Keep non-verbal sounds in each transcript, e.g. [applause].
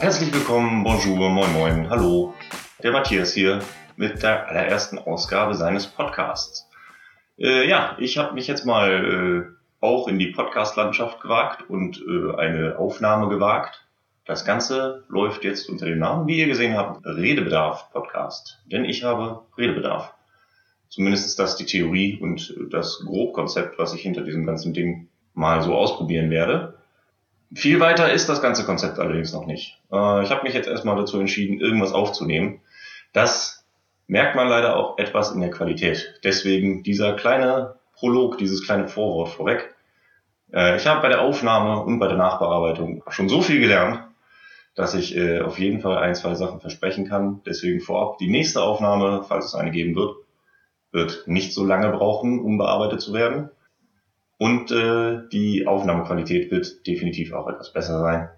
Herzlich willkommen, bonjour, moin moin, hallo. Der Matthias hier mit der allerersten Ausgabe seines Podcasts. Äh, ja, ich habe mich jetzt mal äh, auch in die Podcast-Landschaft gewagt und äh, eine Aufnahme gewagt. Das Ganze läuft jetzt unter dem Namen, wie ihr gesehen habt, Redebedarf Podcast. Denn ich habe Redebedarf. Zumindest ist das die Theorie und das Grobkonzept, was ich hinter diesem ganzen Ding mal so ausprobieren werde. Viel weiter ist das ganze Konzept allerdings noch nicht. Äh, ich habe mich jetzt erstmal dazu entschieden, irgendwas aufzunehmen. Das merkt man leider auch etwas in der Qualität. Deswegen dieser kleine Prolog, dieses kleine Vorwort vorweg. Äh, ich habe bei der Aufnahme und bei der Nachbearbeitung schon so viel gelernt, dass ich äh, auf jeden Fall ein, zwei Sachen versprechen kann. Deswegen vorab, die nächste Aufnahme, falls es eine geben wird, wird nicht so lange brauchen, um bearbeitet zu werden. Und äh, die Aufnahmequalität wird definitiv auch etwas besser sein.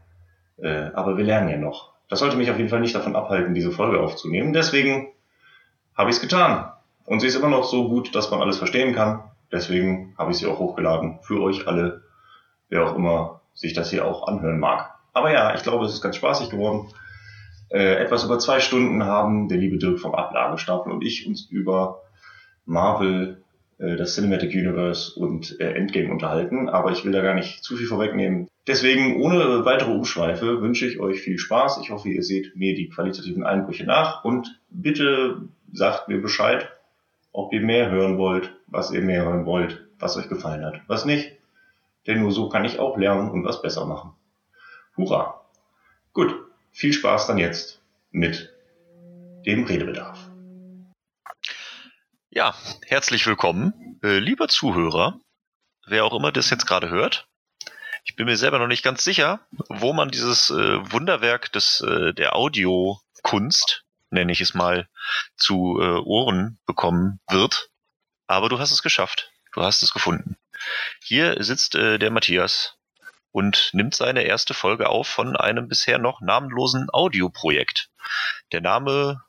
Äh, aber wir lernen ja noch. Das sollte mich auf jeden Fall nicht davon abhalten, diese Folge aufzunehmen. Deswegen habe ich es getan. Und sie ist immer noch so gut, dass man alles verstehen kann. Deswegen habe ich sie auch hochgeladen für euch alle, wer auch immer sich das hier auch anhören mag. Aber ja, ich glaube, es ist ganz spaßig geworden. Äh, etwas über zwei Stunden haben der liebe Dirk vom Ablagestapel und ich uns über Marvel, äh, das Cinematic Universe und äh, Endgame unterhalten. Aber ich will da gar nicht zu viel vorwegnehmen. Deswegen, ohne weitere Umschweife, wünsche ich euch viel Spaß. Ich hoffe, ihr seht mir die qualitativen Einbrüche nach und bitte sagt mir Bescheid, ob ihr mehr hören wollt, was ihr mehr hören wollt, was euch gefallen hat, was nicht. Denn nur so kann ich auch lernen und was besser machen. Hurra! Gut, viel Spaß dann jetzt mit dem Redebedarf. Ja, herzlich willkommen, äh, lieber Zuhörer, wer auch immer das jetzt gerade hört. Ich bin mir selber noch nicht ganz sicher, wo man dieses äh, Wunderwerk des äh, der Audiokunst, nenne ich es mal, zu äh, Ohren bekommen wird. Aber du hast es geschafft. Du hast es gefunden. Hier sitzt äh, der Matthias und nimmt seine erste Folge auf von einem bisher noch namenlosen Audioprojekt. Der Name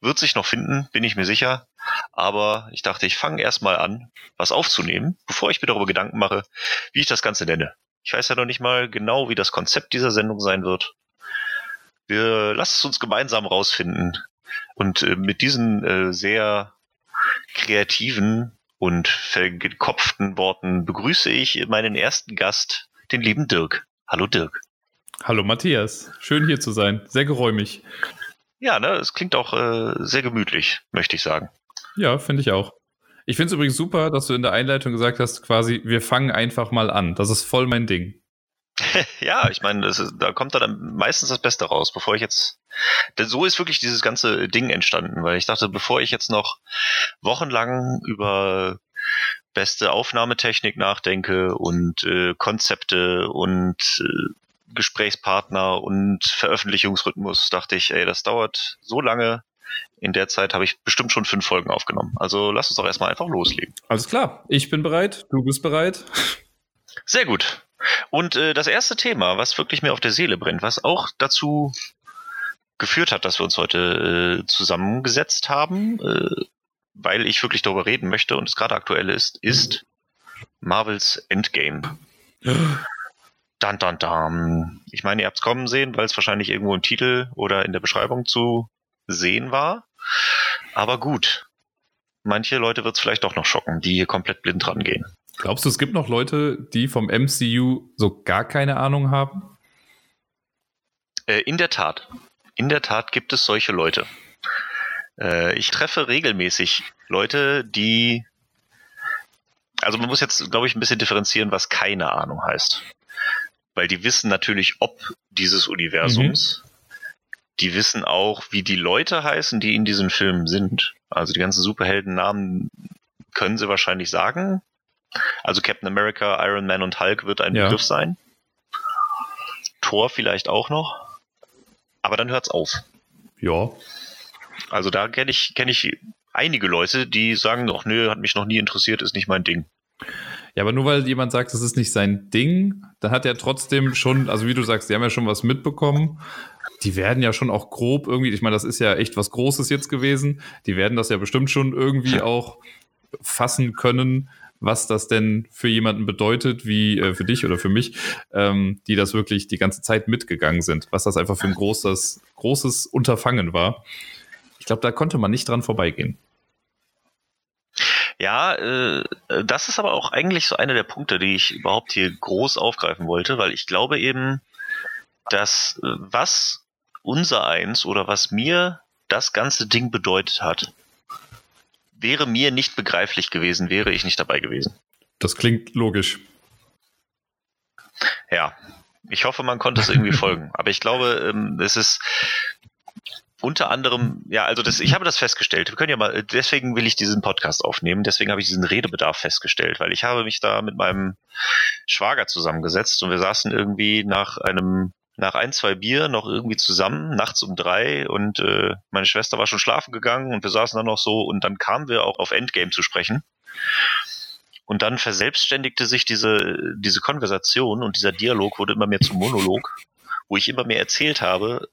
wird sich noch finden, bin ich mir sicher. Aber ich dachte, ich fange erstmal an, was aufzunehmen, bevor ich mir darüber Gedanken mache, wie ich das Ganze nenne. Ich weiß ja noch nicht mal genau, wie das Konzept dieser Sendung sein wird. Wir lassen es uns gemeinsam rausfinden. Und äh, mit diesen äh, sehr kreativen und verkopften Worten begrüße ich meinen ersten Gast, den lieben Dirk. Hallo Dirk. Hallo Matthias, schön hier zu sein, sehr geräumig. Ja, ne, es klingt auch äh, sehr gemütlich, möchte ich sagen. Ja, finde ich auch. Ich finde es übrigens super, dass du in der Einleitung gesagt hast, quasi, wir fangen einfach mal an. Das ist voll mein Ding. [laughs] ja, ich meine, da kommt dann meistens das Beste raus, bevor ich jetzt. So ist wirklich dieses ganze Ding entstanden, weil ich dachte, bevor ich jetzt noch wochenlang über beste Aufnahmetechnik nachdenke und äh, Konzepte und äh, Gesprächspartner und Veröffentlichungsrhythmus, dachte ich, ey, das dauert so lange. In der Zeit habe ich bestimmt schon fünf Folgen aufgenommen. Also lass uns doch erstmal einfach loslegen. Alles klar, ich bin bereit, du bist bereit. Sehr gut. Und äh, das erste Thema, was wirklich mir auf der Seele brennt, was auch dazu geführt hat, dass wir uns heute äh, zusammengesetzt haben, äh, weil ich wirklich darüber reden möchte und es gerade aktuell ist, ist Marvels Endgame. dann, dann, dann. Ich meine, ihr habt es kommen sehen, weil es wahrscheinlich irgendwo im Titel oder in der Beschreibung zu sehen war. Aber gut. Manche Leute wird es vielleicht doch noch schocken, die hier komplett blind rangehen. Glaubst du, es gibt noch Leute, die vom MCU so gar keine Ahnung haben? Äh, in der Tat. In der Tat gibt es solche Leute. Äh, ich treffe regelmäßig Leute, die. Also man muss jetzt, glaube ich, ein bisschen differenzieren, was keine Ahnung heißt. Weil die wissen natürlich, ob dieses Universums. Mhm. Die wissen auch, wie die Leute heißen, die in diesen Filmen sind. Also die ganzen Superheldennamen können sie wahrscheinlich sagen. Also Captain America, Iron Man und Hulk wird ein ja. Begriff sein. Thor vielleicht auch noch. Aber dann hört's auf. Ja. Also da kenne ich, kenn ich einige Leute, die sagen, ach nö, hat mich noch nie interessiert, ist nicht mein Ding. Ja, aber nur weil jemand sagt, das ist nicht sein Ding, dann hat er trotzdem schon, also wie du sagst, die haben ja schon was mitbekommen. Die werden ja schon auch grob irgendwie, ich meine, das ist ja echt was Großes jetzt gewesen. Die werden das ja bestimmt schon irgendwie auch fassen können, was das denn für jemanden bedeutet, wie äh, für dich oder für mich, ähm, die das wirklich die ganze Zeit mitgegangen sind, was das einfach für ein großes, großes Unterfangen war. Ich glaube, da konnte man nicht dran vorbeigehen. Ja, äh, das ist aber auch eigentlich so einer der Punkte, die ich überhaupt hier groß aufgreifen wollte, weil ich glaube eben, dass äh, was unser eins oder was mir das ganze Ding bedeutet hat, wäre mir nicht begreiflich gewesen, wäre ich nicht dabei gewesen. Das klingt logisch. Ja, ich hoffe, man konnte es irgendwie [laughs] folgen. Aber ich glaube, ähm, es ist unter anderem, ja, also das, ich habe das festgestellt. Wir können ja mal, deswegen will ich diesen Podcast aufnehmen. Deswegen habe ich diesen Redebedarf festgestellt, weil ich habe mich da mit meinem Schwager zusammengesetzt und wir saßen irgendwie nach einem nach ein, zwei Bier noch irgendwie zusammen, nachts um drei und äh, meine Schwester war schon schlafen gegangen und wir saßen dann noch so und dann kamen wir auch auf Endgame zu sprechen. Und dann verselbstständigte sich diese, diese Konversation und dieser Dialog wurde immer mehr zum Monolog, wo ich immer mehr erzählt habe,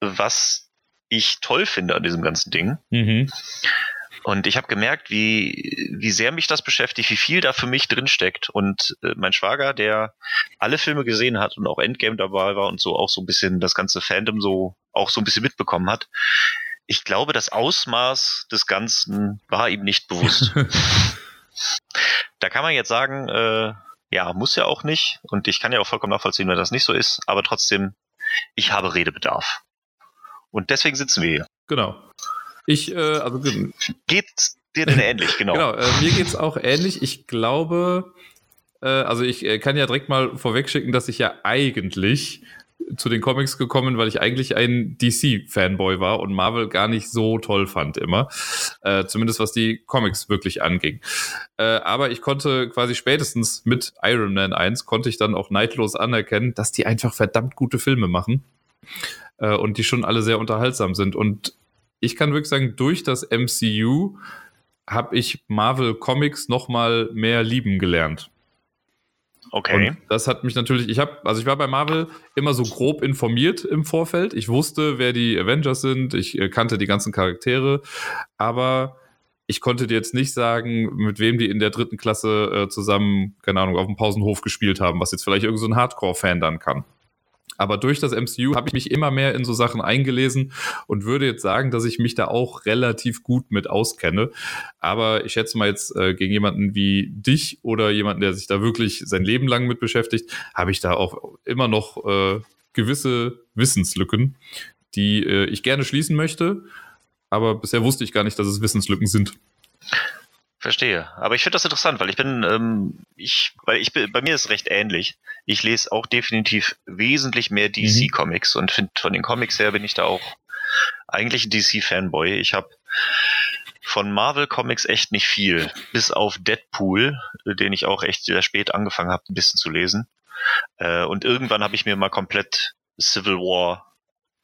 was ich toll finde an diesem ganzen Ding. Mhm. Und ich habe gemerkt, wie, wie sehr mich das beschäftigt, wie viel da für mich drinsteckt. Und äh, mein Schwager, der alle Filme gesehen hat und auch Endgame dabei war und so auch so ein bisschen das ganze Fandom so auch so ein bisschen mitbekommen hat, ich glaube, das Ausmaß des Ganzen war ihm nicht bewusst. [laughs] da kann man jetzt sagen, äh, ja, muss ja auch nicht. Und ich kann ja auch vollkommen nachvollziehen, wenn das nicht so ist. Aber trotzdem, ich habe Redebedarf. Und deswegen sitzen wir hier. Genau. Ich, äh, also. Geht's dir denn ähnlich, genau? genau, äh, mir geht's auch ähnlich. Ich glaube, äh, also ich äh, kann ja direkt mal vorwegschicken, dass ich ja eigentlich zu den Comics gekommen, weil ich eigentlich ein DC-Fanboy war und Marvel gar nicht so toll fand immer. Äh, zumindest was die Comics wirklich anging. Äh, aber ich konnte quasi spätestens mit Iron Man 1 konnte ich dann auch neidlos anerkennen, dass die einfach verdammt gute Filme machen. Äh, und die schon alle sehr unterhaltsam sind. Und ich kann wirklich sagen, durch das MCU habe ich Marvel Comics noch mal mehr lieben gelernt. Okay. Und das hat mich natürlich, ich habe, also ich war bei Marvel immer so grob informiert im Vorfeld. Ich wusste, wer die Avengers sind, ich äh, kannte die ganzen Charaktere, aber ich konnte dir jetzt nicht sagen, mit wem die in der dritten Klasse äh, zusammen, keine Ahnung, auf dem Pausenhof gespielt haben, was jetzt vielleicht irgendein so Hardcore-Fan dann kann. Aber durch das MCU habe ich mich immer mehr in so Sachen eingelesen und würde jetzt sagen, dass ich mich da auch relativ gut mit auskenne. Aber ich schätze mal jetzt äh, gegen jemanden wie dich oder jemanden, der sich da wirklich sein Leben lang mit beschäftigt, habe ich da auch immer noch äh, gewisse Wissenslücken, die äh, ich gerne schließen möchte. Aber bisher wusste ich gar nicht, dass es Wissenslücken sind. Verstehe. Aber ich finde das interessant, weil ich bin, ähm, ich, weil ich bin, bei mir ist es recht ähnlich. Ich lese auch definitiv wesentlich mehr DC-Comics mhm. und finde von den Comics her bin ich da auch eigentlich ein DC-Fanboy. Ich habe von Marvel Comics echt nicht viel, bis auf Deadpool, den ich auch echt sehr spät angefangen habe, ein bisschen zu lesen. Äh, und irgendwann habe ich mir mal komplett Civil War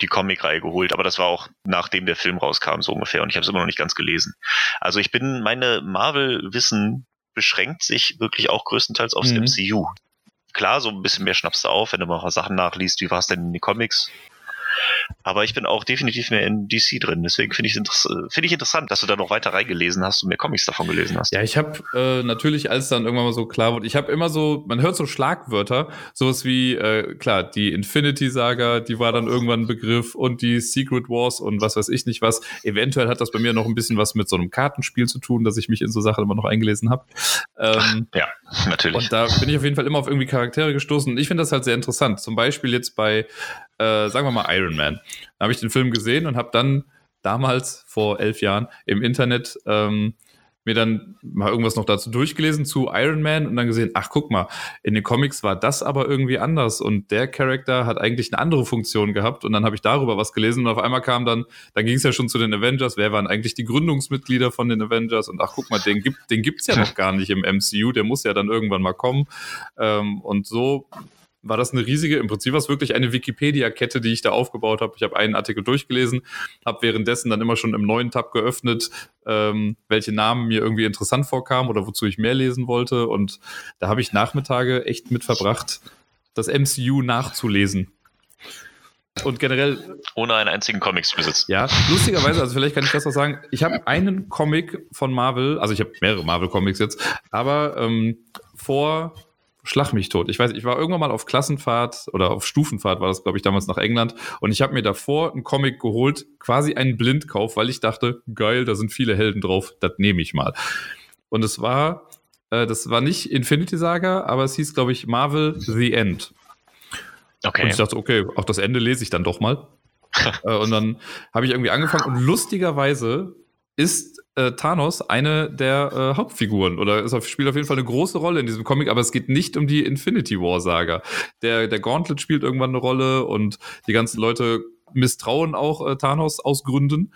die Comicreihe geholt, aber das war auch nachdem der Film rauskam, so ungefähr. Und ich habe es immer noch nicht ganz gelesen. Also ich bin, meine Marvel-Wissen beschränkt sich wirklich auch größtenteils aufs mhm. MCU. Klar, so ein bisschen mehr schnappst du auf, wenn du mal Sachen nachliest, wie war es denn in den Comics aber ich bin auch definitiv mehr in DC drin. Deswegen finde ich, find ich interessant, dass du da noch weiter reingelesen hast und mehr Comics davon gelesen hast. Ja, ich habe äh, natürlich, als dann irgendwann mal so klar wurde, ich habe immer so, man hört so Schlagwörter, sowas wie, äh, klar, die Infinity-Saga, die war dann irgendwann ein Begriff und die Secret Wars und was weiß ich nicht was. Eventuell hat das bei mir noch ein bisschen was mit so einem Kartenspiel zu tun, dass ich mich in so Sachen immer noch eingelesen habe. Ähm, [laughs] ja, natürlich. Und da bin ich auf jeden Fall immer auf irgendwie Charaktere gestoßen und ich finde das halt sehr interessant. Zum Beispiel jetzt bei äh, sagen wir mal Iron Man. Da habe ich den Film gesehen und habe dann damals vor elf Jahren im Internet ähm, mir dann mal irgendwas noch dazu durchgelesen zu Iron Man und dann gesehen, ach guck mal, in den Comics war das aber irgendwie anders und der Charakter hat eigentlich eine andere Funktion gehabt und dann habe ich darüber was gelesen und auf einmal kam dann, dann ging es ja schon zu den Avengers, wer waren eigentlich die Gründungsmitglieder von den Avengers und ach guck mal, den gibt den gibt's ja noch gar nicht im MCU, der muss ja dann irgendwann mal kommen ähm, und so war das eine riesige, im Prinzip war es wirklich eine Wikipedia-Kette, die ich da aufgebaut habe. Ich habe einen Artikel durchgelesen, habe währenddessen dann immer schon im neuen Tab geöffnet, ähm, welche Namen mir irgendwie interessant vorkamen oder wozu ich mehr lesen wollte. Und da habe ich Nachmittage echt mit verbracht, das MCU nachzulesen. Und generell. Ohne einen einzigen Comic zu besitzen. Ja, lustigerweise, also vielleicht kann ich das auch sagen. Ich habe einen Comic von Marvel, also ich habe mehrere Marvel-Comics jetzt, aber ähm, vor Schlag mich tot. Ich weiß, ich war irgendwann mal auf Klassenfahrt oder auf Stufenfahrt, war das, glaube ich, damals nach England. Und ich habe mir davor einen Comic geholt, quasi einen Blindkauf, weil ich dachte, geil, da sind viele Helden drauf, das nehme ich mal. Und es war, äh, das war nicht Infinity Saga, aber es hieß, glaube ich, Marvel The End. Okay. Und ich dachte, okay, auch das Ende lese ich dann doch mal. [laughs] äh, und dann habe ich irgendwie angefangen und lustigerweise ist äh, Thanos eine der äh, Hauptfiguren oder auf, spielt auf jeden Fall eine große Rolle in diesem Comic, aber es geht nicht um die Infinity War Saga. Der, der Gauntlet spielt irgendwann eine Rolle und die ganzen Leute misstrauen auch äh, Thanos aus Gründen.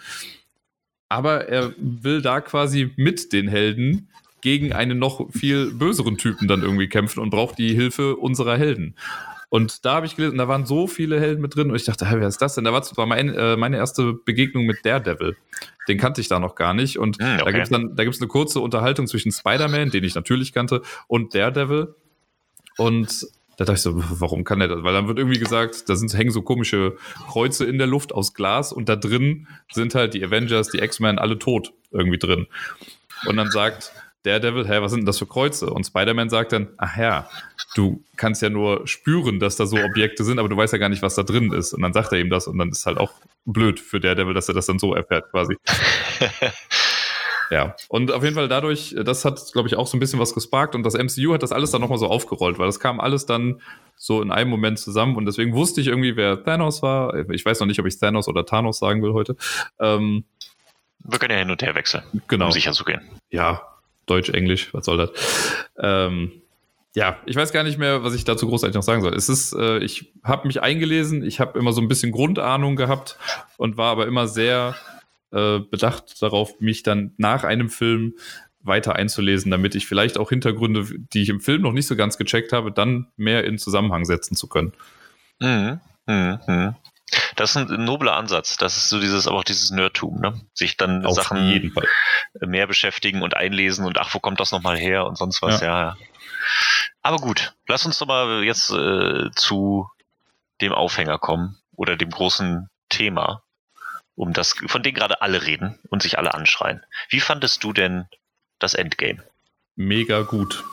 Aber er will da quasi mit den Helden gegen einen noch viel böseren Typen dann irgendwie kämpfen und braucht die Hilfe unserer Helden. Und da habe ich gelesen, da waren so viele Helden mit drin und ich dachte, hey, wer ist das denn? Da war zwar mein, äh, meine erste Begegnung mit Daredevil. Den kannte ich da noch gar nicht. Und hm, okay. da gibt es dann, da gibt es eine kurze Unterhaltung zwischen Spider-Man, den ich natürlich kannte, und Daredevil. Und da dachte ich so, warum kann der das? Weil dann wird irgendwie gesagt, da sind, hängen so komische Kreuze in der Luft aus Glas und da drin sind halt die Avengers, die X-Men alle tot irgendwie drin. Und dann sagt Daredevil, hä, was sind denn das für Kreuze? Und Spider-Man sagt dann, ach ja, du kannst ja nur spüren, dass da so Objekte sind, aber du weißt ja gar nicht, was da drin ist. Und dann sagt er ihm das und dann ist halt auch blöd für Daredevil, dass er das dann so erfährt quasi. [laughs] ja, und auf jeden Fall dadurch, das hat, glaube ich, auch so ein bisschen was gesparkt und das MCU hat das alles dann nochmal so aufgerollt, weil das kam alles dann so in einem Moment zusammen und deswegen wusste ich irgendwie, wer Thanos war. Ich weiß noch nicht, ob ich Thanos oder Thanos sagen will heute. Ähm, wir können ja hin und her wechseln, genau. um sicher zu gehen. Ja, Deutsch, Englisch, was soll das? Ähm, ja, ich weiß gar nicht mehr, was ich dazu großartig noch sagen soll. Es ist, äh, ich habe mich eingelesen, ich habe immer so ein bisschen Grundahnung gehabt und war aber immer sehr äh, bedacht darauf, mich dann nach einem Film weiter einzulesen, damit ich vielleicht auch Hintergründe, die ich im Film noch nicht so ganz gecheckt habe, dann mehr in Zusammenhang setzen zu können. Mhm. Mhm. Das ist ein nobler Ansatz. Das ist so dieses, aber auch dieses Nerdtum, ne? Sich dann Auf Sachen mehr beschäftigen und einlesen und ach, wo kommt das nochmal her und sonst was, ja. ja. Aber gut, lass uns doch mal jetzt äh, zu dem Aufhänger kommen oder dem großen Thema, um das, von dem gerade alle reden und sich alle anschreien. Wie fandest du denn das Endgame? Mega gut.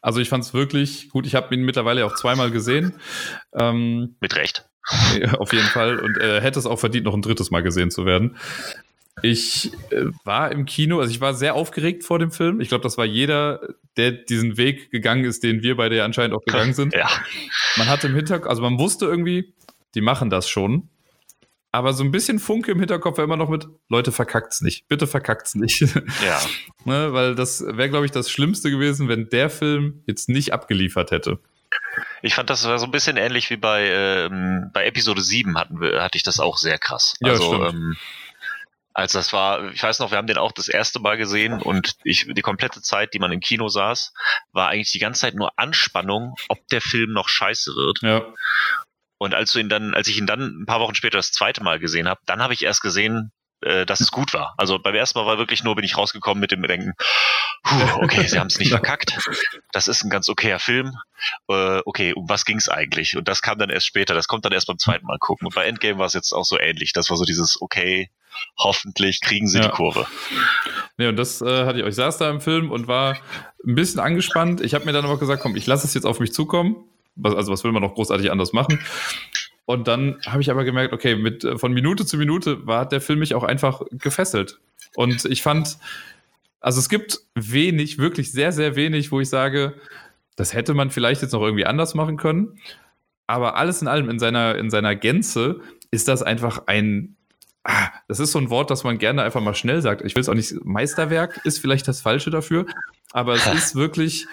Also ich fand es wirklich gut. Ich habe ihn mittlerweile auch zweimal gesehen. Ähm, Mit Recht. Auf jeden Fall. Und äh, hätte es auch verdient, noch ein drittes Mal gesehen zu werden. Ich äh, war im Kino, also ich war sehr aufgeregt vor dem Film. Ich glaube, das war jeder, der diesen Weg gegangen ist, den wir beide ja anscheinend auch gegangen sind. Ja. Man hatte im Hinterkopf, also man wusste irgendwie, die machen das schon. Aber so ein bisschen Funke im Hinterkopf war immer noch mit, Leute, verkackt's nicht. Bitte verkackt's nicht. [laughs] Ja. ne, weil das wäre, glaube ich, das Schlimmste gewesen, wenn der Film jetzt nicht abgeliefert hätte. Ich fand das war so ein bisschen ähnlich wie bei, ähm, bei Episode 7 hatten wir, hatte ich das auch sehr krass. Ja, also, ähm, als das war, ich weiß noch, wir haben den auch das erste Mal gesehen und ich, die komplette Zeit, die man im Kino saß, war eigentlich die ganze Zeit nur Anspannung, ob der Film noch scheiße wird. Ja. Und als du ihn dann, als ich ihn dann ein paar Wochen später das zweite Mal gesehen habe, dann habe ich erst gesehen, äh, dass es gut war. Also beim ersten Mal war wirklich nur, bin ich rausgekommen mit dem Denken, Puh, okay, sie haben es nicht verkackt. Das ist ein ganz okayer Film. Äh, okay, um was ging es eigentlich? Und das kam dann erst später. Das kommt dann erst beim zweiten Mal gucken. Und bei Endgame war es jetzt auch so ähnlich. Das war so dieses, okay, hoffentlich kriegen sie ja. die Kurve. Nee, und das äh, hatte ich. Ich saß da im Film und war ein bisschen angespannt. Ich habe mir dann aber gesagt, komm, ich lasse es jetzt auf mich zukommen. Was, also was will man noch großartig anders machen? Und dann habe ich aber gemerkt, okay, mit, äh, von Minute zu Minute war der Film mich auch einfach gefesselt. Und ich fand, also es gibt wenig, wirklich sehr, sehr wenig, wo ich sage, das hätte man vielleicht jetzt noch irgendwie anders machen können. Aber alles in allem, in seiner, in seiner Gänze, ist das einfach ein, ah, das ist so ein Wort, das man gerne einfach mal schnell sagt. Ich will es auch nicht, Meisterwerk ist vielleicht das Falsche dafür, aber es [laughs] ist wirklich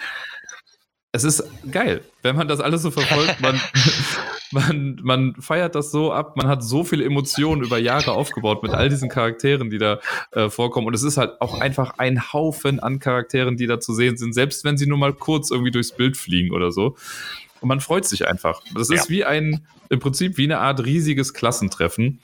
es ist geil, wenn man das alles so verfolgt. Man, [laughs] man, man feiert das so ab. Man hat so viele Emotionen über Jahre aufgebaut mit all diesen Charakteren, die da äh, vorkommen. Und es ist halt auch einfach ein Haufen an Charakteren, die da zu sehen sind, selbst wenn sie nur mal kurz irgendwie durchs Bild fliegen oder so. Und man freut sich einfach. Das ist Ja. wie ein, im Prinzip wie eine Art riesiges Klassentreffen,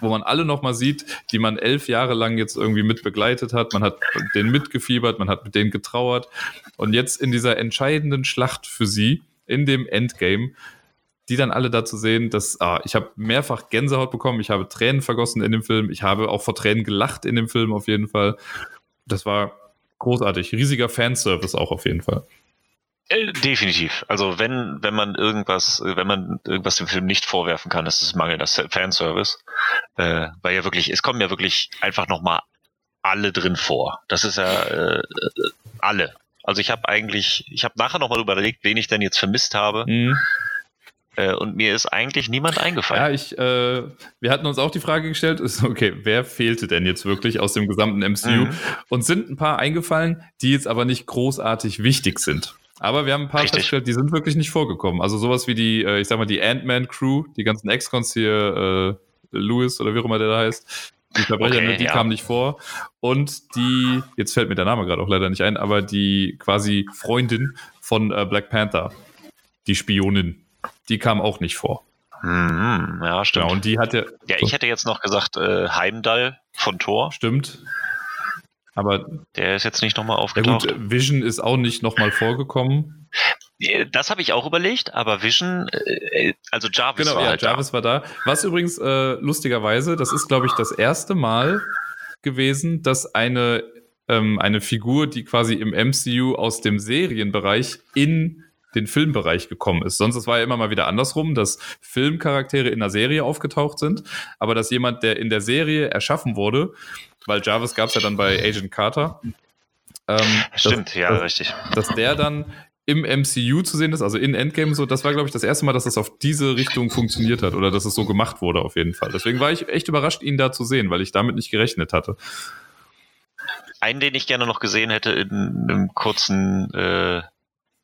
wo man alle nochmal sieht, die man elf Jahre lang jetzt irgendwie mit begleitet hat. Man hat denen mitgefiebert, man hat mit denen getrauert. Und jetzt in dieser entscheidenden Schlacht für sie, in dem Endgame, die dann alle da zu sehen, dass ah, ich habe mehrfach Gänsehaut bekommen, ich habe Tränen vergossen in dem Film, ich habe auch vor Tränen gelacht in dem Film auf jeden Fall. Das war großartig, riesiger Fanservice auch auf jeden Fall. Äh, definitiv. Also wenn, wenn man irgendwas, äh, wenn man irgendwas dem Film nicht vorwerfen kann, ist es mangelnder Fanservice. Äh, weil ja wirklich, es kommen ja wirklich einfach nochmal alle drin vor. Das ist ja äh, alle. Also ich habe eigentlich, ich habe nachher nochmal überlegt, wen ich denn jetzt vermisst habe. Mhm. Äh, und mir ist eigentlich niemand Ja, eingefallen. ich, äh, wir hatten uns auch die Frage gestellt, ist okay, wer fehlte denn jetzt wirklich aus dem gesamten MCU? Mhm. Und sind ein paar eingefallen, die jetzt aber nicht großartig wichtig sind. Aber wir haben ein paar Richtig. festgestellt, die sind wirklich nicht vorgekommen. Also sowas wie die, äh, ich sag mal, die Ant-Man-Crew, die ganzen Ex-Cons hier, äh, Lewis oder wie auch immer der da heißt, die Verbrecher, Okay, ne, die ja. kamen nicht vor. Und die, jetzt fällt mir der Name gerade auch leider nicht ein, aber die quasi Freundin von äh, Black Panther, die Spionin, die kam auch nicht vor. Mhm, ja, stimmt. Genau, und die hat ja, ja, ich hätte jetzt noch gesagt, äh, Heimdall von Thor, stimmt. Aber der ist jetzt nicht nochmal ja aufgetaucht. gut, Vision ist auch nicht nochmal vorgekommen. Äh, Das habe ich auch überlegt, aber Vision, äh, also Jarvis Genau, war ja, halt Jarvis war da. Was übrigens äh, lustigerweise, das ist, glaube ich, das erste Mal gewesen, dass eine, ähm, eine Figur, die quasi im MCU aus dem Serienbereich in den Filmbereich gekommen ist. Sonst es war ja immer mal wieder andersrum, dass Filmcharaktere in der Serie aufgetaucht sind, aber dass jemand, der in der Serie erschaffen wurde, weil Jarvis gab es ja dann bei Agent Carter. Ähm, da. dass- Stimmt, ja, dass- richtig. dass der dann im MCU zu sehen ist, also in Endgame so, das war, glaube ich, das erste Mal, dass das auf diese Richtung funktioniert hat oder dass es so gemacht wurde auf jeden Fall. Deswegen war ich echt überrascht, ihn da zu sehen, weil ich damit nicht gerechnet hatte. Einen, den ich gerne noch gesehen hätte in einem kurzen, äh,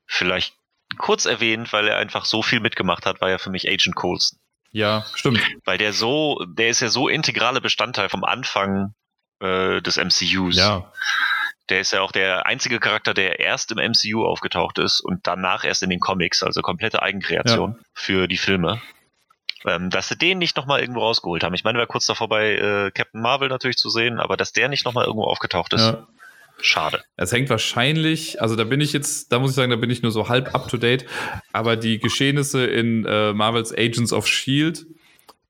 vielleicht kurz erwähnt, weil er einfach so viel mitgemacht hat, war ja für mich Agent Coulson. Ja, stimmt. Weil der so, der ist ja so integrale Bestandteil vom Anfang äh, des MCUs. Ja, Der ist ja auch der einzige Charakter, der erst im MCU aufgetaucht ist und danach erst in den Comics, also komplette Eigenkreation für die Filme. Ähm, dass sie den nicht nochmal irgendwo rausgeholt haben. Ich meine, wäre kurz davor bei äh, Captain Marvel natürlich zu sehen, aber dass der nicht nochmal irgendwo aufgetaucht ist, ja. Schade. Es hängt wahrscheinlich, also da bin ich jetzt, da muss ich sagen, da bin ich nur so halb up to date, aber die Geschehnisse in äh, Marvels Agents of Shield,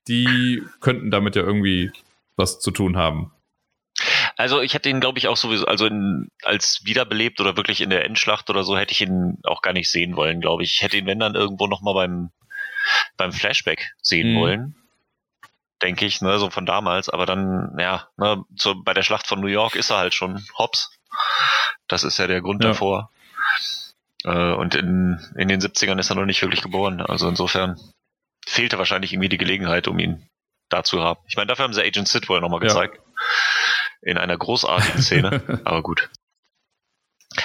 die könnten damit ja irgendwie was zu tun haben. Also ich hätte ihn, glaube ich, auch sowieso, also in, als wiederbelebt oder wirklich in der Endschlacht oder so, hätte ich ihn auch gar nicht sehen wollen, glaube ich. Ich hätte ihn, wenn dann irgendwo nochmal beim, beim Flashback sehen Mhm. wollen. Denke ich, ne, so von damals. Aber dann, ja, ne, so bei der Schlacht von New York ist er halt schon Hobbs. Das ist ja der Grund Ja. davor. Äh, und in, in den 70ern ist er noch nicht wirklich geboren. Also insofern fehlte wahrscheinlich irgendwie die Gelegenheit, um ihn da zu haben. Ich meine, dafür haben sie Agent Sidwell nochmal Ja. gezeigt. In einer großartigen Szene. [laughs] Aber gut.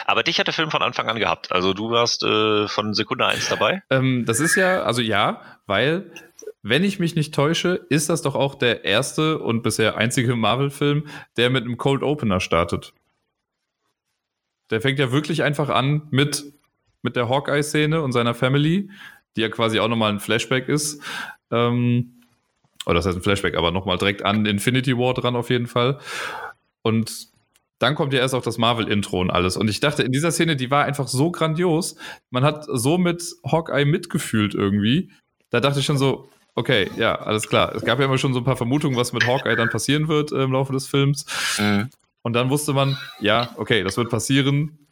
Aber dich hat der Film von Anfang an gehabt. Also du warst äh, von Sekunde eins dabei. Ähm, das ist ja, also ja, weil, wenn ich mich nicht täusche, ist das doch auch der erste und bisher einzige Marvel-Film, der mit einem Cold Opener startet. Der fängt ja wirklich einfach an mit, mit der Hawkeye-Szene und seiner Family, die ja quasi auch nochmal ein Flashback ist. Ähm, oder das heißt ein Flashback, aber nochmal direkt an Infinity War dran auf jeden Fall. Und dann kommt ja erst auch das Marvel-Intro und alles. Und ich dachte, in dieser Szene, die war einfach so grandios. Man hat so mit Hawkeye mitgefühlt irgendwie. Da dachte ich schon so, okay, ja, alles klar. Es gab ja immer schon so ein paar Vermutungen, was mit Hawkeye dann passieren wird äh, im Laufe des Films. Und dann wusste man, ja, okay, das wird passieren.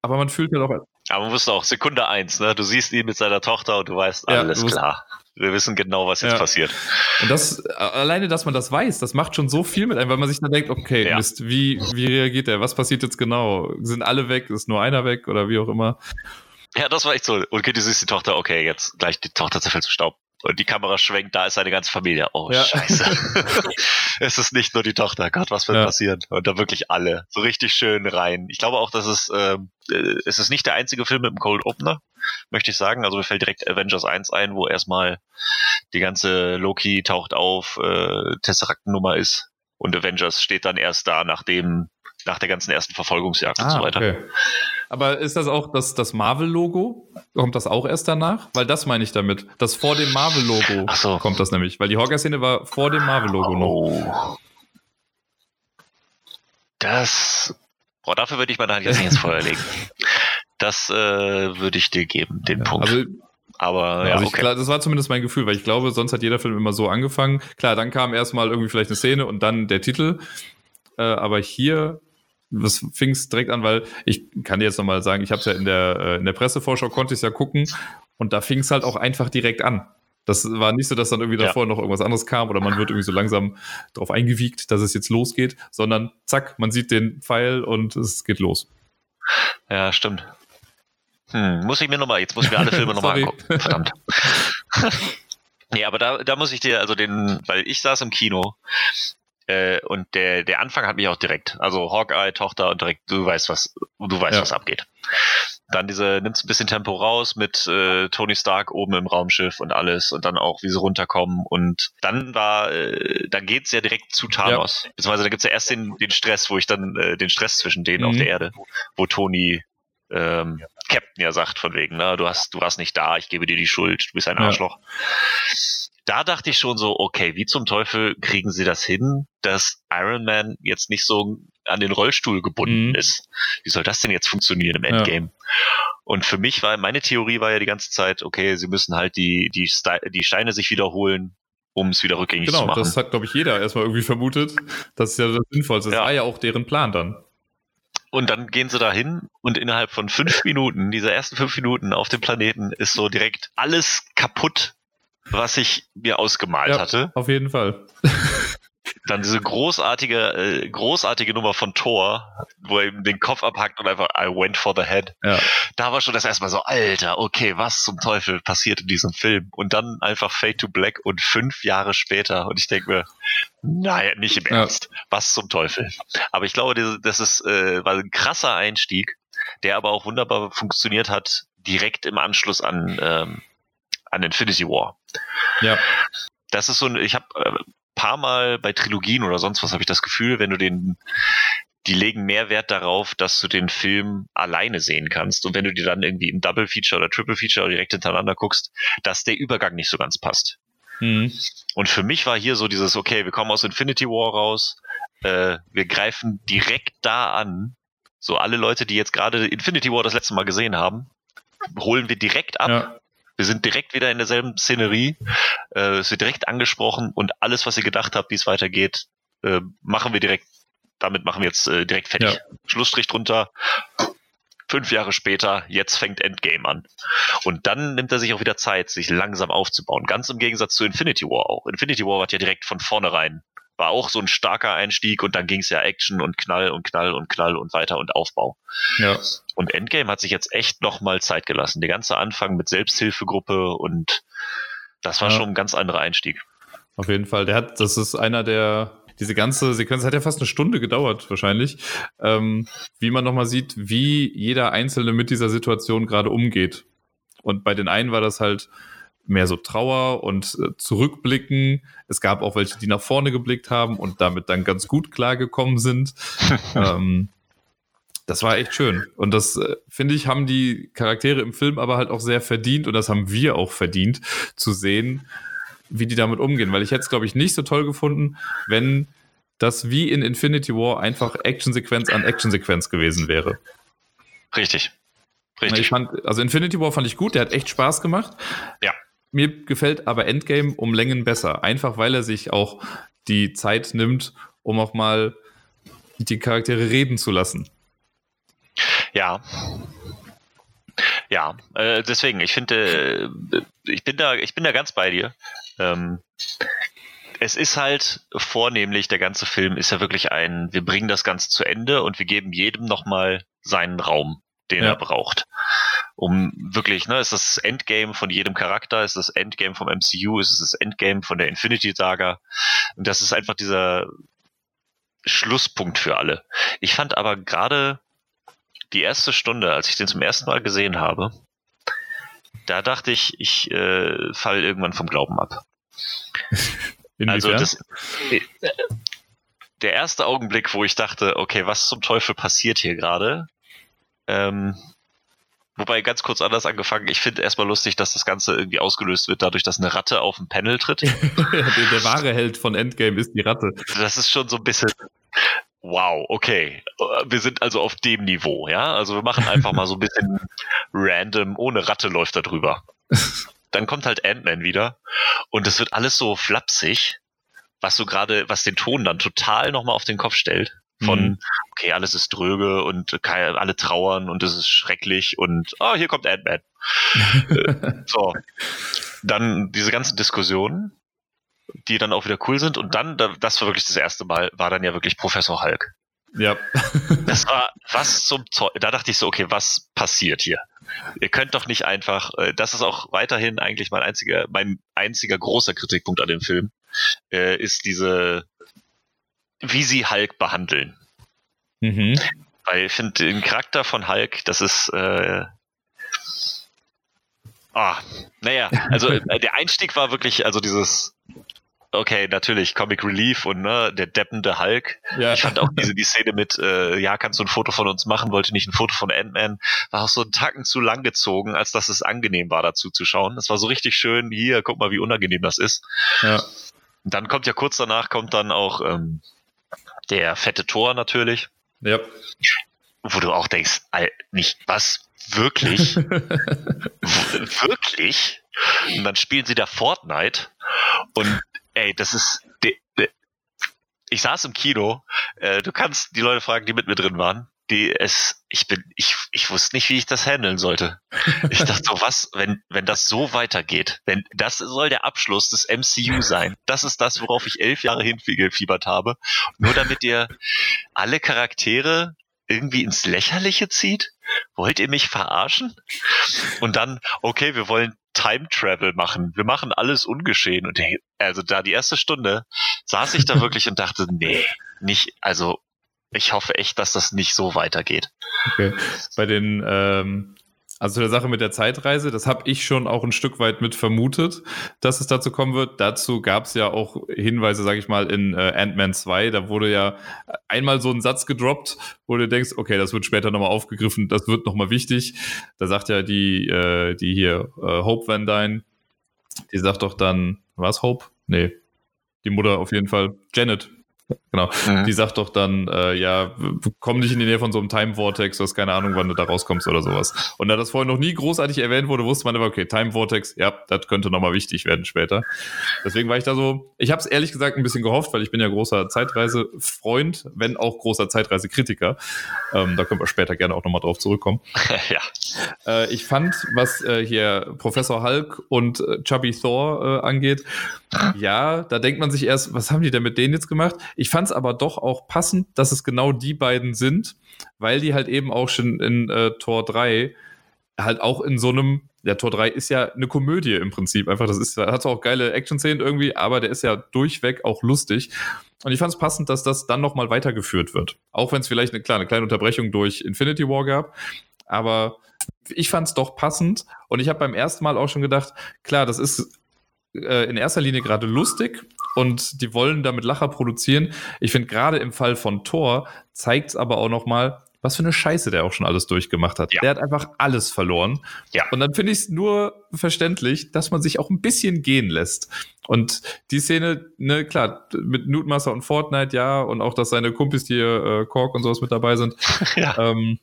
Aber man fühlt ja doch, Aber man wusste auch, Sekunde eins, ne? Du siehst ihn mit seiner Tochter und du weißt, Ja, alles du wusst- klar. Wir wissen genau, was jetzt Ja. passiert. und das, alleine, dass man das weiß, das macht schon so viel mit einem, weil man sich dann denkt, okay, Ja. Mist, wie, wie reagiert der? Was passiert jetzt genau? Sind alle weg? Ist nur einer weg oder wie auch immer? Ja, das war echt so. Und du siehst die Tochter, okay, jetzt gleich die Tochter zerfällt zu Staub. Und die Kamera schwenkt, da ist seine ganze Familie. Oh, Ja. scheiße. [laughs] es ist nicht nur die Tochter. Gott, was wird Ja. passieren? Und da wirklich alle. So richtig schön rein. Ich glaube auch, dass es, ähm, äh, es ist nicht der einzige Film mit einem Cold Opener, möchte ich sagen. Also mir fällt direkt Avengers 1 ein, wo erstmal die ganze Loki taucht auf, äh, Tesseract-Nummer ist. Und Avengers steht dann erst da, nachdem, nach der ganzen ersten Verfolgungsjagd und so weiter. Ah, okay. Aber ist das auch das, das Marvel-Logo? Kommt das auch erst danach? Weil das meine ich damit. Das vor dem Marvel-Logo so. kommt das nämlich. Weil die Hawkeye-Szene war vor dem Marvel-Logo noch. Oh. Das. Boah, dafür würde ich meine Hand jetzt nicht ins Feuer legen. Das äh, würde ich dir geben, den Punkt. Also, Aber ja, also ich, okay. klar, das war zumindest mein Gefühl, weil ich glaube, sonst hat jeder Film immer so angefangen. Klar, dann kam erstmal irgendwie vielleicht eine Szene und dann der Titel. Äh, aber hier das fing es direkt an, weil ich kann dir jetzt nochmal sagen, ich habe es ja in der, äh, in der Pressevorschau, konnte ich es ja gucken und da fing es halt auch einfach direkt an. Das war nicht so, dass dann irgendwie Ja. davor noch irgendwas anderes kam oder man wird irgendwie so langsam darauf eingewiegt, dass es jetzt losgeht, sondern zack, man sieht den Pfeil und es geht los. Ja, stimmt. Hm, muss ich mir nochmal, jetzt muss ich mir alle Filme nochmal [laughs] angucken. Verdammt. [laughs] nee, aber da, da muss ich dir, also den, weil ich saß im Kino äh, und der, der Anfang hat mich auch direkt, also Hawkeye, Tochter und direkt, du weißt was, du weißt, Ja. was abgeht. Dann diese, nimmst ein bisschen Tempo raus mit äh, Tony Stark oben im Raumschiff und alles und dann auch, wie sie runterkommen und dann war, äh, dann geht's ja direkt zu Thanos. Beziehungsweise da gibt's ja erst den, den Stress, wo ich dann, äh, den Stress zwischen denen auf Mhm. der Erde, wo Tony ähm, Captain ja sagt von wegen, ne, du hast, du warst nicht da, ich gebe dir die Schuld, du bist ein Ja. Da dachte ich schon so, okay, wie zum Teufel kriegen sie das hin, dass Iron Man jetzt nicht so an den Rollstuhl gebunden Mhm. ist? Wie soll das denn jetzt funktionieren im Ja. Endgame? Und für mich war, meine Theorie war ja die ganze Zeit, okay, sie müssen halt die, die, die Steine sich wiederholen, um es wieder rückgängig zu Genau, machen. das hat, glaube ich, jeder erstmal irgendwie vermutet. Das ist ja das Sinnvollste. Das Ja. war ja auch deren Plan dann. Und dann gehen sie da hin und innerhalb von fünf Minuten, diese ersten fünf Minuten auf dem Planeten, ist so direkt alles kaputt, was ich mir ausgemalt Ja. hatte. Auf jeden Fall. Dann diese großartige, äh, großartige Nummer von Thor, wo er ihm den Kopf abhackt und einfach I went for the head. Ja. Da war schon das erstmal so, Alter, okay, was zum Teufel passiert in diesem Film? Und dann einfach Fade to Black und fünf Jahre später und ich denke mir, naja, nicht im Ja. Ernst. Was zum Teufel? Aber ich glaube, das- das ist, äh, war ein krasser Einstieg, der aber auch wunderbar funktioniert hat, direkt im Anschluss an, ähm, an Infinity War. Ja. Das ist so ein, ich habe äh, paar Mal bei Trilogien oder sonst was habe ich das Gefühl, wenn du den, die legen mehr Wert darauf, dass du den Film alleine sehen kannst. Und wenn du dir dann irgendwie im Double Feature oder Triple Feature direkt hintereinander guckst, dass der Übergang nicht so ganz passt. Mhm. Und für mich war hier so dieses, okay, wir kommen aus Infinity War raus, äh, wir greifen direkt da an. So alle Leute, die jetzt gerade Infinity War das letzte Mal gesehen haben, holen wir direkt ab. Ja. Wir sind direkt wieder in derselben Szenerie. Äh, es wird direkt angesprochen und alles, was ihr gedacht habt, wie es weitergeht, äh, machen wir direkt, damit machen wir jetzt äh, direkt fertig. Ja. Schlussstrich drunter. Fünf Jahre später, jetzt fängt Endgame an. Und dann nimmt er sich auch wieder Zeit, sich langsam aufzubauen. Ganz im Gegensatz zu Infinity War auch. Infinity War hat ja direkt von vornherein, war auch so ein starker Einstieg und dann ging es ja Action und Knall und Knall und Knall und weiter und Aufbau. ja. Und Endgame hat sich jetzt echt nochmal Zeit gelassen. Der ganze Anfang mit Selbsthilfegruppe und das war Ja. schon ein ganz anderer Einstieg. Auf jeden Fall. Der hat, das ist einer der, diese ganze Sequenz hat ja fast eine Stunde gedauert, wahrscheinlich. Ähm, wie man nochmal sieht, wie jeder Einzelne mit dieser Situation gerade umgeht. Und bei den einen war das halt mehr so Trauer und äh, Zurückblicken. Es gab auch welche, die nach vorne geblickt haben und damit dann ganz gut klargekommen sind. [laughs] ähm, das war echt schön. Und das, äh, finde ich, haben die Charaktere im Film aber halt auch sehr verdient und das haben wir auch verdient, zu sehen, wie die damit umgehen. Weil ich hätte es, glaube ich, nicht so toll gefunden, wenn das wie in Infinity War einfach Actionsequenz an Actionsequenz gewesen wäre. Richtig. Ich Richtig. fand, also Infinity War fand ich gut, der hat echt Spaß gemacht. Ja. Mir gefällt aber Endgame um Längen besser. Einfach weil er sich auch die Zeit nimmt, um auch mal die Charaktere reden zu lassen. Ja. Ja, äh, deswegen, ich finde, äh, ich bin da, ich bin da ganz bei dir. Ähm, es ist halt vornehmlich, der ganze Film ist ja wirklich ein, wir bringen das Ganze zu Ende und wir geben jedem nochmal seinen Raum, den Ja. er braucht. Um wirklich, ne, ist das Endgame von jedem Charakter, ist das Endgame vom MCU, ist es das Endgame von der Infinity Saga. Und das ist einfach dieser Schlusspunkt für alle. Ich fand aber gerade die erste Stunde, als ich den zum ersten Mal gesehen habe, da dachte ich, ich äh, falle irgendwann vom Glauben ab. [laughs] Also das, äh, der erste Augenblick, wo ich dachte, okay, was zum Teufel passiert hier gerade, Ähm, wobei ganz kurz anders angefangen, ich finde erstmal lustig, dass das Ganze irgendwie ausgelöst wird, dadurch, dass eine Ratte auf dem Panel tritt. [laughs] der, der wahre Held von Endgame ist die Ratte. Das ist schon so ein bisschen. Wow, okay. Wir sind also auf dem Niveau, ja? Also wir machen einfach mal so ein bisschen [laughs] random, ohne Ratte läuft da drüber. [laughs] Dann kommt halt Ant-Man wieder und es wird alles so flapsig, was so gerade, was den Ton dann total nochmal auf den Kopf stellt. Von, Mhm. okay, alles ist dröge und alle trauern und es ist schrecklich und, oh, hier kommt Ant-Man. [laughs] So. Dann diese ganzen Diskussionen, die dann auch wieder cool sind und dann, da- das war wirklich das erste Mal, war dann ja wirklich Professor Hulk. Ja. [laughs] Das war, was zum Zeug, da dachte ich so, okay, was passiert hier? Ihr könnt doch nicht einfach, äh, das ist auch weiterhin eigentlich mein einziger, mein einziger großer Kritikpunkt an dem Film, äh, ist diese, wie sie Hulk behandeln. Mhm. Weil ich finde, den Charakter von Hulk, das ist, äh, ah, naja, also [laughs] äh, der Einstieg war wirklich, also dieses, okay, natürlich, Comic Relief und ne, der deppende Hulk. Ja. Ich fand auch diese die [laughs] Szene mit, äh, ja, kannst du ein Foto von uns machen, wollte nicht ein Foto von Ant-Man, war auch so einen Tacken zu lang gezogen, als dass es angenehm war, dazu zu schauen. Das war so richtig schön, hier, guck mal, wie unangenehm das ist. ja. Und dann kommt ja kurz danach, kommt dann auch ähm, der fette Tor natürlich, Ja. wo du auch denkst, nicht, was, wirklich? [laughs] Wirklich? Und dann spielen sie da Fortnite und ey, das ist, ich saß im Kino, äh, du kannst die Leute fragen, die mit mir drin waren, die es, ich bin, ich, ich wusste nicht, wie ich das handeln sollte. Ich dachte so, was, wenn, wenn das so weitergeht, wenn, das soll der Abschluss des MCU [laughs] sein. Das ist das, worauf ich elf Jahre hingefiebert habe. Nur damit ihr alle Charaktere irgendwie ins Lächerliche zieht? Wollt ihr mich verarschen? Und dann, okay, wir wollen Time Travel machen. Wir machen alles ungeschehen. Und also da die erste Stunde saß ich da wirklich und dachte, nee, nicht, also ich hoffe echt, dass das nicht so weitergeht. Okay. Bei den, ähm, also der Sache mit der Zeitreise, das habe ich schon auch ein Stück weit mit vermutet, dass es dazu kommen wird. Dazu gab es ja auch Hinweise, sage ich mal, in äh, Ant-Man 2. Da wurde ja einmal so ein Satz gedroppt, wo du denkst, okay, das wird später nochmal aufgegriffen, das wird nochmal wichtig. Da sagt ja die, äh, die hier, äh, Hope Van Dyne, die sagt doch dann, was Hope? Nee, die Mutter auf jeden Fall, Janet. Genau. Die sagt doch dann, äh, ja, komm nicht in die Nähe von so einem Time Vortex, du hast keine Ahnung, wann du da rauskommst oder sowas. Und da das vorher noch nie großartig erwähnt wurde, wusste man aber, okay, Time Vortex, ja, das könnte nochmal wichtig werden später. Deswegen war ich da so, ich habe es ehrlich gesagt ein bisschen gehofft, weil ich bin ja großer Zeitreisefreund, wenn auch großer Zeitreisekritiker. Ähm, da können wir später gerne auch nochmal drauf zurückkommen. [laughs] ja. Äh, ich fand, was äh, hier Professor Hulk und äh, Chubby Thor äh, angeht, ja, da denkt man sich erst, was haben die denn mit denen jetzt gemacht? Ich fand es aber doch auch passend, dass es genau die beiden sind, weil die halt eben auch schon in äh, Tor 3 halt auch in so einem, der Tor 3 ist ja eine Komödie im Prinzip. Einfach, das ist, hat auch geile Action-Szenen irgendwie, aber der ist ja durchweg auch lustig. Und ich fand es passend, dass das dann nochmal weitergeführt wird. Auch wenn es vielleicht eine, klar, eine kleine Unterbrechung durch Infinity War gab. Aber ich fand es doch passend. Und ich habe beim ersten Mal auch schon gedacht, klar, das ist äh, in erster Linie gerade lustig und die wollen damit Lacher produzieren. Ich finde gerade im Fall von Thor zeigt es aber auch noch mal, was für eine Scheiße der auch schon alles durchgemacht hat. Ja. Der hat einfach alles verloren. Ja. Und dann finde ich es nur verständlich, dass man sich auch ein bisschen gehen lässt. Und die Szene, ne, klar, mit Newtmaster und Fortnite, ja, und auch, dass seine Kumpels hier, äh, Kork und sowas mit dabei sind, [laughs] ja. ähm,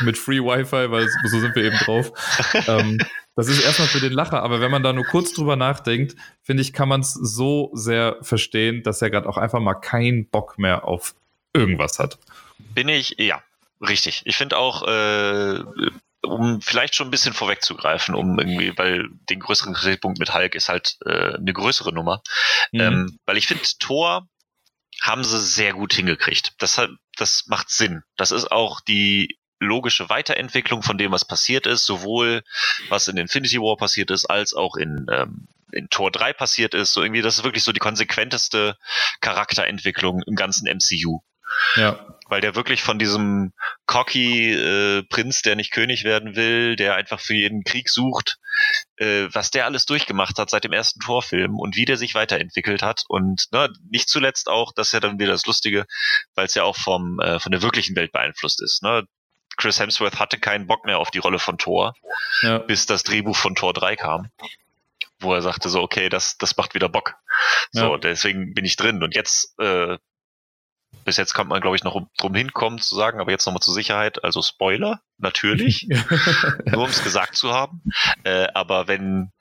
mit Free Wi-Fi, weil so sind wir eben drauf. [laughs] ähm, das ist erstmal für den Lacher, aber wenn man da nur kurz drüber nachdenkt, finde ich, kann man es so sehr verstehen, dass er gerade auch einfach mal keinen Bock mehr auf irgendwas hat. Bin ich, ja, richtig. Ich finde auch, äh, um vielleicht schon ein bisschen vorwegzugreifen, um irgendwie, weil den größeren Kritikpunkt mit Hulk ist halt äh, eine größere Nummer. Mhm. Ähm, weil ich finde, Thor haben sie sehr gut hingekriegt. Das, hat, das macht Sinn. Das ist auch die logische Weiterentwicklung von dem, was passiert ist, sowohl was in Infinity War passiert ist, als auch in, ähm, in Tor 3 passiert ist. So irgendwie, das ist wirklich so die konsequenteste Charakterentwicklung im ganzen MCU ja. weil der wirklich von diesem cocky äh, Prinz, der nicht König werden will, der einfach für jeden Krieg sucht, äh, was der alles durchgemacht hat seit dem ersten Torfilm und wie der sich weiterentwickelt hat und ne, nicht zuletzt auch, das ist ja dann wieder das Lustige, weil es ja auch vom äh, von der wirklichen Welt beeinflusst ist. Ne? Chris Hemsworth hatte keinen Bock mehr auf die Rolle von Thor, ja. bis das Drehbuch von Thor 3 kam, wo er sagte so, okay, das, das macht wieder Bock. So, ja. deswegen bin ich drin. Und jetzt, äh, bis jetzt kommt man, glaube ich, noch drum hinkommen zu sagen, aber jetzt nochmal zur Sicherheit, also Spoiler, natürlich, [laughs] nur um es gesagt zu haben. Äh, aber wenn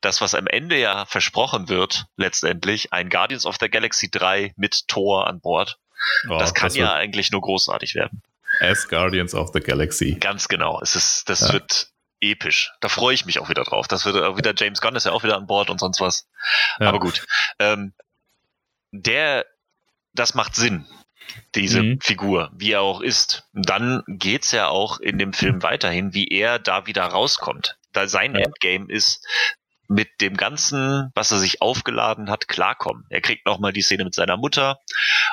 das, was am Ende ja versprochen wird, letztendlich, ein Guardians of the Galaxy 3 mit Thor an Bord, oh, das kann das ja eigentlich nur großartig werden. As Guardians of the Galaxy. Ganz genau. Es ist, das ja. wird episch. Da freue ich mich auch wieder drauf. Das wird auch wieder James Gunn ist ja auch wieder an Bord und sonst was. Ja. Aber gut. Ähm, der, das macht Sinn, diese mhm. Figur, wie er auch ist. Dann geht's ja auch in dem Film weiterhin, wie er da wieder rauskommt. Da sein ja. Endgame ist, mit dem Ganzen, was er sich aufgeladen hat, klarkommen. Er kriegt nochmal die Szene mit seiner Mutter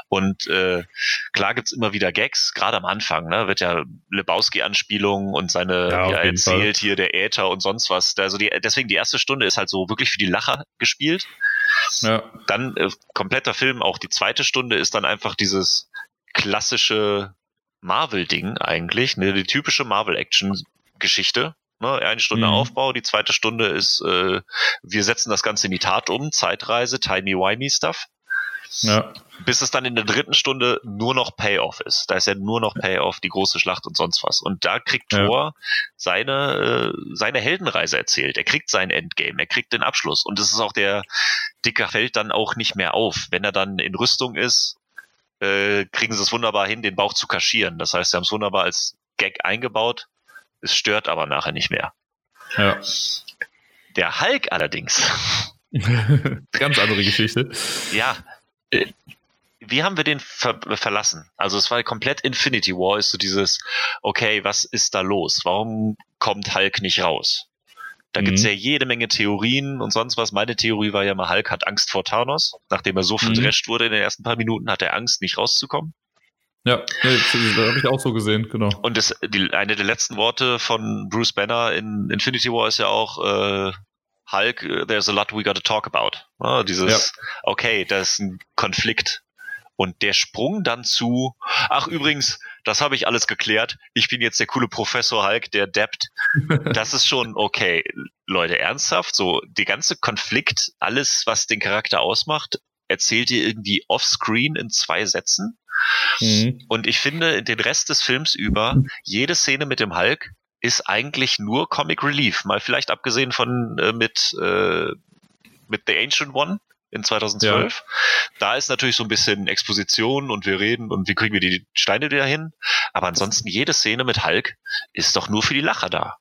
und äh, klar gibt's immer wieder Gags, gerade am Anfang, ne, wird ja Lebowski-Anspielungen und seine, ja, wie er erzählt, Fall. hier der Äther und sonst was. Also die, deswegen die erste Stunde ist halt so wirklich für die Lacher gespielt. Ja. Dann äh, kompletter Film, auch die zweite Stunde ist dann einfach dieses klassische Marvel-Ding eigentlich, ne, die typische Marvel-Action-Geschichte Ne? Eine Stunde mhm. Aufbau, die zweite Stunde ist, äh, wir setzen das Ganze in die Tat um, Zeitreise, Timey-Wimey-Stuff. Ja. Bis es dann in der dritten Stunde nur noch Payoff ist. Da ist ja nur noch Payoff, die große Schlacht und sonst was. Und da kriegt ja. Thor seine, äh, seine Heldenreise erzählt. Er kriegt sein Endgame, er kriegt den Abschluss. Und es ist auch der Dicker fällt dann auch nicht mehr auf. Wenn er dann in Rüstung ist, äh, kriegen sie es wunderbar hin, den Bauch zu kaschieren. Das heißt, sie haben es wunderbar als Gag eingebaut. Es stört aber nachher nicht mehr. Ja. Der Hulk allerdings. [laughs] Ganz andere Geschichte. Ja. Wie haben wir den ver verlassen? Also es war komplett Infinity War, ist so dieses, okay, was ist da los? Warum kommt Hulk nicht raus? Da mhm. gibt's ja jede Menge Theorien und sonst was. Meine Theorie war ja mal, Hulk hat Angst vor Thanos. Nachdem er so mhm. verdrescht wurde in den ersten paar Minuten, hat er Angst, nicht rauszukommen. Ja, nee, das habe ich auch so gesehen, genau. Und das, die, eine der letzten Worte von Bruce Banner in Infinity War ist ja auch äh, Hulk, uh, there's a lot we gotta talk about. Ja, dieses, ja. okay, da ist ein Konflikt. Und der Sprung dann zu, ach übrigens, das habe ich alles geklärt, ich bin jetzt der coole Professor Hulk, der deppt. [laughs] Das ist schon okay. Leute, ernsthaft, so die ganze Konflikt, alles, was den Charakter ausmacht, erzählt ihr irgendwie offscreen in zwei Sätzen? Mhm. Und ich finde, den Rest des Films über, jede Szene mit dem Hulk ist eigentlich nur Comic Relief. Mal vielleicht abgesehen von äh, mit, äh, mit The Ancient One in 2012. Ja. Da ist natürlich so ein bisschen Exposition und wir reden und wie kriegen wir die Steine wieder hin. Aber ansonsten jede Szene mit Hulk ist doch nur für die Lacher da.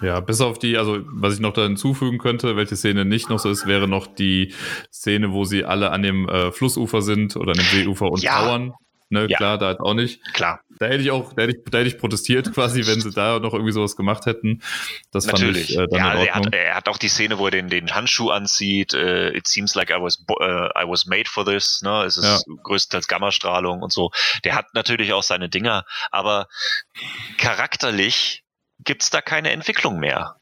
Ja, bis auf die, also was ich noch da hinzufügen könnte, welche Szene nicht noch so ist, wäre noch die Szene, wo sie alle an dem äh, Flussufer sind oder an dem Seeufer und ja. trauern. Ne, ja. klar, da halt auch nicht. Klar. Da hätte ich auch, da hätte ich, da hätte ich protestiert [laughs] quasi, wenn sie da noch irgendwie sowas gemacht hätten. Das Natürlich. fand ich äh, dann ja, er hat, er hat auch die Szene, wo er den, den Handschuh anzieht. Uh, it seems like I was, uh, I was made for this. Ne? Es ist ja. größtenteils Gammastrahlung und so. Der hat natürlich auch seine Dinger, aber charakterlich gibt's da keine Entwicklung mehr.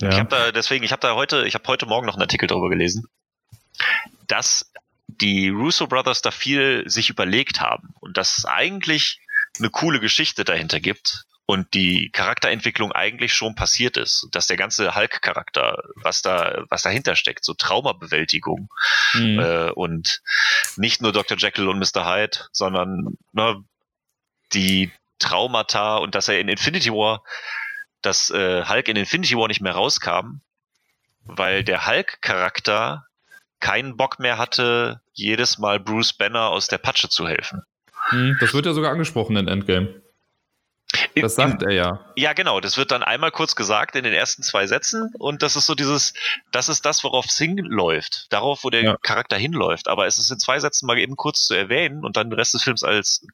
Ja. Ich habe da deswegen, ich habe da heute, ich habe heute Morgen noch einen Artikel darüber gelesen, dass die Russo Brothers da viel sich überlegt haben und dass es eigentlich eine coole Geschichte dahinter gibt und die Charakterentwicklung eigentlich schon passiert ist, dass der ganze Hulk-Charakter, was da, was dahinter steckt, so Traumabewältigung mhm. äh, und nicht nur Dr. Jekyll und Mr. Hyde, sondern ne, die Traumata und dass er in Infinity War, dass äh, Hulk in Infinity War nicht mehr rauskam, weil der Hulk-Charakter keinen Bock mehr hatte, jedes Mal Bruce Banner aus der Patsche zu helfen. Hm, das wird ja sogar angesprochen in Endgame. Das sagt er ja. Ja, genau. Das wird dann einmal kurz gesagt in den ersten zwei Sätzen und das ist so dieses, das ist das, worauf es hinläuft. Darauf, wo der ja. Charakter hinläuft. Aber es ist in zwei Sätzen mal eben kurz zu erwähnen und dann den Rest des Films als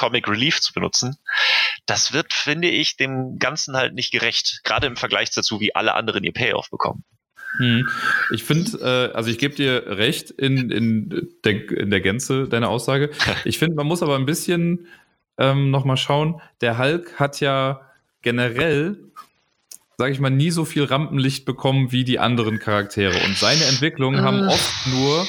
Comic Relief zu benutzen. Das wird, finde ich, dem Ganzen halt nicht gerecht. Gerade im Vergleich dazu, wie alle anderen ihr Payoff bekommen. Hm. Ich finde, äh, also ich gebe dir recht in, in, der, in der Gänze deiner Aussage. [laughs] Ich finde, man muss aber ein bisschen ähm, nochmal schauen. Der Hulk hat ja generell, sage ich mal, nie so viel Rampenlicht bekommen wie die anderen Charaktere. Und seine Entwicklungen haben ah. oft nur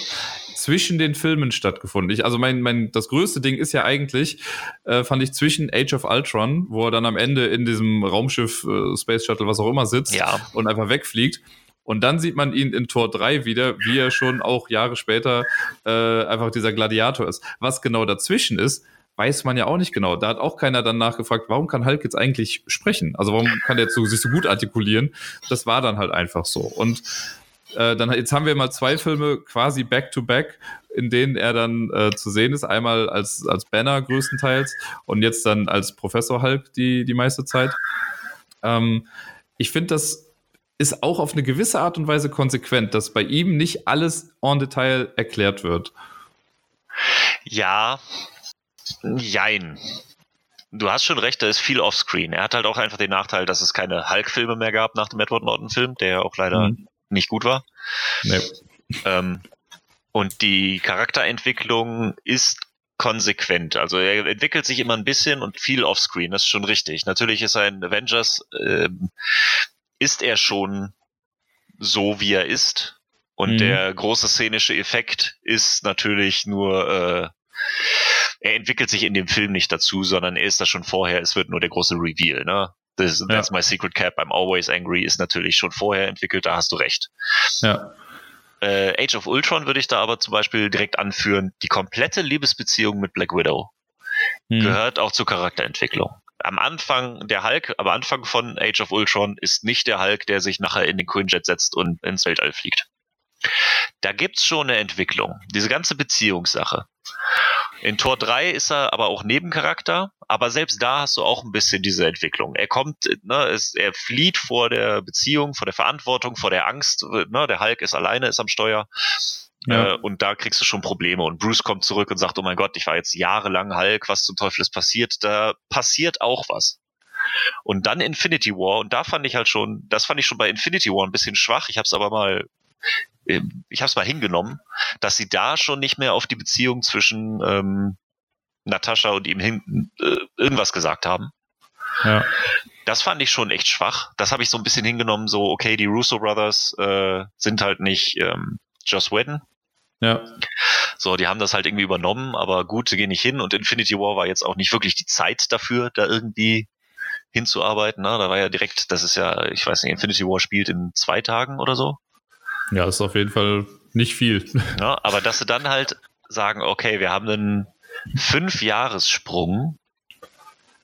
zwischen den Filmen stattgefunden. Ich, also mein, mein, das größte Ding ist ja eigentlich, äh, fand ich zwischen Age of Ultron, wo er dann am Ende in diesem Raumschiff, äh, Space Shuttle, was auch immer sitzt Ja. und einfach wegfliegt. Und dann sieht man ihn in Tor 3 wieder, wie er schon auch Jahre später äh, einfach dieser Gladiator ist. Was genau dazwischen ist, weiß man ja auch nicht genau. Da hat auch keiner dann nachgefragt, warum kann Hulk jetzt eigentlich sprechen? Also warum kann der so, sich so gut artikulieren? Das war dann halt einfach so. Und äh, dann jetzt haben wir mal zwei Filme quasi back to back, in denen er dann äh, zu sehen ist. Einmal als, als Banner größtenteils und jetzt dann als Professor Hulk die, die meiste Zeit. Ähm, ich finde, das ist auch auf eine gewisse Art und Weise konsequent, dass bei ihm nicht alles en Detail erklärt wird. Ja, jein. Du hast schon recht, da ist viel offscreen. Er hat halt auch einfach den Nachteil, dass es keine Hulk-Filme mehr gab nach dem Edward Norton-Film, der ja auch leider Mhm. Nicht gut war. Nee. Ähm, und die Charakterentwicklung ist konsequent. Also er entwickelt sich immer ein bisschen und viel offscreen, das ist schon richtig. Natürlich ist er in Avengers, ähm, ist er schon so, wie er ist. Und Mhm. der große szenische Effekt ist natürlich nur, äh, er entwickelt sich in dem Film nicht dazu, sondern er ist da schon vorher, es wird nur der große Reveal, ne? Das, Ja. That's my secret cap, I'm always angry, ist natürlich schon vorher entwickelt, da hast du recht. Ja. Äh, Age of Ultron würde ich da aber zum Beispiel direkt anführen. Die komplette Liebesbeziehung mit Black Widow Hm. gehört auch zur Charakterentwicklung. Am Anfang, der Hulk, am Anfang von Age of Ultron ist nicht der Hulk, der sich nachher in den Quinjet setzt und ins Weltall fliegt. Da gibt's schon eine Entwicklung. Diese ganze Beziehungssache. In Tor 3 ist er aber auch Nebencharakter, aber selbst da hast du auch ein bisschen diese Entwicklung. Er kommt, ne, es, er flieht vor der Beziehung, vor der Verantwortung, vor der Angst. Ne, der Hulk ist alleine, ist am Steuer. Ja. Äh, und da kriegst du schon Probleme. Und Bruce kommt zurück und sagt, oh mein Gott, ich war jetzt jahrelang Hulk, was zum Teufel ist passiert? Da passiert auch was. Und dann Infinity War, und da fand ich halt schon, das fand ich schon bei Infinity War ein bisschen schwach. Ich habe es aber mal, ich habe es mal hingenommen, dass sie da schon nicht mehr auf die Beziehung zwischen ähm, Natascha und ihm hin äh, irgendwas gesagt haben. ja. Das fand ich schon echt schwach. Das habe ich so ein bisschen hingenommen, so, okay, die Russo Brothers äh, sind halt nicht ähm, Joss Whedon. Ja. So, die haben das halt irgendwie übernommen, aber gut, sie gehen nicht hin und Infinity War war jetzt auch nicht wirklich die Zeit dafür, da irgendwie hinzuarbeiten. Ne? Da war ja direkt, das ist ja, ich weiß nicht, Infinity War spielt in zwei Tagen oder so. Ja, ist auf jeden Fall nicht viel. Ne? Aber dass sie dann halt sagen, okay, wir haben einen Fünf-Jahres-Sprung.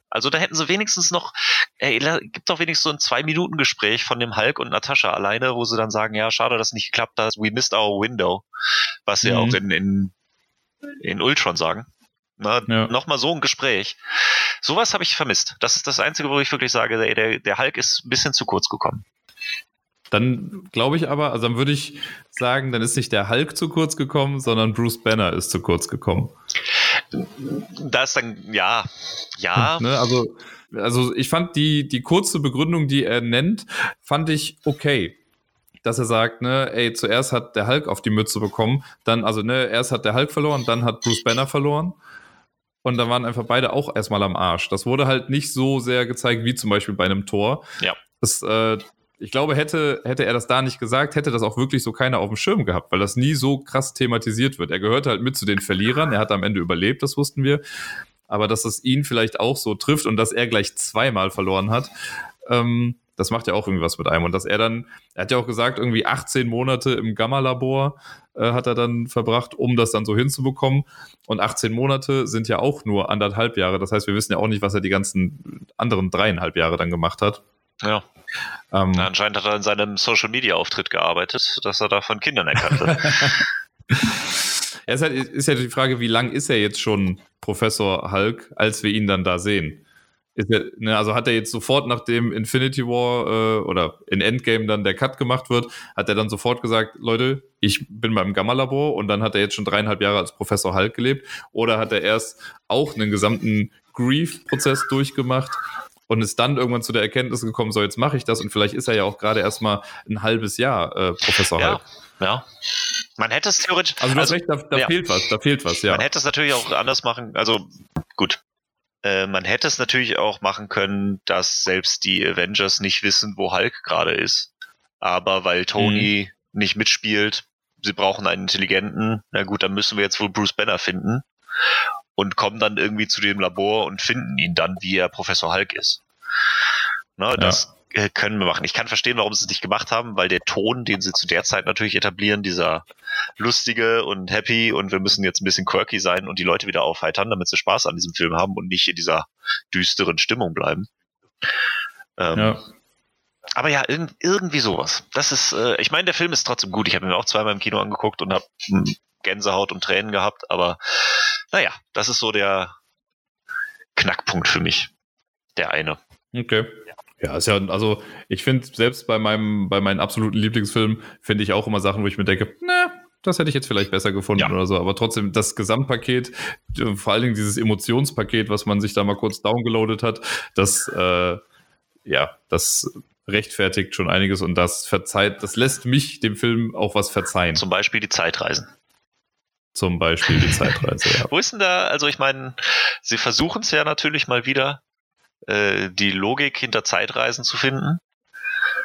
Also da hätten sie wenigstens noch, ey, gibt doch wenigstens so ein Zwei-Minuten-Gespräch von dem Hulk und Natascha alleine, wo sie dann sagen, ja, schade, dass es nicht geklappt hat, we missed our window. Was sie Mhm. auch in, in, in Ultron sagen. Na, Ja. Nochmal so ein Gespräch. Sowas habe ich vermisst. Das ist das Einzige, wo ich wirklich sage, ey, der, der Hulk ist ein bisschen zu kurz gekommen. Dann glaube ich aber, also dann würde ich sagen, dann ist nicht der Hulk zu kurz gekommen, sondern Bruce Banner ist zu kurz gekommen. Da ist dann, ja, ja, [laughs] Ne? Also, also ich fand die, die kurze Begründung, die er nennt, fand ich okay. Dass er sagt, ne, ey, zuerst hat der Hulk auf die Mütze bekommen, dann, also, ne, erst hat der Hulk verloren, dann hat Bruce Banner verloren. Und dann waren einfach beide auch erstmal am Arsch. Das wurde halt nicht so sehr gezeigt wie zum Beispiel bei einem Tor. Ja. Das, äh, ich glaube, hätte, hätte er das da nicht gesagt, hätte das auch wirklich so keiner auf dem Schirm gehabt, weil das nie so krass thematisiert wird. Er gehört halt mit zu den Verlierern. Er hat am Ende überlebt, das wussten wir. Aber dass es ihn vielleicht auch so trifft und dass er gleich zweimal verloren hat, ähm, das macht ja auch irgendwie was mit einem. Und dass er dann, er hat ja auch gesagt, irgendwie 18 Monate im Gamma-Labor äh, hat er dann verbracht, um das dann so hinzubekommen. Und 18 Monate sind ja auch nur anderthalb Jahre. Das heißt, wir wissen ja auch nicht, was er die ganzen anderen dreieinhalb Jahre dann gemacht hat. Ja. Ähm, Na, anscheinend hat er in seinem Social Media Auftritt gearbeitet, dass er da von Kindern erkannt wird. [laughs] Ja, ist, halt, ist ja die Frage, wie lang ist er jetzt schon Professor Hulk, als wir ihn dann da sehen? Er, ne, also hat er jetzt sofort, nachdem Infinity War äh, oder in Endgame dann der Cut gemacht wird, hat er dann sofort gesagt, Leute, ich bin beim Gamma-Labor und dann hat er jetzt schon dreieinhalb Jahre als Professor Hulk gelebt? Oder hat er erst auch einen gesamten Grief-Prozess durchgemacht und ist dann irgendwann zu der Erkenntnis gekommen, so jetzt mache ich das und vielleicht ist er ja auch gerade erstmal ein halbes Jahr äh, Professor ja, Hulk. ja. Man hätte es theoretisch. Also du hast recht, da, da ja. fehlt was, da fehlt was, ja. Man hätte es natürlich auch anders machen. Also gut. Äh, man hätte es natürlich auch machen können, dass selbst die Avengers nicht wissen, wo Hulk gerade ist. Aber weil Tony nicht mitspielt, sie brauchen einen intelligenten, na gut, dann müssen wir jetzt wohl Bruce Banner finden und kommen dann irgendwie zu dem Labor und finden ihn dann, wie er Professor Hulk ist. Na, ja. Das äh, können wir machen. Ich kann verstehen, warum sie es nicht gemacht haben, weil der Ton, den sie zu der Zeit natürlich etablieren, dieser lustige und happy und wir müssen jetzt ein bisschen quirky sein und die Leute wieder aufheitern, damit sie Spaß an diesem Film haben und nicht in dieser düsteren Stimmung bleiben. Ähm, ja. Aber ja, irg irgendwie sowas. Das ist, äh, ich meine, der Film ist trotzdem gut. Ich habe ihn auch zweimal im Kino angeguckt und habe hm, Gänsehaut und Tränen gehabt, aber naja, das ist so der Knackpunkt für mich. Der eine. Okay. Ja, ist ja, also ich finde, selbst bei meinem, bei meinen absoluten Lieblingsfilmen finde ich auch immer Sachen, wo ich mir denke, na, das hätte ich jetzt vielleicht besser gefunden ja. oder so. Aber trotzdem, das Gesamtpaket, vor allen Dingen dieses Emotionspaket, was man sich da mal kurz downgeloadet hat, das, äh, ja, das rechtfertigt schon einiges und das verzeiht, das lässt mich dem Film auch was verzeihen. Zum Beispiel die Zeitreisen. Zum Beispiel die [laughs] Zeitreise, ja. Wo ist denn da, also ich meine, sie versuchen es ja natürlich mal wieder, äh, die Logik hinter Zeitreisen zu finden.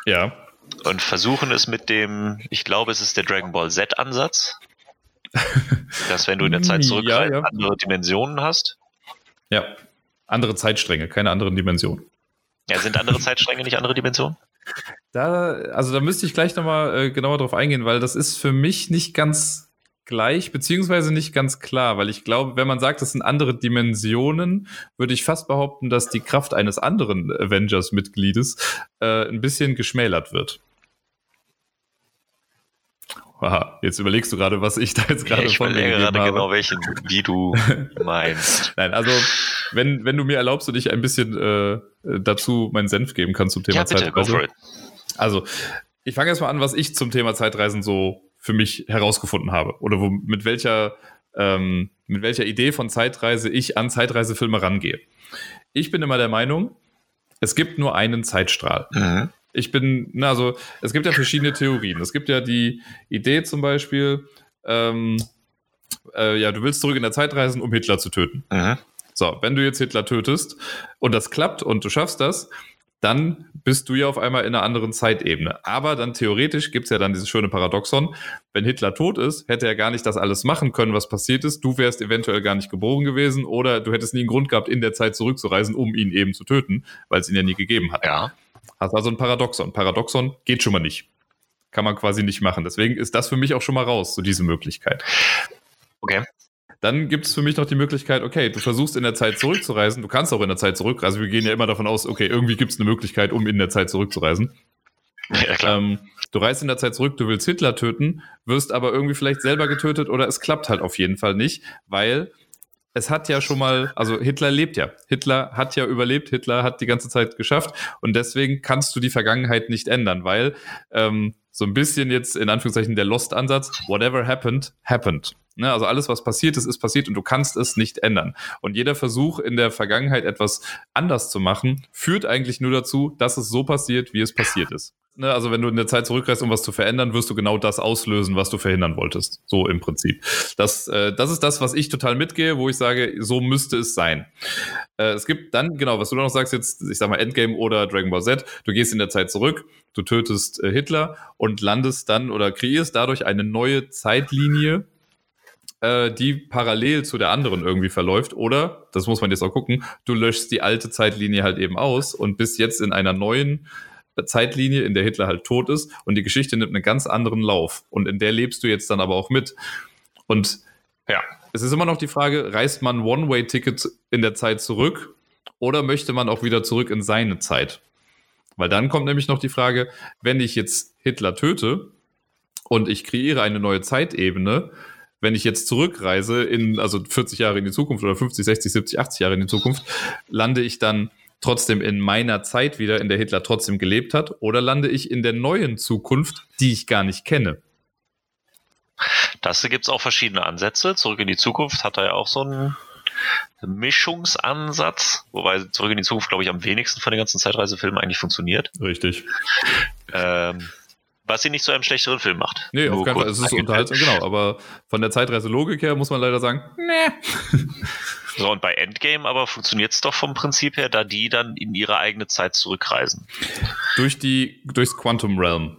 Ja. Und versuchen es mit dem, ich glaube, es ist der Dragon Ball Z-Ansatz. [laughs] dass wenn du in der Zeit zurückreist, ja, ja. andere Dimensionen hast. Ja. Andere Zeitstränge, keine anderen Dimensionen. Ja, sind andere Zeitstränge nicht andere Dimensionen? [laughs] Da, also da müsste ich gleich nochmal äh, genauer drauf eingehen, weil das ist für mich nicht ganz gleich, beziehungsweise nicht ganz klar, weil ich glaube, wenn man sagt, das sind andere Dimensionen, würde ich fast behaupten, dass die Kraft eines anderen Avengers-Mitgliedes äh, ein bisschen geschmälert wird. Aha, jetzt überlegst du gerade, was ich da jetzt gerade ja, von mir gerade habe. genau welchen, wie du [laughs] meinst. Nein, also wenn, wenn du mir erlaubst und ich ein bisschen äh, dazu meinen Senf geben kann zum Thema ja, bitte, Zeitreise. Also, ich fange erstmal an, was ich zum Thema Zeitreisen so für mich herausgefunden habe oder wo, mit welcher ähm, mit welcher Idee von Zeitreise ich an Zeitreisefilme rangehe. Ich bin immer der Meinung, es gibt nur einen Zeitstrahl. Mhm. Ich bin, na, also es gibt ja verschiedene Theorien. Es gibt ja die Idee zum Beispiel, ähm, äh, ja, du willst zurück in der Zeit reisen, um Hitler zu töten. Mhm. So, wenn du jetzt Hitler tötest und das klappt und du schaffst das, dann bist du ja auf einmal in einer anderen Zeitebene. Aber dann theoretisch gibt es ja dann dieses schöne Paradoxon, wenn Hitler tot ist, hätte er gar nicht das alles machen können, was passiert ist. Du wärst eventuell gar nicht geboren gewesen oder du hättest nie einen Grund gehabt, in der Zeit zurückzureisen, um ihn eben zu töten, weil es ihn ja nie gegeben hat. Ja. Hast also ein Paradoxon. Paradoxon geht schon mal nicht. Kann man quasi nicht machen. Deswegen ist das für mich auch schon mal raus, so diese Möglichkeit. Okay. Dann gibt es für mich noch die Möglichkeit, okay, du versuchst in der Zeit zurückzureisen. Du kannst auch in der Zeit zurückreisen. Wir gehen ja immer davon aus, okay, irgendwie gibt es eine Möglichkeit, um in der Zeit zurückzureisen. Ja, klar. Ähm, du reist in der Zeit zurück, du willst Hitler töten, wirst aber irgendwie vielleicht selber getötet oder es klappt halt auf jeden Fall nicht, weil es hat ja schon mal, also Hitler lebt ja. Hitler hat ja überlebt, Hitler hat die ganze Zeit geschafft und deswegen kannst du die Vergangenheit nicht ändern, weil ähm, so ein bisschen jetzt in Anführungszeichen der Lost-Ansatz, whatever happened, happened. Ne, also alles, was passiert ist, ist passiert und du kannst es nicht ändern. Und jeder Versuch in der Vergangenheit etwas anders zu machen, führt eigentlich nur dazu, dass es so passiert, wie es passiert ist. Ne, also wenn du in der Zeit zurückreist, um was zu verändern, wirst du genau das auslösen, was du verhindern wolltest. So im Prinzip. Das, äh, das ist das, was ich total mitgehe, wo ich sage, so müsste es sein. Äh, es gibt dann, genau, was du noch sagst jetzt, ich sag mal Endgame oder Dragon Ball Z, du gehst in der Zeit zurück, du tötest äh, Hitler und landest dann oder kreierst dadurch eine neue Zeitlinie, äh, die parallel zu der anderen irgendwie verläuft. Oder, das muss man jetzt auch gucken, du löschst die alte Zeitlinie halt eben aus und bist jetzt in einer neuen Zeitlinie, in der Hitler halt tot ist und die Geschichte nimmt einen ganz anderen Lauf. Und in der lebst du jetzt dann aber auch mit. Und ja, es ist immer noch die Frage, reist man One-Way-Ticket in der Zeit zurück oder möchte man auch wieder zurück in seine Zeit? Weil dann kommt nämlich noch die Frage, wenn ich jetzt Hitler töte und ich kreiere eine neue Zeitebene, wenn ich jetzt zurückreise in, also 40 Jahre in die Zukunft oder 50, 60, 70, 80 Jahre in die Zukunft, lande ich dann trotzdem in meiner Zeit wieder, in der Hitler trotzdem gelebt hat, oder lande ich in der neuen Zukunft, die ich gar nicht kenne? Das gibt es auch verschiedene Ansätze. Zurück in die Zukunft hat er ja auch so einen Mischungsansatz, wobei Zurück in die Zukunft, glaube ich, am wenigsten von den ganzen Zeitreisefilmen eigentlich funktioniert. Richtig. Ähm, was sie nicht zu einem schlechteren Film macht. Nee, auf keinen Fall. Es ist unterhaltsam, genau. Aber von der Zeitreiselogik her muss man leider sagen, nee. [laughs] So, und bei Endgame aber funktioniert es doch vom Prinzip her, da die dann in ihre eigene Zeit zurückreisen. Durch die, durchs Quantum Realm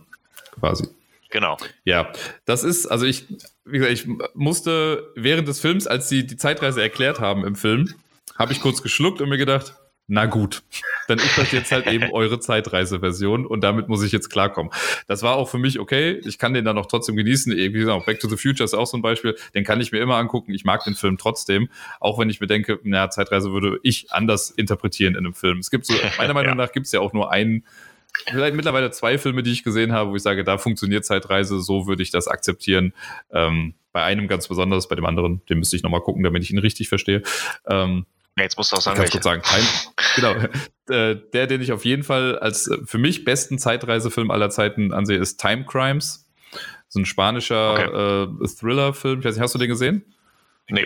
quasi. Genau. Ja, das ist, also ich, wie gesagt, ich musste während des Films, als sie die Zeitreise erklärt haben im Film, habe ich kurz geschluckt und mir gedacht, na gut, dann ist das jetzt halt eben eure Zeitreise-Version und damit muss ich jetzt klarkommen. Das war auch für mich okay. Ich kann den dann auch trotzdem genießen. Wie gesagt, Back to the Future ist auch so ein Beispiel. Den kann ich mir immer angucken. Ich mag den Film trotzdem, auch wenn ich mir denke, naja, Zeitreise würde ich anders interpretieren in einem Film. Es gibt so, [laughs] meiner Meinung nach gibt es ja auch nur einen, vielleicht mittlerweile zwei Filme, die ich gesehen habe, wo ich sage, da funktioniert Zeitreise, so würde ich das akzeptieren. Ähm, bei einem ganz besonders, bei dem anderen, den müsste ich nochmal gucken, damit ich ihn richtig verstehe. Ähm, Jetzt musst du auch sagen, Kannst welche. kurz sagen, Time, genau. [laughs] Äh, der, den ich auf jeden Fall als äh, für mich besten Zeitreisefilm aller Zeiten ansehe, ist Time Crimes. So ein spanischer äh, Thriller-Film. Ich weiß nicht, hast du den gesehen? Nee.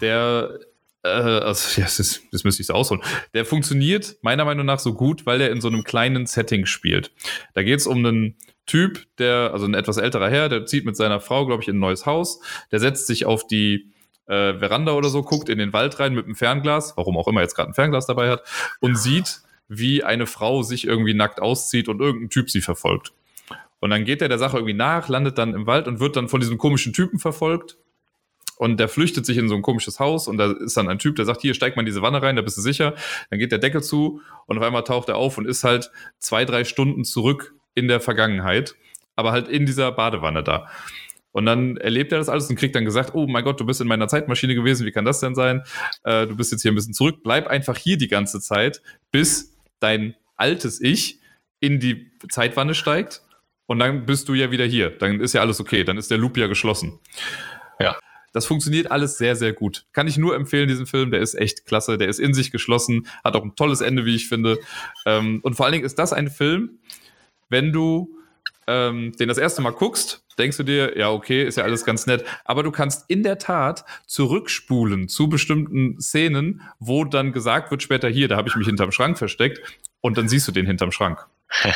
Der, äh, also, [laughs] ja, das, ist, das müsste ich so ausholen. Der funktioniert meiner Meinung nach so gut, weil er in so einem kleinen Setting spielt. Da geht es um einen Typ, der, also ein etwas älterer Herr, der zieht mit seiner Frau, glaube ich, in ein neues Haus. Der setzt sich auf die äh, Veranda oder so, guckt in den Wald rein mit einem Fernglas, warum auch immer er jetzt gerade ein Fernglas dabei hat, und sieht, wie eine Frau sich irgendwie nackt auszieht und irgendein Typ sie verfolgt. Und dann geht er der Sache irgendwie nach, landet dann im Wald und wird dann von diesem komischen Typen verfolgt. Und der flüchtet sich in so ein komisches Haus und da ist dann ein Typ, der sagt, hier, steig mal in diese Wanne rein, da bist du sicher. Dann geht der Deckel zu und auf einmal taucht er auf und ist halt zwei, drei Stunden zurück in der Vergangenheit, aber halt in dieser Badewanne da. Und dann erlebt er das alles und kriegt dann gesagt, oh mein Gott, du bist in meiner Zeitmaschine gewesen, wie kann das denn sein? Äh, du bist jetzt hier ein bisschen zurück, bleib einfach hier die ganze Zeit, bis dein altes Ich in die Zeitwanne steigt und dann bist du ja wieder hier. Dann ist ja alles okay, dann ist der Loop ja geschlossen. Ja. Das funktioniert alles sehr, sehr gut. Kann ich nur empfehlen, diesen Film. Der ist echt klasse. Der ist in sich geschlossen, hat auch ein tolles Ende, wie ich finde. Ähm, und vor allen Dingen ist das ein Film, wenn du ähm, den das erste Mal guckst, denkst du dir, ja, okay, ist ja alles ganz nett. Aber du kannst in der Tat zurückspulen zu bestimmten Szenen, wo dann gesagt wird, später hier, da habe ich mich hinterm Schrank versteckt und dann siehst du den hinterm Schrank. [laughs]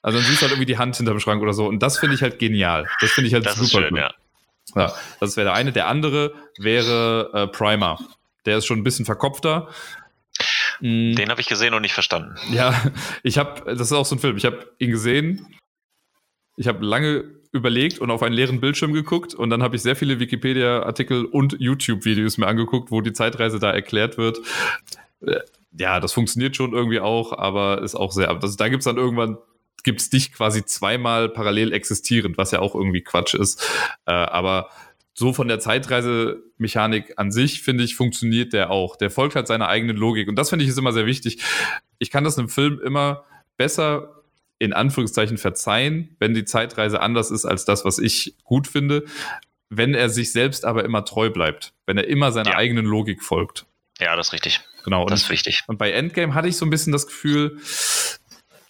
Also dann siehst du halt irgendwie die Hand hinterm Schrank oder so. Und das finde ich halt genial. Das finde ich halt das super ist schön, ja. Ja, das wäre der eine. Der andere wäre äh, Primer. Der ist schon ein bisschen verkopfter. Mm, Den habe ich gesehen und nicht verstanden. ja, [laughs] ich habe, das ist auch so ein Film. Ich habe ihn gesehen. Ich habe lange überlegt und auf einen leeren Bildschirm geguckt und dann habe ich sehr viele Wikipedia-Artikel und YouTube-Videos mir angeguckt, wo die Zeitreise da erklärt wird. Äh, Ja, das funktioniert schon irgendwie auch, aber ist auch sehr. Also da gibt es dann irgendwann gibt es dich quasi zweimal parallel existierend, was ja auch irgendwie Quatsch ist. Äh, aber so von der Zeitreise-Mechanik an sich, finde ich, funktioniert der auch. Der folgt halt seiner eigenen Logik. Und das finde ich ist immer sehr wichtig. Ich kann das einem Film immer besser in Anführungszeichen verzeihen, wenn die Zeitreise anders ist als das, was ich gut finde, wenn er sich selbst aber immer treu bleibt, wenn er immer seiner Ja. eigenen Logik folgt. Ja, das ist richtig. Genau. Und Das ist wichtig. und bei Endgame hatte ich so ein bisschen das Gefühl,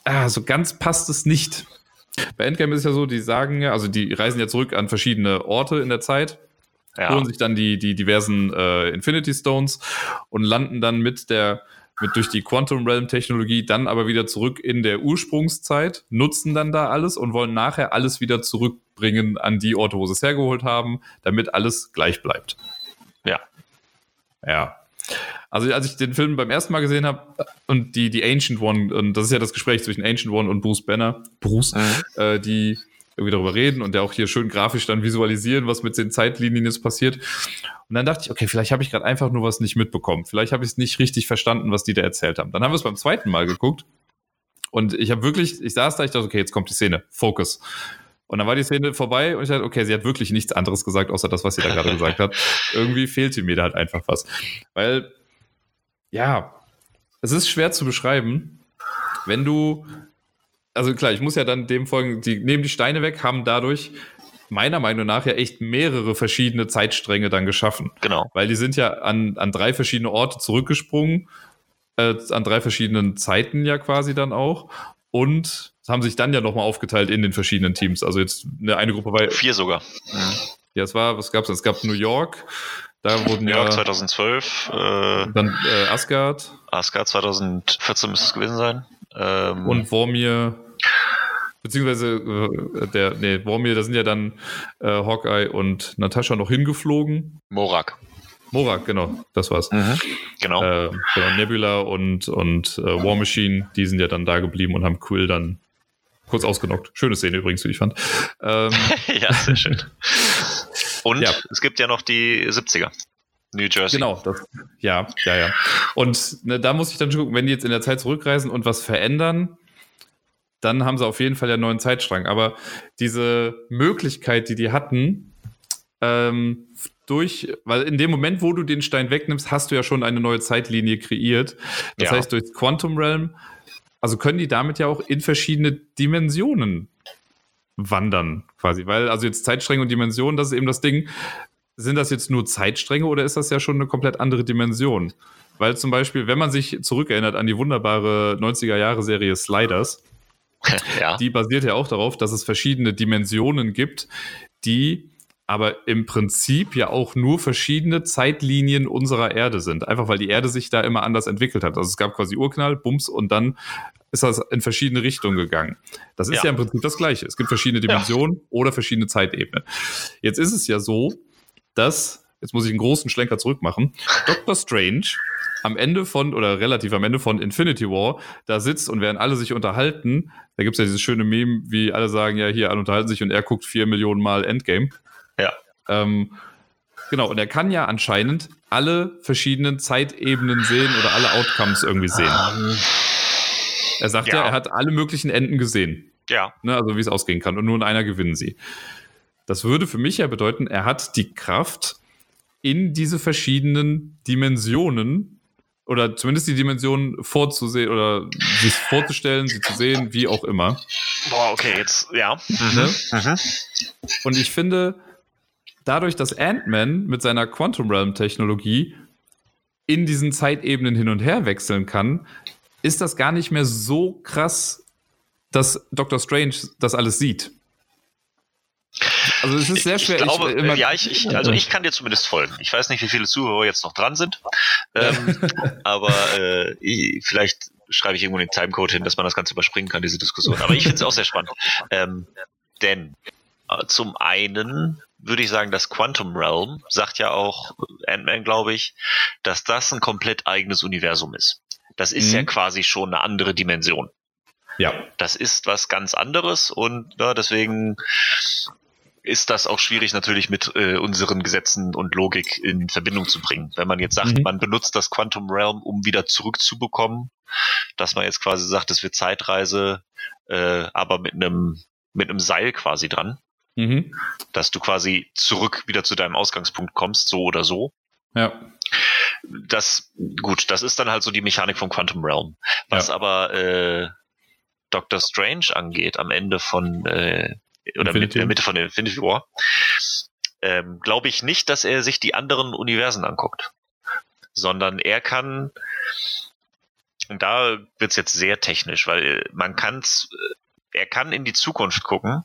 ah, so ganz passt es nicht. Bei Endgame ist es ja so, die sagen ja, also die reisen ja zurück an verschiedene Orte in der Zeit, Ja. holen sich dann die, die diversen äh, Infinity Stones und landen dann mit der mit durch die Quantum Realm Technologie dann aber wieder zurück in der Ursprungszeit, nutzen dann da alles und wollen nachher alles wieder zurückbringen an die Orte, wo sie es hergeholt haben, damit alles gleich bleibt. Ja. Ja. Also als ich den Film beim ersten Mal gesehen habe und die, die Ancient One, und das ist ja das Gespräch zwischen Ancient One und Bruce Banner, Bruce, Mhm. äh, die irgendwie darüber reden und der auch hier schön grafisch dann visualisieren, was mit den Zeitlinien jetzt passiert. Und dann dachte ich, okay, vielleicht habe ich gerade einfach nur was nicht mitbekommen. Vielleicht habe ich es nicht richtig verstanden, was die da erzählt haben. Dann haben wir es beim zweiten Mal geguckt und ich habe wirklich, ich saß da, ich dachte, okay, jetzt kommt die Szene, Focus. Und dann war die Szene vorbei und ich dachte, okay, sie hat wirklich nichts anderes gesagt, außer das, was sie da gerade gesagt hat. Irgendwie fehlte mir da halt einfach was. Weil, ja, es ist schwer zu beschreiben, wenn du, also klar, ich muss ja dann dem folgen, die nehmen die Steine weg, haben dadurch meiner Meinung nach ja echt mehrere verschiedene Zeitstränge dann geschaffen. Genau. Weil die sind ja an, an drei verschiedene Orte zurückgesprungen, äh, an drei verschiedenen Zeiten ja quasi dann auch. Und haben sich dann ja nochmal aufgeteilt in den verschiedenen Teams. Also jetzt eine, eine Gruppe war, Vier sogar. Mhm. ja, es war, was gab's? Es gab New York, da wurden New ja York 2012, äh, dann äh, Asgard Asgard 2014 müsste es gewesen sein. Ähm, und Vormir, beziehungsweise äh, der, nee, Vormir, da sind ja dann äh, Hawkeye und Natascha noch hingeflogen. Morak. Morak, genau, das war's. Genau. Äh, genau, Nebula und, und äh, War Machine, die sind ja dann da geblieben und haben Quill dann kurz ausgenockt. Schöne Szene übrigens, wie ich fand. Ähm, [laughs] ja, sehr schön. Und ja. es gibt ja noch die 70er. New Jersey. Genau, das, ja, ja, ja. Und ne, da muss ich dann schon gucken, wenn die jetzt in der Zeit zurückreisen und was verändern, dann haben sie auf jeden Fall ja einen neuen Zeitstrang. Aber diese Möglichkeit, die die hatten, ähm, durch, weil in dem Moment, wo du den Stein wegnimmst, hast du ja schon eine neue Zeitlinie kreiert. Das ja. heißt, durch Quantum Realm, also können die damit ja auch in verschiedene Dimensionen wandern, quasi. Weil, also jetzt Zeitstränge und Dimensionen, das ist eben das Ding. Sind das jetzt nur Zeitstränge oder ist das ja schon eine komplett andere Dimension? Weil zum Beispiel, wenn man sich zurückerinnert an die wunderbare 90er-Jahre-Serie Sliders, [laughs] ja. die basiert ja auch darauf, dass es verschiedene Dimensionen gibt, die aber im Prinzip ja auch nur verschiedene Zeitlinien unserer Erde sind. Einfach weil die Erde sich da immer anders entwickelt hat. Also es gab quasi Urknall, Bums und dann ist das in verschiedene Richtungen gegangen. Das ist ja, ja im Prinzip das Gleiche. Es gibt verschiedene Dimensionen ja. oder verschiedene Zeitebenen. Jetzt ist es ja so, dass, jetzt muss ich einen großen Schlenker zurückmachen, [laughs] Dr. Strange am Ende von, oder relativ am Ende von Infinity War, da sitzt und während alle sich unterhalten, da gibt es ja dieses schöne Meme, wie alle sagen, ja, hier, alle unterhalten sich und er guckt vier Millionen Mal Endgame. Ja. Ähm, genau, und er kann ja anscheinend alle verschiedenen Zeitebenen sehen oder alle Outcomes irgendwie sehen. Um, ähm, er sagt ja. ja, er hat alle möglichen Enden gesehen. Ja. Ne, also wie es ausgehen kann. Und nur in einer gewinnen sie. Das würde für mich ja bedeuten, er hat die Kraft, in diese verschiedenen Dimensionen oder zumindest die Dimensionen vorzusehen oder sich vorzustellen, sie zu sehen, wie auch immer. Boah, okay, jetzt, ja. Ne? Mhm. Mhm. Und ich finde, dadurch, dass Ant-Man mit seiner Quantum Realm Technologie in diesen Zeitebenen hin und her wechseln kann, ist das gar nicht mehr so krass, dass Doctor Strange das alles sieht. Also es ist sehr schwer. Ich glaube, ich, ja, ich, ich, also ich kann dir zumindest folgen. Ich weiß nicht, wie viele Zuhörer jetzt noch dran sind, ähm, aber äh, ich, vielleicht schreibe ich irgendwo den Timecode hin, dass man das Ganze überspringen kann, diese Diskussion. Aber ich finde es auch sehr spannend. Ähm, denn äh, zum einen würde ich sagen, das Quantum Realm sagt ja auch Ant-Man, glaube ich, dass das ein komplett eigenes Universum ist. Das ist mhm. ja quasi schon eine andere Dimension. Ja. Das ist was ganz anderes und ja, deswegen ist das auch schwierig natürlich mit äh, unseren Gesetzen und Logik in Verbindung zu bringen. Wenn man jetzt sagt, mhm. man benutzt das Quantum Realm, um wieder zurückzubekommen, dass man jetzt quasi sagt, es wird Zeitreise, äh, aber mit einem mit einem Seil quasi dran, mhm. dass du quasi zurück wieder zu deinem Ausgangspunkt kommst, so oder so. Ja. Das gut, das ist dann halt so die Mechanik vom Quantum Realm. Was ja. aber äh, Doctor Strange angeht, am Ende von äh, oder mit der Mitte von Infinity War, ähm, glaube ich nicht, dass er sich die anderen Universen anguckt, sondern er kann, und da wird's jetzt sehr technisch, weil man kann's, er kann in die Zukunft gucken,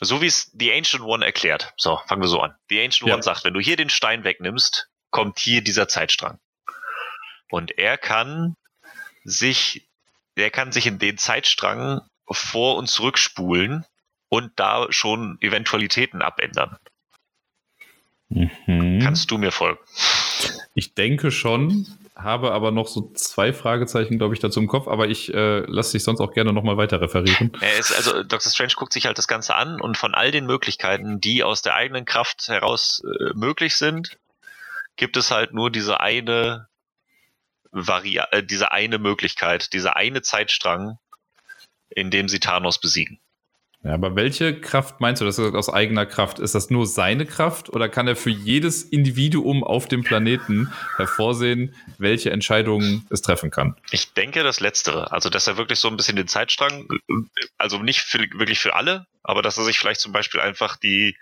so wie es The Ancient One erklärt. So, fangen wir so an. The Ancient ja. One sagt, wenn du hier den Stein wegnimmst, kommt hier dieser Zeitstrang. Und er kann sich, er kann sich in den Zeitstrang vor- und zurückspulen und da schon Eventualitäten abändern. Mhm. Kannst du mir folgen? Ich denke schon, habe aber noch so zwei Fragezeichen, glaube ich, dazu im Kopf, aber ich äh, lasse dich sonst auch gerne nochmal weiter referieren. Er also Dr. Strange guckt sich halt das Ganze an und von all den Möglichkeiten, die aus der eigenen Kraft heraus äh, möglich sind, gibt es halt nur diese eine Vari äh, diese eine Möglichkeit, dieser eine Zeitstrang, indem sie Thanos besiegen. Ja, aber welche Kraft meinst du, das ist aus eigener Kraft? Ist das nur seine Kraft oder kann er für jedes Individuum auf dem Planeten hervorsehen, welche Entscheidungen es treffen kann? Ich denke das Letztere. Also, dass er wirklich so ein bisschen den Zeitstrang, also nicht für, wirklich für alle, aber dass er sich vielleicht zum Beispiel einfach die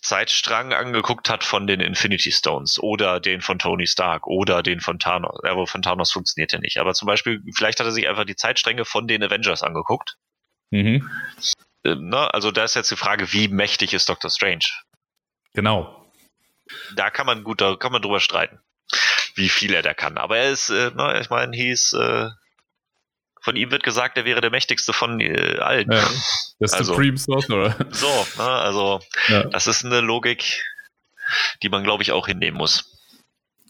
Zeitstrang angeguckt hat von den Infinity Stones oder den von Tony Stark oder den von Thanos. Ja, von Thanos funktioniert ja nicht. Aber zum Beispiel, vielleicht hat er sich einfach die Zeitstränge von den Avengers angeguckt. Mhm. Ähm, ne? Also da ist jetzt die Frage, wie mächtig ist Doctor Strange? Genau. Da kann man gut, da kann man drüber streiten, wie viel er da kann. Aber er ist, äh, ne, ich meine, hieß, äh, von ihm wird gesagt, er wäre der mächtigste von äh, allen. Ja. Der also, Supreme Sorcerer. So, ne, also ja. das ist eine Logik, die man, glaube ich, auch hinnehmen muss.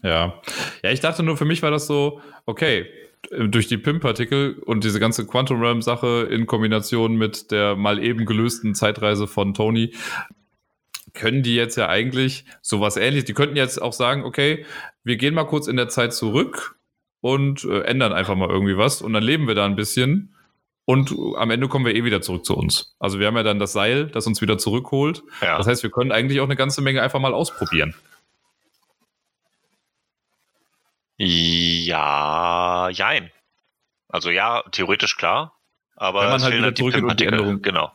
Ja. Ja, ich dachte nur, für mich war das so, okay, durch die PIM-Partikel und diese ganze Quantum Realm-Sache in Kombination mit der mal eben gelösten Zeitreise von Tony, können die jetzt ja eigentlich sowas ähnliches. Die könnten jetzt auch sagen, okay, wir gehen mal kurz in der Zeit zurück und äh, ändern einfach mal irgendwie was und dann leben wir da ein bisschen und am Ende kommen wir eh wieder zurück zu uns. Also wir haben ja dann das Seil, das uns wieder zurückholt. Ja. Das heißt, wir können eigentlich auch eine ganze Menge einfach mal ausprobieren. Ja, jein. Also ja, theoretisch klar. Aber Wenn man halt wieder zurück in die Änderung. Genau.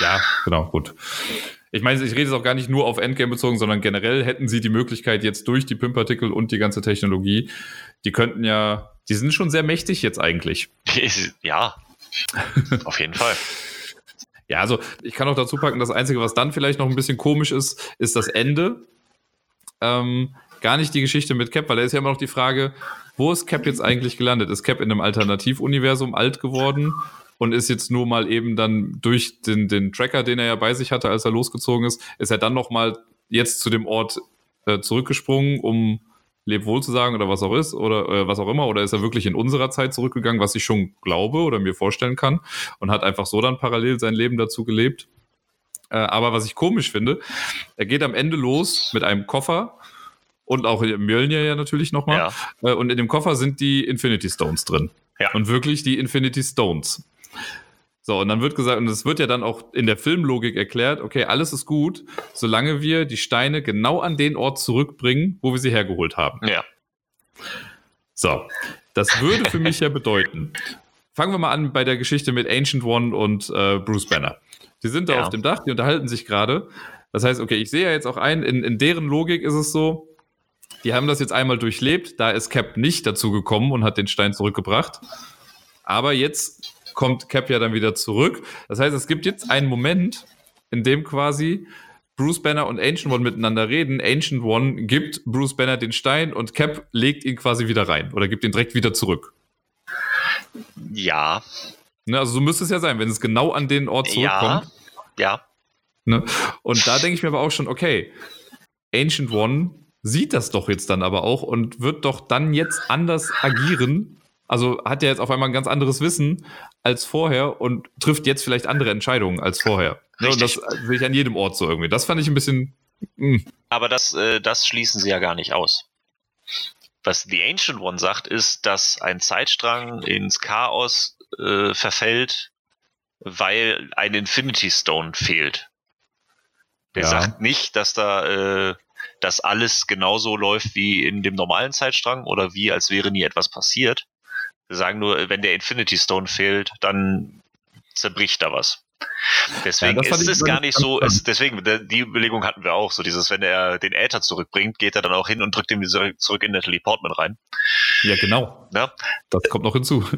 Ja, genau, gut. Ich meine, ich rede jetzt auch gar nicht nur auf Endgame bezogen, sondern generell hätten sie die Möglichkeit jetzt durch die PIM-Partikel und die ganze Technologie, die könnten ja, die sind schon sehr mächtig jetzt eigentlich. [laughs] Ja, [laughs] auf jeden Fall. Ja, also ich kann auch dazu packen, das Einzige, was dann vielleicht noch ein bisschen komisch ist, ist das Ende. Ähm, gar nicht die Geschichte mit Cap, weil da ist ja immer noch die Frage, wo ist Cap jetzt eigentlich gelandet? Ist Cap in einem Alternativuniversum alt geworden und ist jetzt nur mal eben dann durch den, den Tracker, den er ja bei sich hatte, als er losgezogen ist, ist er dann noch mal jetzt zu dem Ort äh, zurückgesprungen, um leb wohl zu sagen oder was auch ist oder äh, was auch immer oder ist er wirklich in unserer Zeit zurückgegangen, was ich schon glaube oder mir vorstellen kann und hat einfach so dann parallel sein Leben dazu gelebt. Äh, aber was ich komisch finde, er geht am Ende los mit einem Koffer und auch Mjölnir ja natürlich nochmal. Ja. Äh, und in dem Koffer sind die Infinity Stones drin. Ja. Und wirklich die Infinity Stones. So, und dann wird gesagt, und es wird ja dann auch in der Filmlogik erklärt, okay, alles ist gut, solange wir die Steine genau an den Ort zurückbringen, wo wir sie hergeholt haben. Ja. So, das würde für mich ja bedeuten, fangen wir mal an bei der Geschichte mit Ancient One und äh, Bruce Banner. Die sind da ja. auf dem Dach, die unterhalten sich gerade. Das heißt, okay, ich sehe ja jetzt auch ein, in, in deren Logik ist es so, die haben das jetzt einmal durchlebt, da ist Cap nicht dazu gekommen und hat den Stein zurückgebracht. Aber jetzt kommt Cap ja dann wieder zurück. Das heißt, es gibt jetzt einen Moment, in dem quasi Bruce Banner und Ancient One miteinander reden. Ancient One gibt Bruce Banner den Stein und Cap legt ihn quasi wieder rein oder gibt ihn direkt wieder zurück. Ja. Ne, also so müsste es ja sein, wenn es genau an den Ort zurückkommt. Ja. ja. Ne? Und da denke ich mir aber auch schon, okay, Ancient One sieht das doch jetzt dann aber auch und wird doch dann jetzt anders agieren, also hat er jetzt auf einmal ein ganz anderes Wissen als vorher und trifft jetzt vielleicht andere Entscheidungen als vorher. Ja, und das will ich an jedem Ort so irgendwie. Das fand ich ein bisschen. Mh. Hm. Aber das, äh, das schließen sie ja gar nicht aus. Was The Ancient One sagt, ist, dass ein Zeitstrang ins Chaos äh, verfällt, weil ein Infinity Stone fehlt. Der ja. sagt nicht, dass da äh, dass alles genauso läuft wie in dem normalen Zeitstrang oder wie als wäre nie etwas passiert, wir sagen nur, wenn der Infinity Stone fehlt, dann zerbricht da was. Deswegen ja, ist es gar nicht so, ist, deswegen, die Überlegung hatten wir auch, so dieses, wenn er den Äther zurückbringt, geht er dann auch hin und drückt ihn zurück in das Teleportment rein. Ja, genau. Ja? Das kommt noch hinzu.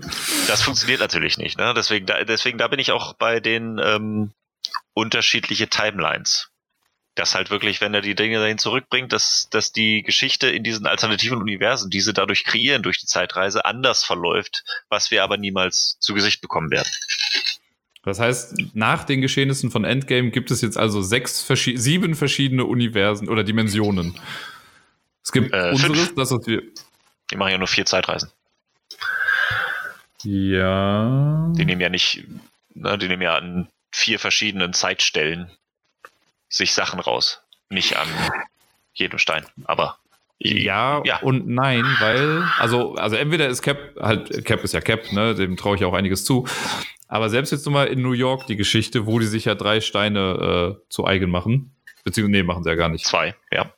Das funktioniert natürlich nicht, ne? Deswegen, da, deswegen, da bin ich auch bei den ähm, unterschiedliche Timelines dass halt wirklich, wenn er die Dinge dahin zurückbringt, dass, dass die Geschichte in diesen alternativen Universen, die sie dadurch kreieren durch die Zeitreise, anders verläuft, was wir aber niemals zu Gesicht bekommen werden. Das heißt, nach den Geschehnissen von Endgame gibt es jetzt also sechs, sieben verschiedene Universen oder Dimensionen. Es gibt äh, unseres, fünf. das, was wir. Die machen ja nur vier Zeitreisen. Ja. Die nehmen ja nicht, ne, die nehmen ja an vier verschiedenen Zeitstellen sich Sachen raus. Nicht an jedem Stein, aber. Ja, ja, und nein, weil, also, also entweder ist Cap, halt, Cap ist ja Cap, ne, dem traue ich auch einiges zu. Aber selbst jetzt nochmal in New York die Geschichte, wo die sich ja drei Steine äh, zu eigen machen. Beziehungsweise, nee, machen sie ja gar nicht. Zwei, ja.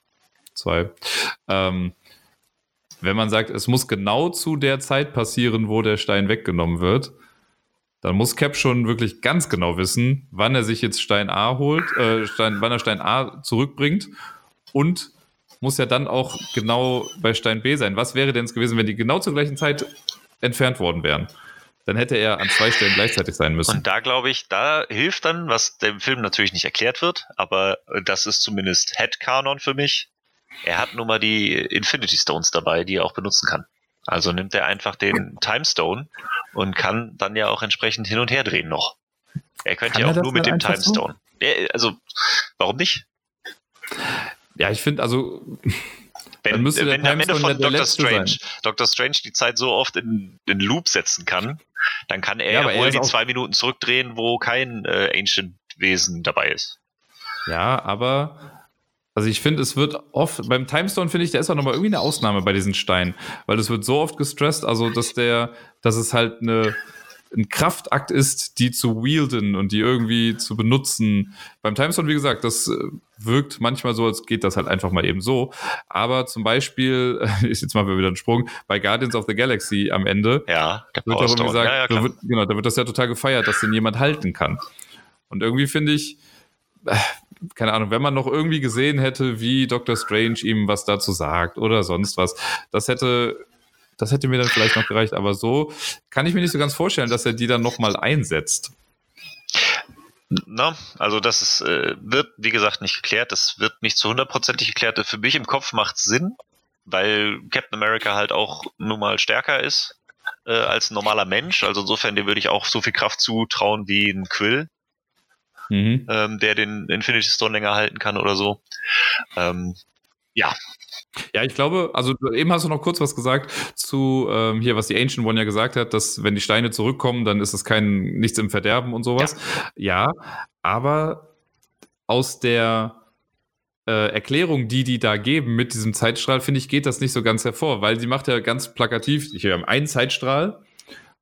Zwei. Ähm, wenn man sagt, es muss genau zu der Zeit passieren, wo der Stein weggenommen wird, dann muss Cap schon wirklich ganz genau wissen, wann er sich jetzt Stein A holt, äh, Stein, wann er Stein A zurückbringt und muss ja dann auch genau bei Stein B sein. Was wäre denn es gewesen, wenn die genau zur gleichen Zeit entfernt worden wären? Dann hätte er an zwei Stellen gleichzeitig sein müssen. Und da glaube ich, da hilft dann, was dem Film natürlich nicht erklärt wird, aber das ist zumindest Headcanon für mich. Er hat nun mal die Infinity Stones dabei, die er auch benutzen kann. Also nimmt er einfach den Time Stone und kann dann ja auch entsprechend hin und her drehen noch. Er könnte kann ja auch nur mit dem Time Stone. So? also, warum nicht? Ja, ich finde, also, [laughs] Wenn, Dann müsste der wenn am Ende Timestone von letzte Strange, sein. Dr. Strange die Zeit so oft in den Loop setzen kann, dann kann er Ja, ja, er wohl ist die zwei Minuten zurückdrehen, wo kein äh, Ancient-Wesen dabei ist. Ja, aber also ich finde, es wird oft, beim Timestone finde ich, der ist auch nochmal irgendwie eine Ausnahme bei diesen Steinen, weil es wird so oft gestresst, also dass der, dass es halt eine, ein Kraftakt ist, die zu wielden und die irgendwie zu benutzen. Beim Timestone, wie gesagt, das äh, wirkt manchmal so, als geht das halt einfach mal eben so. Aber zum Beispiel, ist [laughs] jetzt mal wieder ein Sprung, bei Guardians of the Galaxy am Ende, Ja, wird Power gesagt, Ja, ja, da, wird, genau, da wird das ja total gefeiert, dass den jemand halten kann. Und irgendwie finde ich, äh, keine Ahnung, wenn man noch irgendwie gesehen hätte, wie Dr. Strange ihm was dazu sagt oder sonst was, das hätte, das hätte mir dann vielleicht noch gereicht. Aber so kann ich mir nicht so ganz vorstellen, dass er die dann nochmal einsetzt. Na, also das ist, äh, wird, wie gesagt, nicht geklärt. Das wird nicht zu hundertprozentig geklärt. Für mich im Kopf macht Sinn, weil Captain America halt auch nun mal stärker ist äh, als ein normaler Mensch. Also insofern, dem würde ich auch so viel Kraft zutrauen wie ein Quill, Mhm. ähm, der den Infinity Stone länger halten kann oder so. Ähm, ja, Ja, ich glaube, also du- eben hast du noch kurz was gesagt zu ähm, hier, was die Ancient One ja gesagt hat, dass wenn die Steine zurückkommen, dann ist es kein nichts im Verderben und sowas. Ja, aber aus der äh, Erklärung, die die da geben mit diesem Zeitstrahl, finde ich, geht das nicht so ganz hervor, weil sie macht ja ganz plakativ, hier haben einen Zeitstrahl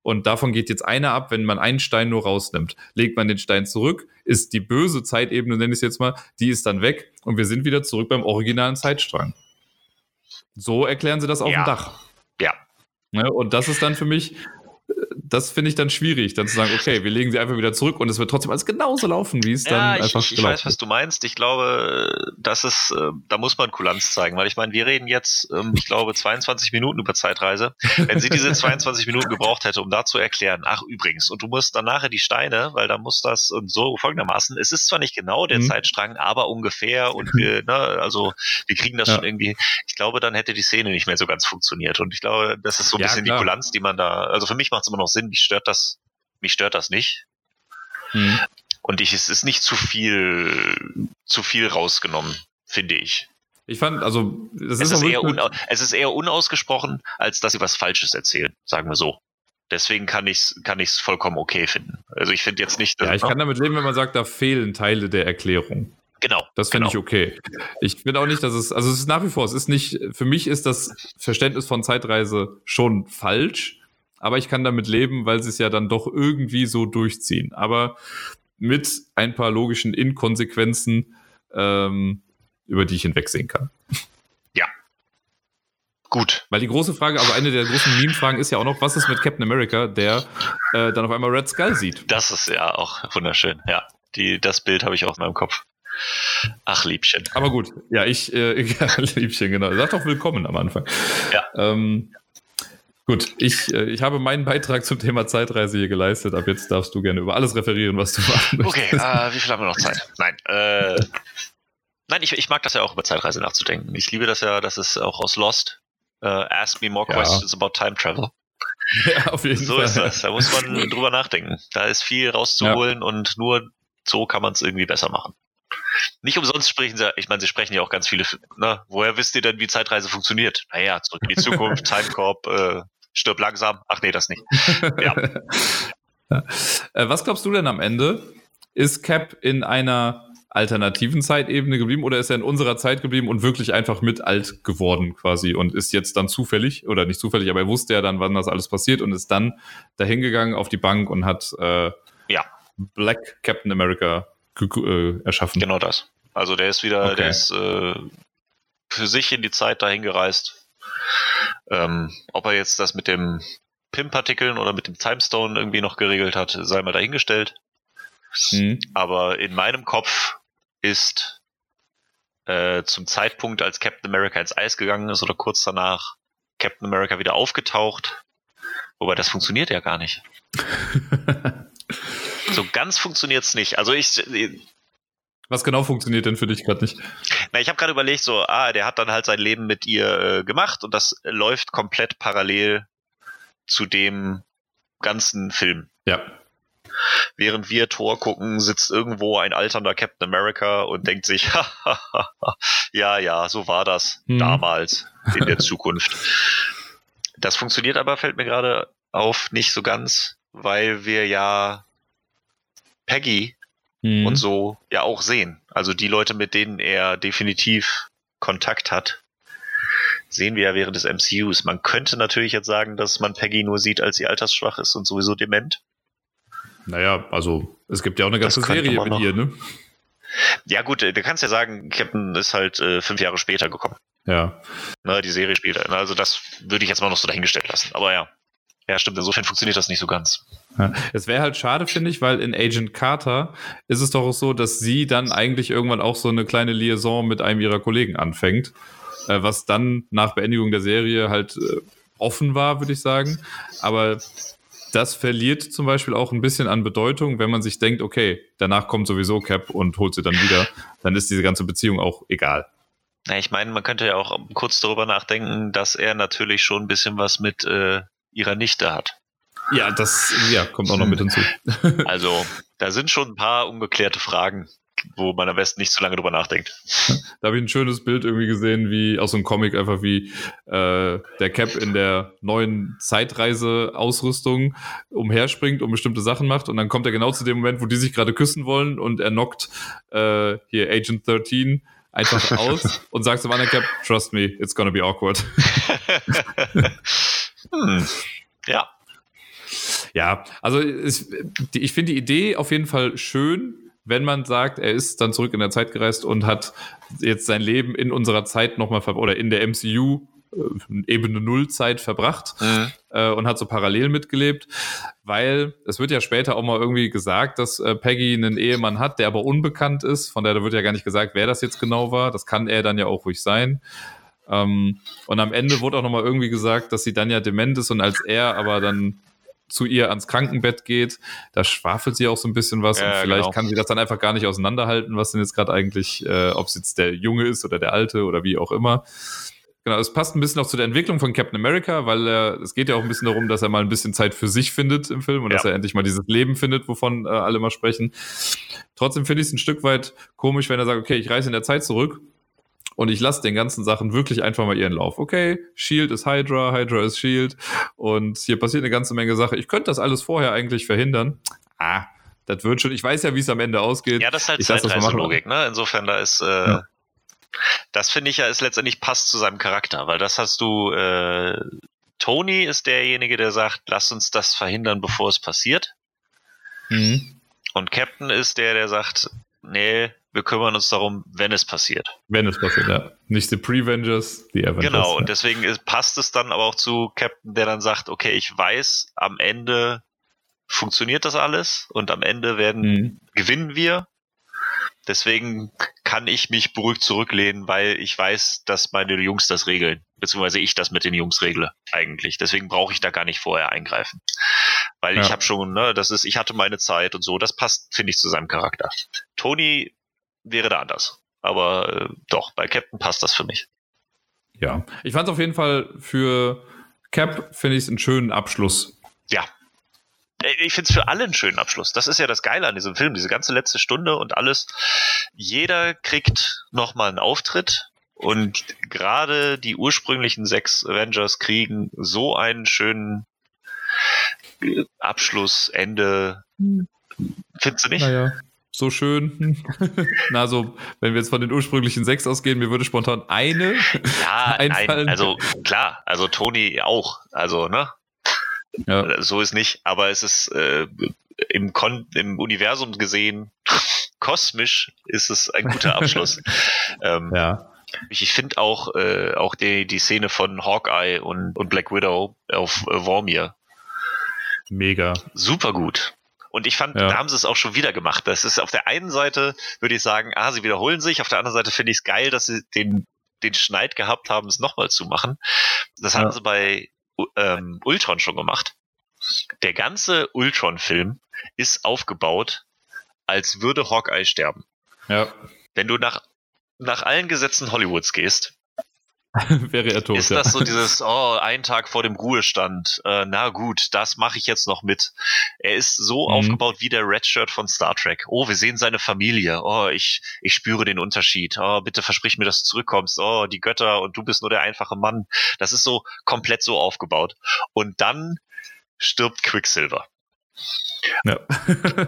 und davon geht jetzt einer ab, wenn man einen Stein nur rausnimmt. Legt man den Stein zurück, ist die böse Zeitebene, nenne ich es jetzt mal, die ist dann weg und wir sind wieder zurück beim originalen Zeitstrang. So erklären sie das auf Ja. dem Dach. ja. Ne? Und das ist dann für mich, das finde ich dann schwierig, dann zu sagen, okay, wir legen sie einfach wieder zurück und es wird trotzdem alles genauso laufen, wie es dann Ja, ich, einfach ich, ich weiß, was du meinst. Ich glaube, das ist, äh, da muss man Kulanz zeigen, weil ich meine, wir reden jetzt, ähm, ich glaube, 22 Minuten über Zeitreise. Wenn sie diese 22 Minuten gebraucht hätte, um da zu erklären, ach übrigens, und du musst dann nachher die Steine, weil da muss das und so folgendermaßen, es ist zwar nicht genau der Mhm. Zeitstrang, aber ungefähr und wir, ne, also wir kriegen das Ja. schon irgendwie, ich glaube, dann hätte die Szene nicht mehr so ganz funktioniert und ich glaube, das ist so ein Ja, bisschen klar. die Kulanz, die man da, also für mich macht es immer noch Sinn, mich stört das, mich stört das nicht. Mhm. Und ich, es ist nicht zu viel, zu viel rausgenommen, finde ich. Ich fand, also, Es ist, ist, eher es ist eher unausgesprochen, als dass sie was Falsches erzählen, sagen wir so. Deswegen kann ich es kann ich's vollkommen okay finden. Also ich finde jetzt nicht, ja, ich kann damit leben, wenn man sagt, da fehlen Teile der Erklärung. genau. Das finde genau. ich okay. Ich finde auch nicht, dass es, also es ist nach wie vor, es ist nicht, für mich ist das Verständnis von Zeitreise schon falsch, aber ich kann damit leben, weil sie es ja dann doch irgendwie so durchziehen. Aber mit ein paar logischen Inkonsequenzen, ähm, über die ich hinwegsehen kann. Gut. Weil die große Frage, also eine der großen Meme-Fragen ist ja auch noch, was ist mit Captain America, der äh, dann auf einmal Red Skull sieht? Das ist ja auch wunderschön. Ja, die, das Bild habe ich auch in meinem Kopf. Ach, Liebchen. Aber gut, ja, ich, äh, [laughs] ja, Liebchen, genau. Sag doch willkommen am Anfang. Ja. Ähm, gut, ich, äh, ich habe meinen Beitrag zum Thema Zeitreise hier geleistet. Ab jetzt darfst du gerne über alles referieren, was du machen Okay, äh, wie viel haben wir noch Zeit? Nein. Äh, nein, ich, ich mag das ja auch über Zeitreise nachzudenken. Ich liebe das ja, das ist auch aus Lost. Äh, ask me more Ja. questions about time travel. [laughs] ja, auf jeden So Fall. ist das. Da muss man drüber nachdenken. Da ist viel rauszuholen und nur so kann man es irgendwie besser machen. Nicht umsonst sprechen sie, ich meine, sie sprechen ja auch ganz viele, ne? Woher wisst ihr denn, wie Zeitreise funktioniert? Naja, zurück in die Zukunft, [laughs] Timecorp, äh, stirb langsam. Ach nee, das nicht. [laughs] Ja. Äh, was glaubst du denn am Ende? Ist Cap in einer alternativen Zeitebene geblieben oder ist er in unserer Zeit geblieben und wirklich einfach mit alt geworden quasi und ist jetzt dann zufällig oder nicht zufällig, aber er wusste ja dann, wann das alles passiert und ist dann dahingegangen auf die Bank und hat äh, Ja. Black Captain America äh, erschaffen. Genau das. Also der ist wieder, Okay. der ist äh, für sich in die Zeit dahin gereist. Ähm, ob er jetzt das mit dem PIM-Partikeln oder mit dem Timestone irgendwie noch geregelt hat, sei mal dahingestellt. Mhm. Aber in meinem Kopf ist äh, zum Zeitpunkt, als Captain America ins Eis gegangen ist oder kurz danach Captain America wieder aufgetaucht. Wobei das funktioniert ja gar nicht. [laughs] So ganz funktioniert's nicht. Also ich, Was genau funktioniert denn für dich gerade nicht? Na, ich habe gerade überlegt, so, ah, der hat dann halt sein Leben mit ihr äh, gemacht und das läuft komplett parallel zu dem ganzen Film. Ja. während wir Tor gucken, sitzt irgendwo ein alternder Captain America und denkt sich, [laughs] ja, ja, so war das hm. damals in der [laughs] Zukunft. Das funktioniert aber, fällt mir gerade auf, nicht so ganz, weil wir ja Peggy hm. und so ja auch sehen. Also die Leute, mit denen er definitiv Kontakt hat, sehen wir ja während des MCUs. Man könnte natürlich jetzt sagen, dass man Peggy nur sieht, als sie altersschwach ist und sowieso dement. Naja, also es gibt ja auch eine ganze Serie mit ihr, ne? Ja gut, du kannst ja sagen, Captain ist halt äh, fünf Jahre später gekommen. Ja. Na, die Serie später. Also das würde ich jetzt mal noch so dahingestellt lassen. Aber ja. Ja, stimmt. Insofern funktioniert das nicht so ganz. Ja. Es wäre halt schade, finde ich, weil in Agent Carter ist es doch auch so, dass sie dann eigentlich irgendwann auch so eine kleine Liaison mit einem ihrer Kollegen anfängt, äh, was dann nach Beendigung der Serie halt äh, offen war, würde ich sagen. Aber das verliert zum Beispiel auch ein bisschen an Bedeutung, wenn man sich denkt, okay, danach kommt sowieso Cap und holt sie dann wieder, dann ist diese ganze Beziehung auch egal. Ich meine, man könnte ja auch kurz darüber nachdenken, dass er natürlich schon ein bisschen was mit äh, ihrer Nichte hat. Ja, das ja, kommt auch noch mit hinzu. [laughs] also, da sind schon ein paar ungeklärte Fragen, wo man am besten nicht zu lange drüber nachdenkt. Da habe ich ein schönes Bild irgendwie gesehen, wie aus so einem Comic einfach wie äh, der Cap in der neuen Zeitreise-Ausrüstung umherspringt und bestimmte Sachen macht und dann kommt er genau zu dem Moment, wo die sich gerade küssen wollen und er knockt äh, hier Agent 13 einfach [laughs] aus und sagt zum anderen Cap, trust me, it's gonna be awkward. [laughs] hm. Ja. Ja, also es, ich finde die Idee auf jeden Fall schön, wenn man sagt, er ist dann zurück in der Zeit gereist und hat jetzt sein Leben in unserer Zeit nochmal oder in der MCU äh, Ebene Null Zeit verbracht mhm. äh, und hat so parallel mitgelebt, weil es wird ja später auch mal irgendwie gesagt, dass äh, Peggy einen Ehemann hat, der aber unbekannt ist, von der wird ja gar nicht gesagt, wer das jetzt genau war. Das kann er dann ja auch ruhig sein. Ähm, und am Ende wurde auch nochmal irgendwie gesagt, dass sie dann ja dement ist und als er aber dann zu ihr ans Krankenbett geht, da schwafelt sie auch so ein bisschen was ja, und vielleicht genau. kann sie das dann einfach gar nicht auseinanderhalten, was denn jetzt gerade eigentlich, äh, ob es jetzt der Junge ist oder der Alte oder wie auch immer. Genau, es passt ein bisschen auch zu der Entwicklung von Captain America, weil er, es geht ja auch ein bisschen darum, dass er mal ein bisschen Zeit für sich findet im Film und ja. dass er endlich mal dieses Leben findet, wovon äh, alle mal sprechen. Trotzdem finde ich es ein Stück weit komisch, wenn er sagt, okay, ich reise in der Zeit zurück und ich lasse den ganzen Sachen wirklich einfach mal ihren Lauf. Okay, Shield ist Hydra, Hydra ist Shield und hier passiert eine ganze Menge Sachen. Ich könnte das alles vorher eigentlich verhindern. Ah, das wird schon. Ich weiß ja, wie es am Ende ausgeht. Ja, das ist halt Zeitreiselogik, ne? Insofern, da ist, äh, ja. das finde ich ja, ist letztendlich passt zu seinem Charakter, weil das hast du, äh, Tony ist derjenige, der sagt, lass uns das verhindern, bevor es passiert. Mhm. Und Captain ist der, der sagt, nee, wir kümmern uns darum, wenn es passiert. Wenn es passiert, ja. Nicht die Prevengers, die Avengers. Genau, und deswegen ist, passt es dann aber auch zu Captain, der dann sagt, okay, ich weiß, am Ende funktioniert das alles und am Ende werden mhm. gewinnen wir. Deswegen kann ich mich beruhigt zurücklehnen, weil ich weiß, dass meine Jungs das regeln, beziehungsweise ich das mit den Jungs regle eigentlich. Deswegen brauche ich da gar nicht vorher eingreifen, weil ja. ich habe schon, ne, das ist, ich hatte meine Zeit und so. Das passt, finde ich, zu seinem Charakter. Tony wäre da anders. Aber äh, doch, bei Captain passt das für mich. Ja, ich fand es auf jeden Fall für Cap, finde ich es einen schönen Abschluss. Ja. Äh, ich finde es für alle einen schönen Abschluss. Das ist ja das Geile an diesem Film, diese ganze letzte Stunde und alles. Jeder kriegt nochmal einen Auftritt und gerade die ursprünglichen sechs Avengers kriegen so einen schönen äh, Abschluss, Ende. Hm. Findest du nicht? Naja so schön. [laughs] Na, so, wenn wir jetzt von den ursprünglichen sechs ausgehen, mir würde spontan eine. Ja, [laughs] einfallen. nein, also klar, also Toni auch. Also, ne? Ja. So ist nicht, aber es ist äh, im, Kon im Universum gesehen, [laughs] kosmisch ist es ein guter Abschluss. ähm, ja. Ich, ich finde auch, äh, auch die, die Szene von Hawkeye und, und Black Widow auf äh, Vormir. Mega. Super gut. Und ich fand, ja. da haben sie es auch schon wieder gemacht. Das ist auf der einen Seite, würde ich sagen, ah, sie wiederholen sich. Auf der anderen Seite finde ich es geil, dass sie den, den Schneid gehabt haben, es nochmal zu machen. Das ja. haben sie bei ähm, Ultron schon gemacht. Der ganze Ultron-Film ist aufgebaut, als würde Hawkeye sterben. Ja. Wenn du nach, nach allen Gesetzen Hollywoods gehst, [laughs] wäre er tot. Ist das so [laughs] dieses, oh, ein Tag vor dem Ruhestand, äh, na gut, das mache ich jetzt noch mit. Er ist so Mhm. aufgebaut wie der Redshirt von Star Trek. Oh, wir sehen seine Familie. Oh, ich, ich spüre den Unterschied. Oh, bitte versprich mir, dass du zurückkommst. Oh, die Götter und du bist nur der einfache Mann. Das ist so komplett so aufgebaut. Und dann stirbt Quicksilver. Ja.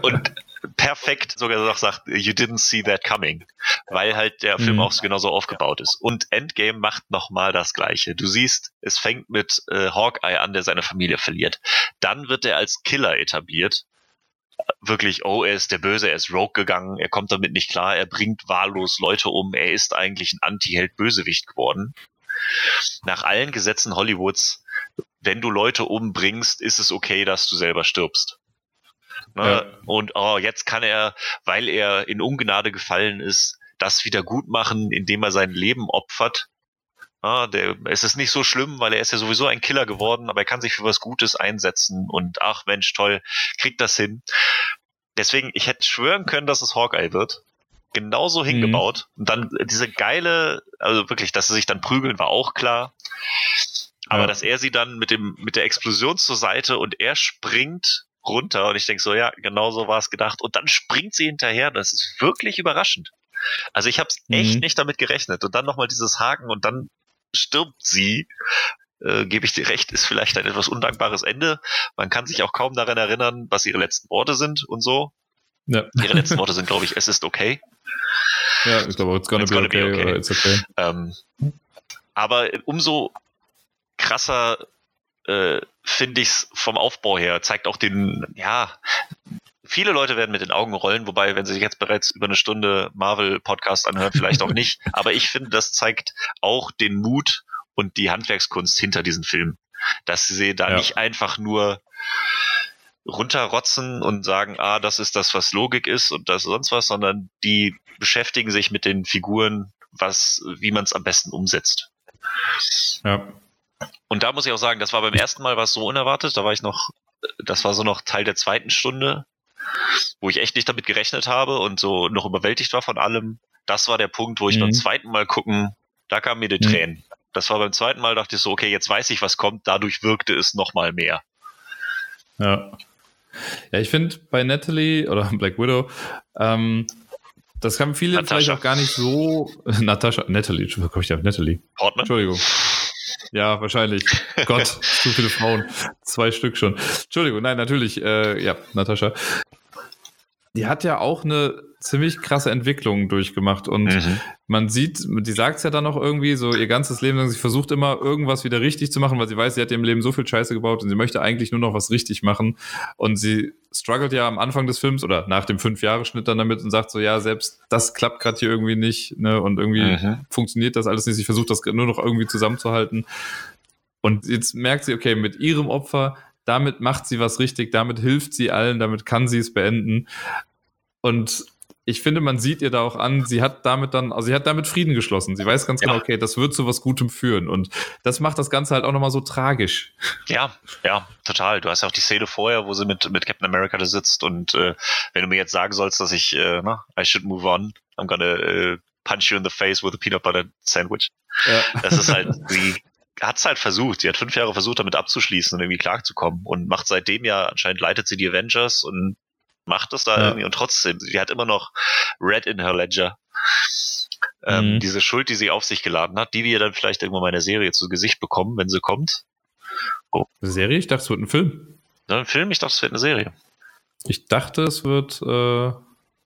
Und [laughs] perfekt sogar noch sagt, you didn't see that coming, weil halt der Film Mhm. auch genauso aufgebaut ist. Und Endgame macht nochmal das Gleiche. Du siehst, es fängt mit äh, Hawkeye an, der seine Familie verliert. Dann wird er als Killer etabliert. Wirklich, oh, er ist der Böse, er ist Rogue gegangen, er kommt damit nicht klar, er bringt wahllos Leute um, er ist eigentlich ein Anti-Held-Bösewicht geworden. Nach allen Gesetzen Hollywoods, wenn du Leute umbringst, ist es okay, dass du selber stirbst. Ne? Ja. Und oh, jetzt kann er, weil er in Ungnade gefallen ist, das wieder gut machen, indem er sein Leben opfert. Ah, der, es ist nicht so schlimm, weil er ist ja sowieso ein Killer geworden, aber er kann sich für was Gutes einsetzen und ach Mensch, toll, kriegt das hin. Deswegen, ich hätte schwören können, dass es Hawkeye wird. Genauso hingebaut. Und dann diese geile, also wirklich, dass sie sich dann prügeln, war auch klar. Aber Ja. dass er sie dann mit dem, mit der Explosion zur Seite und er springt runter und ich denke so, ja, genau so war es gedacht. Und dann springt sie hinterher. Das ist wirklich überraschend. Also ich habe echt Mhm. nicht damit gerechnet. Und dann nochmal dieses Haken und dann stirbt sie. Äh, Gebe ich dir recht, ist vielleicht ein etwas undankbares Ende. Man kann sich auch kaum daran erinnern, was ihre letzten Worte sind und so. Ja. Ihre letzten Worte sind, glaube ich, es ist okay. ja, ich glaube, it's gonna, It's be, gonna be okay, okay. oder it's okay. Ähm, aber umso krasser äh, finde ich es vom Aufbau her. Zeigt auch den, ja, viele Leute werden mit den Augen rollen, wobei, wenn sie sich jetzt bereits über eine Stunde Marvel-Podcast anhören, vielleicht auch nicht. [laughs] Aber ich finde, das zeigt auch den Mut und die Handwerkskunst hinter diesen Filmen. Dass sie da Ja. nicht einfach nur runterrotzen und sagen, ah, das ist das, was Logik ist und das sonst was, sondern die beschäftigen sich mit den Figuren, was, wie man es am besten umsetzt. Ja. Und da muss ich auch sagen, das war beim ersten Mal was so unerwartet. Da war ich noch, das war so noch Teil der zweiten Stunde, wo ich echt nicht damit gerechnet habe und so noch überwältigt war von allem. Das war der Punkt, wo ich Mhm. beim zweiten Mal gucken, da kamen mir die Mhm. Tränen. Das war beim zweiten Mal, dachte ich so, okay, jetzt weiß ich, was kommt. Dadurch wirkte es noch mal mehr. Ja. Ja, ich finde bei Natalie oder [laughs] Black Widow, ähm, das haben viele Natascha. vielleicht auch gar nicht so. [laughs] Natascha, Natalie, Entschuldigung, komm ich da? Natalie. Portman? Entschuldigung. Ja, wahrscheinlich. Gott, zu viele Frauen. Zwei Stück schon. Entschuldigung, nein, natürlich, äh, ja, Natascha. Die hat ja auch eine ziemlich krasse Entwicklung durchgemacht. Und Mhm. man sieht, die sagt es ja dann noch irgendwie so ihr ganzes Leben lang, sie versucht immer irgendwas wieder richtig zu machen, weil sie weiß, sie hat im Leben so viel Scheiße gebaut und sie möchte eigentlich nur noch was richtig machen. Und sie struggelt ja am Anfang des Films oder nach dem Fünf-Jahre-Schnitt dann damit und sagt so, ja, selbst das klappt gerade hier irgendwie nicht ne, und irgendwie Mhm. funktioniert das alles nicht, sie versucht das nur noch irgendwie zusammenzuhalten. Und jetzt merkt sie, okay, mit ihrem Opfer, damit macht sie was richtig, damit hilft sie allen, damit kann sie es beenden. Und ich finde, man sieht ihr da auch an, sie hat damit dann, also sie hat damit Frieden geschlossen. Sie weiß ganz Ja. genau, okay, das wird zu was Gutem führen. Und das macht das Ganze halt auch nochmal so tragisch. Ja, ja, total. Du hast ja auch die Szene vorher, wo sie mit, mit Captain America da sitzt und äh, wenn du mir jetzt sagen sollst, dass ich, äh, na, I should move on, I'm gonna äh, punch you in the face with a peanut butter sandwich. Ja. Das ist halt, [laughs] sie hat es halt versucht. Sie hat fünf Jahre versucht, damit abzuschließen und irgendwie klarzukommen und macht seitdem ja, anscheinend leitet sie die Avengers und macht das da Ja. irgendwie und trotzdem, sie hat immer noch Red in her Ledger. Ähm, Mhm. Diese Schuld, die sie auf sich geladen hat, die wir dann vielleicht irgendwann mal in der Serie zu Gesicht bekommen, wenn sie kommt. Eine Serie? Ich dachte, es wird ein Film. Ne, Ein Film, ich dachte, es wird eine Serie. Ich dachte, es wird, äh,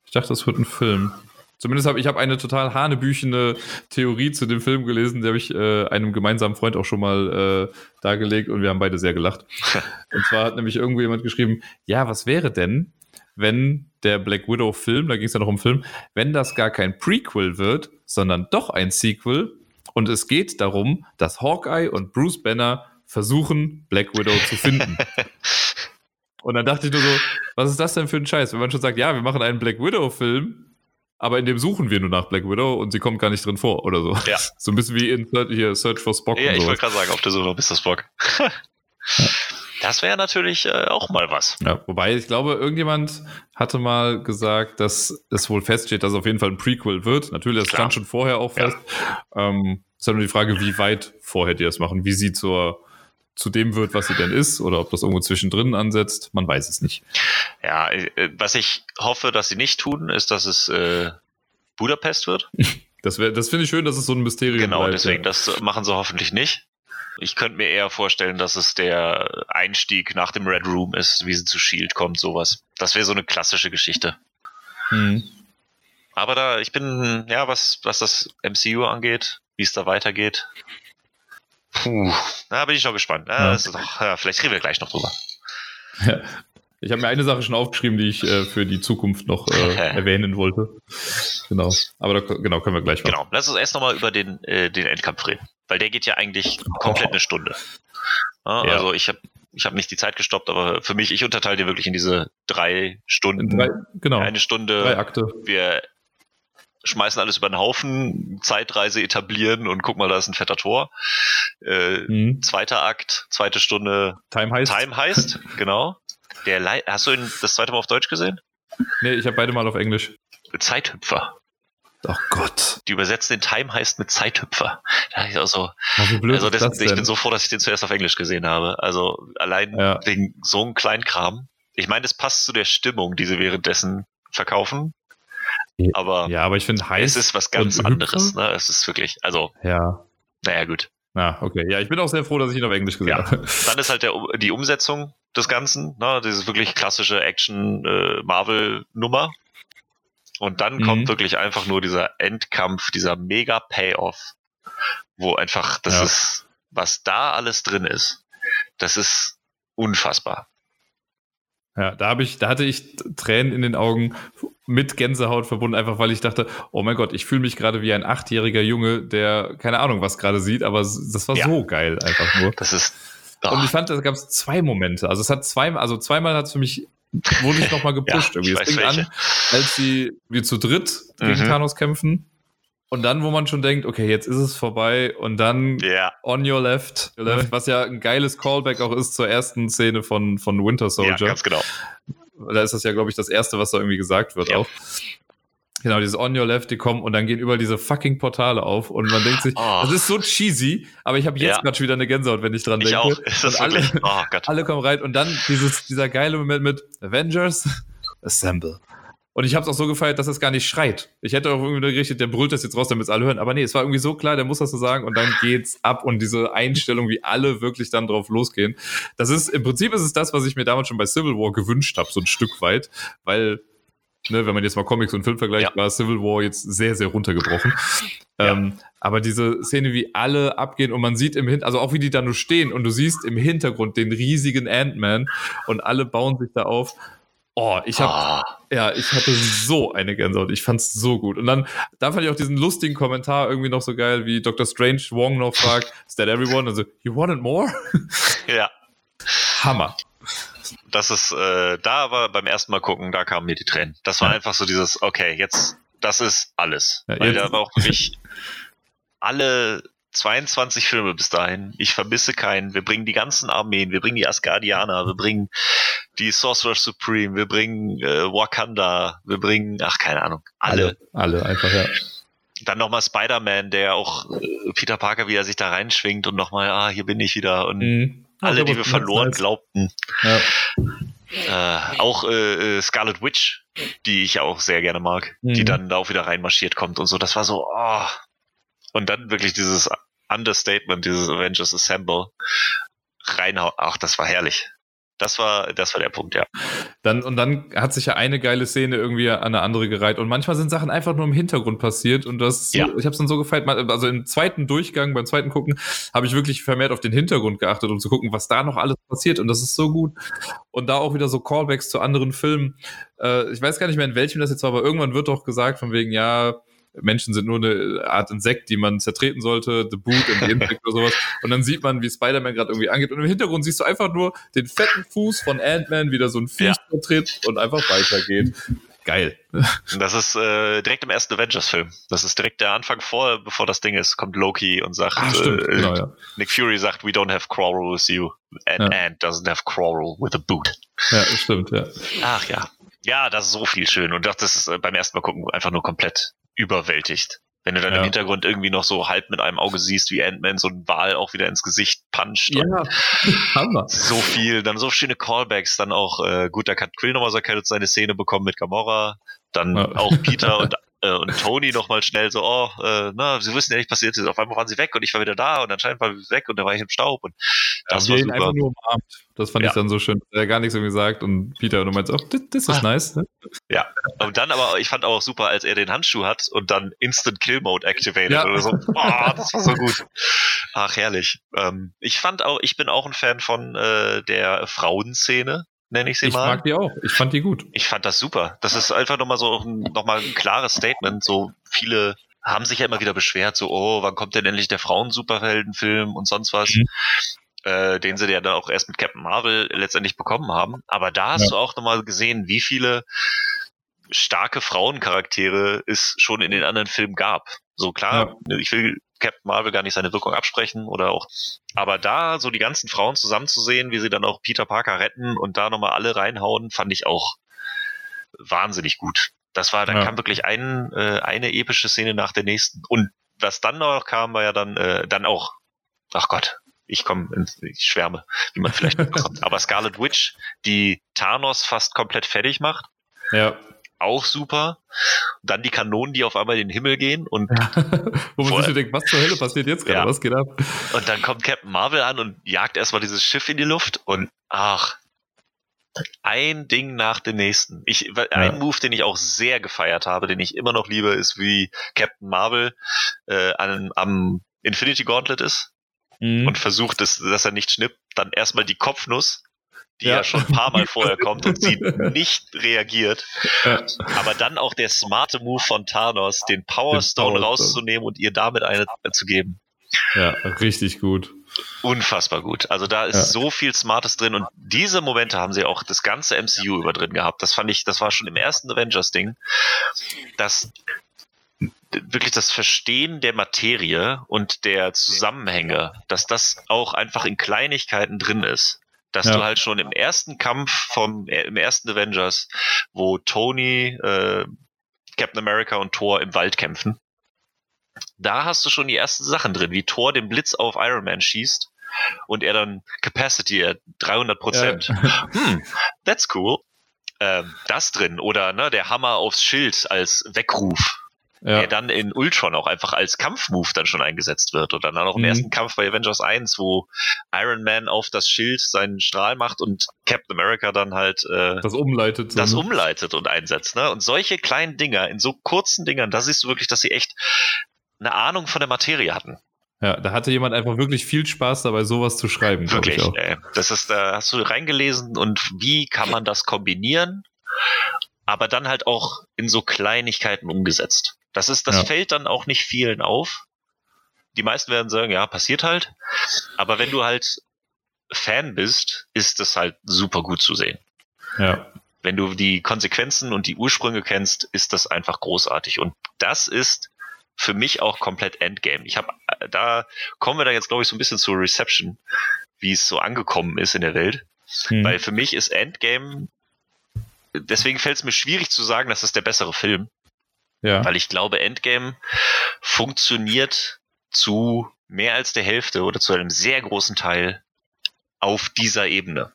ich dachte, es wird ein Film. Zumindest habe ich habe eine total hanebüchene Theorie zu dem Film gelesen, die habe ich äh, einem gemeinsamen Freund auch schon mal äh, dargelegt und wir haben beide sehr gelacht. [laughs] und zwar hat nämlich irgendwo jemand geschrieben, ja, was wäre denn, wenn der Black Widow Film, da ging es ja noch um Film, wenn das gar kein Prequel wird, sondern doch ein Sequel und es geht darum, dass Hawkeye und Bruce Banner versuchen, Black Widow zu finden. [laughs] Und dann dachte ich nur so, was ist das denn für ein Scheiß? Wenn man schon sagt, ja, wir machen einen Black Widow-Film, aber in dem suchen wir nur nach Black Widow und sie kommt gar nicht drin vor oder so. Ja. [laughs] So ein bisschen wie in Search, hier Search for Spock Ja, ich wollte gerade sagen, auf der Suche nach Mr. Spock. [laughs] das wäre natürlich äh, auch mal was. Ja, wobei ich glaube, irgendjemand hatte mal gesagt, dass es wohl feststeht, dass es auf jeden Fall ein Prequel wird. Natürlich, das Klar. stand schon vorher auch Ja. fest. Ähm, Ist halt nur die Frage, wie weit vorher die das machen, wie sie zur, zu dem wird, was sie denn ist, oder ob das irgendwo zwischendrin ansetzt. Man weiß es nicht. Ja, äh, was ich hoffe, dass sie nicht tun, ist, dass es äh, Budapest wird. [laughs] Das, wär- das finde ich schön, dass es so ein Mysterium Genau, bleibt, deswegen, ja. das machen sie hoffentlich nicht. Ich könnte mir eher vorstellen, dass es der Einstieg nach dem Red Room ist, wie sie zu Shield kommt, sowas. Das wäre so eine klassische Geschichte. Mhm. Aber da, ich bin, ja, was, was das MCU angeht, wie es da weitergeht. Puh, da bin ich noch gespannt. Ja, Ja. Doch, ja, vielleicht reden wir gleich noch drüber. Ich habe mir eine Sache schon aufgeschrieben, die ich äh, für die Zukunft noch äh, [laughs] erwähnen wollte. Genau. Aber da genau, können wir gleich machen. Genau. Lass uns erst nochmal über den, äh, den Endkampf reden. Weil der geht ja eigentlich komplett eine Stunde. Ja, Ja. Also ich habe ich hab nicht die Zeit gestoppt, aber für mich, ich unterteile den wirklich in diese drei Stunden. drei, genau, Eine Stunde, drei Akte. wir schmeißen alles über den Haufen, Zeitreise etablieren und guck mal, da ist ein fetter Tor. Äh, Mhm. Zweiter Akt, zweite Stunde Time heißt. Time heißt, [laughs] genau. Der Lei Hast du ihn das zweite Mal auf Deutsch gesehen? Nee, ich habe beide mal auf Englisch. Zeithüpfer. Oh Gott. Die übersetzen den Time heißt mit Zeithüpfer. Da dachte ich auch so, wie blöd also ist das, das ich bin so froh, dass ich den zuerst auf Englisch gesehen habe. Also allein Ja. wegen so einem Kleinkram. Ich meine, es passt zu der Stimmung, die sie währenddessen verkaufen. Aber ja, aber ich finde heiß. es ist was ganz anderes. Ne? Es ist wirklich, also, Ja. naja, gut. Na, okay. Ja, ich bin auch sehr froh, dass ich ihn auf Englisch gesehen Ja. habe. [laughs] Dann ist halt der, die Umsetzung des Ganzen, ne? dieses wirklich klassische Action-Marvel-Nummer. Und dann Mhm. kommt wirklich einfach nur dieser Endkampf, dieser Mega-Payoff, wo einfach, das Ja. ist, was da alles drin ist, das ist unfassbar. Ja, da habe ich, da hatte ich Tränen in den Augen mit Gänsehaut verbunden, einfach weil ich dachte, oh mein Gott, ich fühle mich gerade wie ein achtjähriger Junge, der keine Ahnung was gerade sieht, aber das war Ja. so geil einfach nur. Das ist, Und ah, ich fand, da gab es zwei Momente. Also es hat zweimal, also zweimal hat es für mich wurde ich nochmal gepusht [laughs] Ja, irgendwie. Es fing an, welche. als sie wir zu dritt gegen Mhm. Thanos kämpfen. Und dann, wo man schon denkt, okay, jetzt ist es vorbei. Und dann ja, On Your Left, your left was ja ein geiles Callback auch ist zur ersten Szene von, von Winter ja, Soldier. ganz genau. da ist das ja, glaube ich, das Erste, was da irgendwie gesagt wird Ja. auch. Genau, dieses On Your Left, die kommen und dann gehen überall diese fucking Portale auf und man denkt sich, Oh. das ist so cheesy, aber ich habe jetzt Ja. gerade schon wieder eine Gänsehaut, wenn ich dran Ich denke. auch. Ist und alle, oh Gott. [laughs] alle kommen rein und dann dieses, dieser geile Moment mit Avengers [laughs] Assemble. Und ich habe es auch so gefeiert, dass es gar nicht schreit. Ich hätte auch irgendwie gerichtet, der brüllt das jetzt raus, damit es alle hören. Aber nee, es war irgendwie so klar, der muss das so sagen und dann geht's ab und diese Einstellung, wie alle wirklich dann drauf losgehen. Das ist, im Prinzip ist es das, was ich mir damals schon bei Civil War gewünscht habe, so ein Stück weit, weil, ne, wenn man jetzt mal Comics und Film vergleicht, Ja. war Civil War jetzt sehr, sehr runtergebrochen. [laughs] Ja. Ähm, aber diese Szene, wie alle abgehen und man sieht im Hintergrund, also auch wie die da nur stehen und du siehst im Hintergrund den riesigen Ant-Man und alle bauen sich da auf. Oh, ich habe Ah, ja, ich hatte so eine Gänsehaut. Ich fand's so gut. Und dann, da fand ich auch diesen lustigen Kommentar irgendwie noch so geil, wie Dr. Strange Wong noch fragt, is that everyone? Also, you wanted more? [laughs] ja, Hammer. Das ist, äh, da war beim ersten Mal gucken, da kamen mir die Tränen. Das war Ja. einfach so dieses, okay, jetzt, das ist alles. Ja, Weil da war auch wirklich [laughs] alle 22 Filme bis dahin. Ich vermisse keinen. Wir bringen die ganzen Armeen, wir bringen die Asgardianer, wir bringen die Sorcerer Supreme, wir bringen äh, Wakanda, wir bringen, ach, keine Ahnung, alle. Alle, einfach, ja. Dann nochmal Spider-Man, der auch äh, Peter Parker, wie er sich da reinschwingt und nochmal, ah, hier bin ich wieder und Mhm. Alle, die wir verloren nice. glaubten. Ja. Äh, auch äh, äh, Scarlet Witch, die ich auch sehr gerne mag, Mhm. die dann da auch wieder reinmarschiert kommt und so. Das war so, oh. Und dann wirklich dieses Understatement, dieses Avengers Assemble reinhauen. Ach, das war herrlich. Das war, das war der Punkt, ja. Dann, und dann hat sich ja eine geile Szene irgendwie an eine andere gereiht. Und manchmal sind Sachen einfach nur im Hintergrund passiert. Und das, Ja. ich habe es dann so gefeiert. Also im zweiten Durchgang, beim zweiten Gucken, habe ich wirklich vermehrt auf den Hintergrund geachtet, um zu gucken, was da noch alles passiert. Und das ist so gut. Und da auch wieder so Callbacks zu anderen Filmen. Äh, ich weiß gar nicht mehr, in welchem das jetzt war, aber irgendwann wird doch gesagt, von wegen, ja, Menschen sind nur eine Art Insekt, die man zertreten sollte, The Boot und the Impact oder sowas. Und dann sieht man, wie Spider-Man gerade irgendwie angeht. Und im Hintergrund siehst du einfach nur den fetten Fuß von Ant-Man, wie der so ein Viech Ja. vertritt und einfach weitergeht. Geil. Das ist äh, direkt im ersten Avengers-Film. Das ist direkt der Anfang vor, bevor das Ding ist, kommt Loki und sagt, stimmt, äh, genau, ja. Nick Fury sagt, we don't have quarrel with you. And Ja. Ant doesn't have quarrel with a boot. Ja, stimmt, ja. Ach ja. Ja, das ist so viel schön. Und das ist äh, beim ersten Mal gucken einfach nur komplett überwältigt. Wenn du dann Ja. im Hintergrund irgendwie noch so halb mit einem Auge siehst, wie Ant-Man so einen Wal auch wieder ins Gesicht puncht. Ja, Hammer. so viel, dann so schöne Callbacks, dann auch, äh, gut, da hat Quill nochmal seine Szene bekommen mit Gamora, dann Ja. auch Peter und [laughs] und Tony nochmal schnell so, oh, äh, na, sie wissen ja nicht, passiert ist. Auf einmal waren sie weg und ich war wieder da und anscheinend war ich weg und dann war ich im Staub und das Haben war super. einfach nur umarmt. Das fand Ja. ich dann so schön. Er hat gar nichts irgendwie gesagt und Peter, du meinst, oh, das, das ist Ah. nice. Ne? Und dann aber, ich fand auch super, als er den Handschuh hat und dann Instant Kill Mode activated Ja. oder so. Oh, das war so gut. Ach, herrlich. Ähm, ich fand auch, ich bin auch ein Fan von äh, der Frauenszene, nenne ich sie Ich mal. mag die auch. Ich fand die gut. Ich fand das super. Das ist einfach nochmal so ein, nochmal ein klares Statement. So viele haben sich ja immer wieder beschwert, so, oh, wann kommt denn endlich der Frauen-Superheldenfilm und sonst was, Mhm. äh, den sie ja dann auch erst mit Captain Marvel letztendlich bekommen haben. Aber da hast Ja. du auch nochmal gesehen, wie viele starke Frauencharaktere es schon in den anderen Filmen gab. So klar, ich will Captain Marvel gar nicht seine Wirkung absprechen oder auch, aber da so die ganzen Frauen zusammenzusehen, wie sie dann auch Peter Parker retten und da nochmal alle reinhauen, fand ich auch wahnsinnig gut. Das war, dann Ja. kam wirklich ein, äh, eine epische Szene nach der nächsten. Und was dann noch kam, war ja dann, äh, dann auch, ach Gott, ich komme, ich schwärme, wie man vielleicht mitbekommt. [laughs] Aber Scarlet Witch, die Thanos fast komplett fertig macht, Ja. Auch super. Dann die Kanonen, die auf einmal in den Himmel gehen und, [laughs] Wo man sich so denkt, was zur Hölle passiert jetzt gerade? Ja. Was geht ab? und dann kommt Captain Marvel an und jagt erstmal dieses Schiff in die Luft und ach, ein Ding nach dem nächsten. Ich, ein Move, den ich auch sehr gefeiert habe, den ich immer noch liebe, ist wie Captain Marvel äh, an, am Infinity Gauntlet ist Mhm. und versucht, dass, dass er nicht schnippt, dann erstmal die Kopfnuss, die Ja. ja, schon ein paar Mal [laughs] vorher kommt und sie nicht reagiert. Ja. Aber dann auch der smarte Move von Thanos, den Power Den Stone Power Stone. rauszunehmen und ihr damit eine zu geben. ja, richtig gut. Unfassbar gut. Also da ist Ja. so viel Smartes drin und diese Momente haben sie auch das ganze MCU über drin gehabt. Das fand ich, das war schon im ersten Avengers-Ding, dass wirklich das Verstehen der Materie und der Zusammenhänge, dass das auch einfach in Kleinigkeiten drin ist. Dass Ja. du halt schon im ersten Kampf vom, äh, im ersten Avengers, wo Tony, äh, Captain America und Thor im Wald kämpfen, da hast du schon die ersten Sachen drin, wie Thor den Blitz auf Iron Man schießt und er dann Capacity at 300 Prozent. [laughs] Hm, that's cool. Ähm, das drin oder ne, der Hammer aufs Schild als Weckruf, Ja. der dann in Ultron auch einfach als Kampfmove dann schon eingesetzt wird oder dann auch im Mhm. ersten Kampf bei Avengers 1, wo Iron Man auf das Schild seinen Strahl macht und Captain America dann halt äh, Das umleitet. so, das ne? umleitet und einsetzt. Ne? Und solche kleinen Dinger in so kurzen Dingern, da siehst du wirklich, dass sie echt eine Ahnung von der Materie hatten. Ja, da hatte jemand einfach wirklich viel Spaß dabei, sowas zu schreiben. Wirklich. Ey. Das ist, da hast du reingelesen und wie kann man das kombinieren, aber dann halt auch in so Kleinigkeiten umgesetzt. Das ist, das Ja. fällt dann auch nicht vielen auf. Die meisten werden sagen, ja, passiert halt. Aber wenn du halt Fan bist, ist das halt super gut zu sehen. Ja. wenn du die Konsequenzen und die Ursprünge kennst, ist das einfach großartig. Und das ist für mich auch komplett Endgame. Ich habe, da kommen wir da jetzt, glaube ich, so ein bisschen zur Reception, wie es so angekommen ist in der Welt. Hm. Weil für mich ist Endgame, deswegen fällt es mir schwierig zu sagen, das ist der bessere Film, ja. weil ich glaube, Endgame funktioniert zu mehr als der Hälfte oder zu einem sehr großen Teil auf dieser Ebene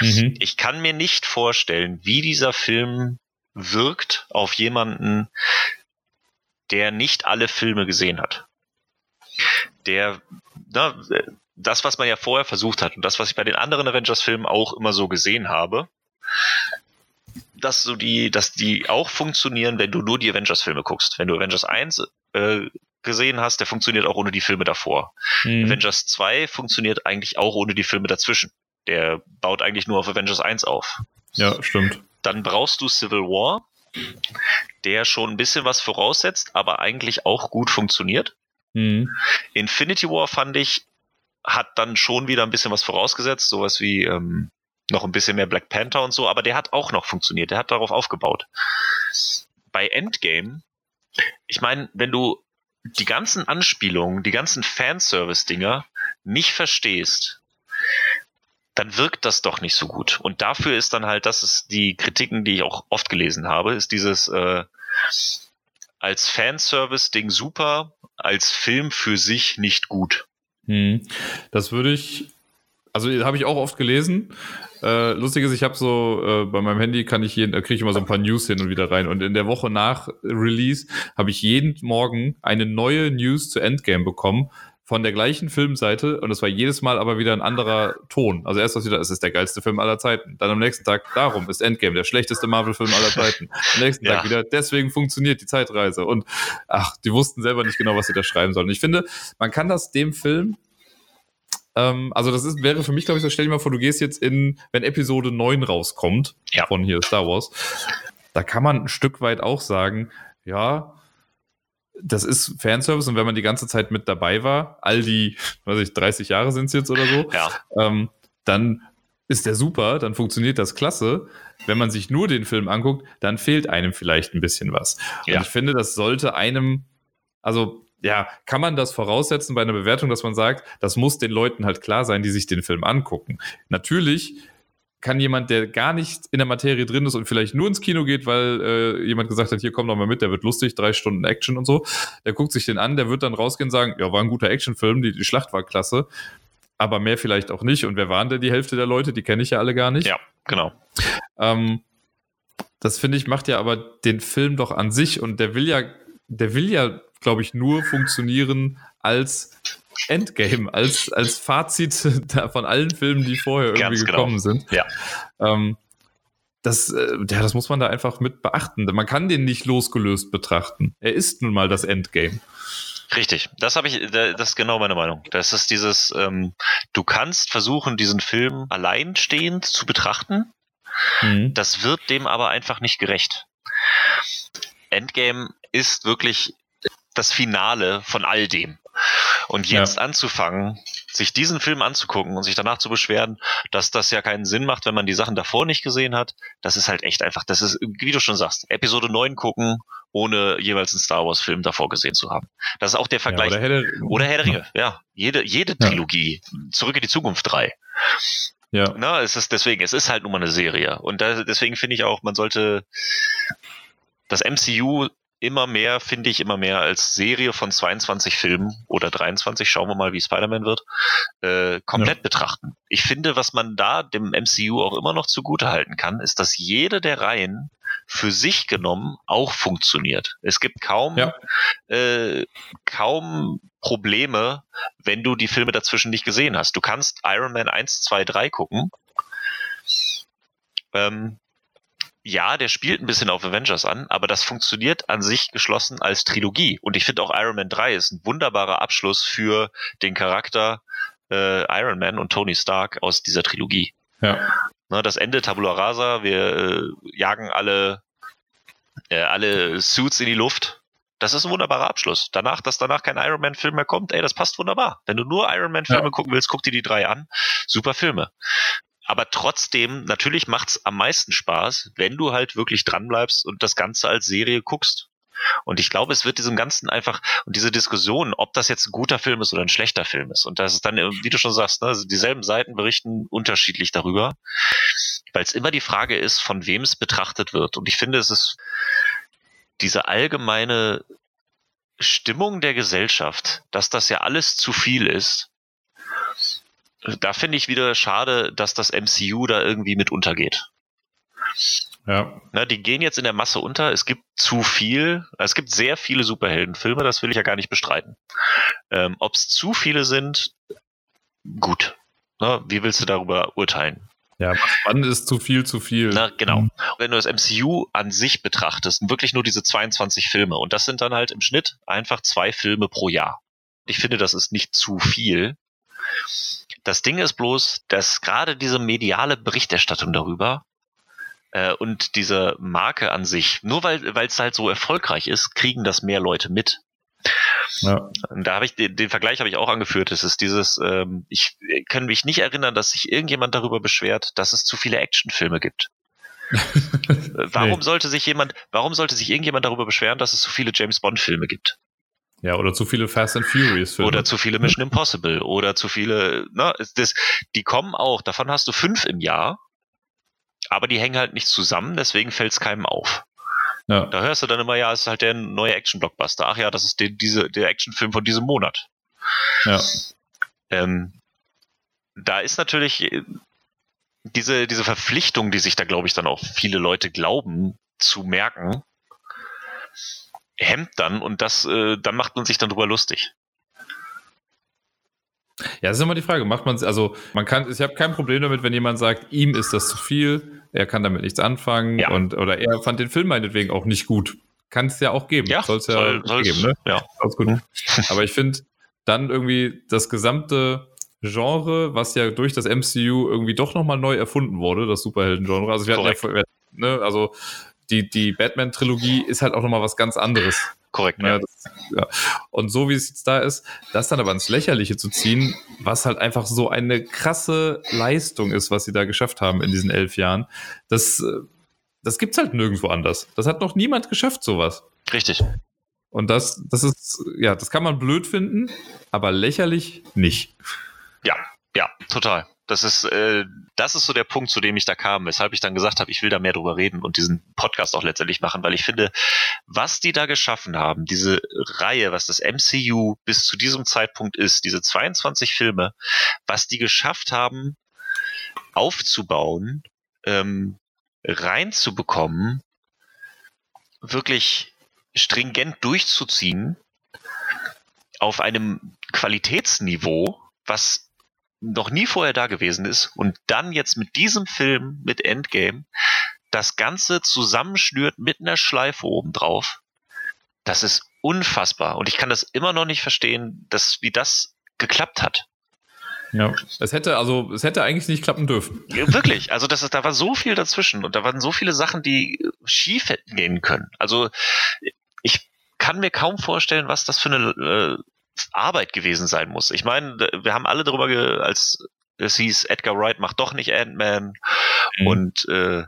Mhm. ich kann mir nicht vorstellen, wie dieser Film wirkt auf jemanden, der nicht alle Filme gesehen hat. Der, na, das, was man ja vorher versucht hat und das, was ich bei den anderen Avengers-Filmen auch immer so gesehen habe, dass so die, dass die auch funktionieren, wenn du nur die Avengers-Filme guckst. Wenn du Avengers 1 äh, gesehen hast, der funktioniert auch ohne die Filme davor. Mhm. Avengers 2 funktioniert eigentlich auch ohne die Filme dazwischen. Der baut eigentlich nur auf Avengers 1 auf. Ja, stimmt. Dann brauchst du Civil War, der schon ein bisschen was voraussetzt, aber eigentlich auch gut funktioniert. Mhm. Infinity War fand ich, hat dann schon wieder ein bisschen was vorausgesetzt, sowas wie ähm, noch ein bisschen mehr Black Panther und so, aber der hat auch noch funktioniert, der hat darauf aufgebaut. Bei Endgame, ich meine, wenn du die ganzen Anspielungen, die ganzen Fanservice-Dinger nicht verstehst, dann wirkt das doch nicht so gut. Und dafür ist dann halt, das ist die Kritiken, die ich auch oft gelesen habe, ist dieses, äh, als Fanservice-Ding super, als Film für sich nicht gut. Hm. Das würde ich, also habe ich auch oft gelesen. Äh, lustig ist, ich habe so äh, bei meinem Handy kann ich jeden, äh, kriege ich immer so ein paar News hin und wieder rein. Und in der Woche nach Release habe ich jeden Morgen eine neue News zu Endgame bekommen von der gleichen Filmseite und es war jedes Mal aber wieder ein anderer Ton. Also erst was wieder, es ist der geilste Film aller Zeiten. Dann am nächsten Tag, darum ist Endgame der schlechteste Marvel-Film aller Zeiten. Am nächsten ja. Tag wieder, deswegen funktioniert die Zeitreise. Und ach, die wussten selber nicht genau, was sie da schreiben sollen. Ich finde, man kann das dem Film ähm, also das ist, wäre für mich, glaube ich, so stell dir mal vor, du gehst jetzt in, wenn Episode 9 rauskommt ja. von hier Star Wars, da kann man ein Stück weit auch sagen, ja, das ist Fanservice und wenn man die ganze Zeit mit dabei war, all die, weiß ich, 30 Jahre sind es jetzt oder so, ja. ähm, dann ist der super, dann funktioniert das klasse. Wenn man sich nur den Film anguckt, dann fehlt einem vielleicht ein bisschen was. Ja. Und ich finde, das sollte einem, also ja, kann man das voraussetzen bei einer Bewertung, dass man sagt, das muss den Leuten halt klar sein, die sich den Film angucken. Natürlich kann jemand, der gar nicht in der Materie drin ist und vielleicht nur ins Kino geht, weil äh, jemand gesagt hat, hier komm doch mal mit, der wird lustig, drei Stunden Action und so, der guckt sich den an, der wird dann rausgehen und sagen, ja, war ein guter Actionfilm, die, die Schlacht war klasse, aber mehr vielleicht auch nicht. Und wer waren denn die Hälfte der Leute? Die kenne ich ja alle gar nicht. Ja, genau. Ähm, das finde ich macht ja aber den Film doch an sich und der will ja, der will ja glaube ich, nur funktionieren als Endgame, als, als Fazit von allen Filmen, die vorher irgendwie Ganz genau. gekommen sind. Ja. Ähm, das, äh, ja, das muss man da einfach mit beachten. Man kann den nicht losgelöst betrachten. Er ist nun mal das Endgame. Richtig, das habe ich, das ist genau meine Meinung. Das ist dieses, ähm, du kannst versuchen, diesen Film alleinstehend zu betrachten. Mhm. Das wird dem aber einfach nicht gerecht. Endgame ist wirklich das Finale von all dem. Und jetzt ja. anzufangen, sich diesen Film anzugucken und sich danach zu beschweren, dass das ja keinen Sinn macht, wenn man die Sachen davor nicht gesehen hat, das ist halt echt einfach, das ist, wie du schon sagst, Episode 9 gucken, ohne jeweils einen Star Wars Film davor gesehen zu haben. Das ist auch der Vergleich. Ja, oder, Herr der, oder Herr der Ringe, ja. Jede, jede Trilogie. Zurück in die Zukunft 3. Ja. Na, es ist deswegen, es ist halt nun mal eine Serie. Und da, deswegen finde ich auch, man sollte das MCU immer mehr, finde ich, immer mehr als Serie von 22 Filmen oder 23, schauen wir mal, wie Spider-Man wird, äh, komplett ja. betrachten. Ich finde, was man da dem MCU auch immer noch zugute halten kann, ist, dass jede der Reihen für sich genommen auch funktioniert. Es gibt kaum, ja. äh, kaum Probleme, wenn du die Filme dazwischen nicht gesehen hast. Du kannst Iron Man 1, 2, 3 gucken. Ähm, ja, der spielt ein bisschen auf Avengers an, aber das funktioniert an sich geschlossen als Trilogie. Und ich finde auch Iron Man 3 ist ein wunderbarer Abschluss für den Charakter äh, Iron Man und Tony Stark aus dieser Trilogie. Ja. Ne, das Ende Tabula Rasa, wir äh, jagen alle, äh, alle Suits in die Luft. Das ist ein wunderbarer Abschluss. Danach, dass danach kein Iron Man-Film mehr kommt, ey, das passt wunderbar. Wenn du nur Iron Man-Filme ja. gucken willst, guck dir die drei an. Super Filme aber trotzdem, natürlich macht's am meisten Spaß, wenn du halt wirklich dranbleibst und das Ganze als Serie guckst. Und ich glaube, es wird diesem Ganzen einfach, und diese Diskussion, ob das jetzt ein guter Film ist oder ein schlechter Film ist, und das ist dann, wie du schon sagst, ne, also dieselben Seiten berichten unterschiedlich darüber, weil es immer die Frage ist, von wem es betrachtet wird. Und ich finde, es ist diese allgemeine Stimmung der Gesellschaft, dass das ja alles zu viel ist, da finde ich wieder schade, dass das MCU da irgendwie mit untergeht. Ja. Na, die gehen jetzt in der Masse unter. Es gibt zu viel. Es gibt sehr viele Superheldenfilme, das will ich ja gar nicht bestreiten. Ähm, Ob es zu viele sind, gut. Na, wie willst du darüber urteilen? Ja, wann ist zu viel zu viel? Na, genau. Mhm. Wenn du das MCU an sich betrachtest, wirklich nur diese 22 Filme, und das sind dann halt im Schnitt einfach zwei Filme pro Jahr. Ich finde, das ist nicht zu viel. Das Ding ist bloß, dass gerade diese mediale Berichterstattung darüber äh, und diese Marke an sich, nur weil es halt so erfolgreich ist, kriegen das mehr Leute mit. Ja. Da habe ich den, den Vergleich habe ich auch angeführt. Es ist dieses, ähm, ich kann mich nicht erinnern, dass sich irgendjemand darüber beschwert, dass es zu viele Actionfilme gibt. [laughs] warum nee. sollte sich jemand, warum sollte sich irgendjemand darüber beschweren, dass es zu viele James Bond Filme gibt? Ja, oder zu viele Fast and Furious Filme. Oder zu viele Mission Impossible oder zu viele, ne, das, die kommen auch, davon hast du fünf im Jahr, aber die hängen halt nicht zusammen, deswegen fällt es keinem auf. Ja. Da hörst du dann immer, ja, es ist halt der neue Action-Blockbuster. Ach ja, das ist die, diese, der Actionfilm von diesem Monat. Ja. Ähm, da ist natürlich äh, diese, diese Verpflichtung, die sich da, glaube ich, dann auch viele Leute glauben zu merken, hemmt dann und das, äh, dann macht man sich dann drüber lustig. Ja, das ist immer die Frage. Macht man es, also man kann, ich habe kein Problem damit, wenn jemand sagt, ihm ist das zu viel, er kann damit nichts anfangen ja. und oder er fand den Film meinetwegen auch nicht gut. Kann es ja auch geben. Ja, soll es ja soll, geben, ne? Ja. Alles gut. Aber ich finde dann irgendwie das gesamte Genre, was ja durch das MCU irgendwie doch nochmal neu erfunden wurde, das Superhelden-Genre. Also wir hatten ja, ne, also die, die Batman-Trilogie ist halt auch nochmal was ganz anderes. Korrekt, ja. Das, ja. Und so wie es jetzt da ist, das dann aber ins Lächerliche zu ziehen, was halt einfach so eine krasse Leistung ist, was sie da geschafft haben in diesen elf Jahren, das, äh, das gibt's halt nirgendwo anders. Das hat noch niemand geschafft, sowas. Richtig. Und das, das ist, ja, das kann man blöd finden, aber lächerlich nicht. Ja, ja, total. Das ist, äh, das ist so der Punkt, zu dem ich da kam, weshalb ich dann gesagt habe, ich will da mehr drüber reden und diesen Podcast auch letztendlich machen, weil ich finde, was die da geschaffen haben, diese Reihe, was das MCU bis zu diesem Zeitpunkt ist, diese 22 Filme, was die geschafft haben, aufzubauen, ähm, reinzubekommen, wirklich stringent durchzuziehen, auf einem Qualitätsniveau, was noch nie vorher da gewesen ist und dann jetzt mit diesem Film, mit Endgame, das Ganze zusammenschnürt mit einer Schleife obendrauf, das ist unfassbar. Und ich kann das immer noch nicht verstehen, dass, wie das geklappt hat. Ja, es hätte also, es hätte eigentlich nicht klappen dürfen. Ja, wirklich. Also, das ist, da war so viel dazwischen und da waren so viele Sachen, die schief hätten gehen können. Also, ich kann mir kaum vorstellen, was das für eine äh, Arbeit gewesen sein muss. Ich meine, wir haben alle darüber, als es hieß, Edgar Wright macht doch nicht Ant-Man mhm. und äh,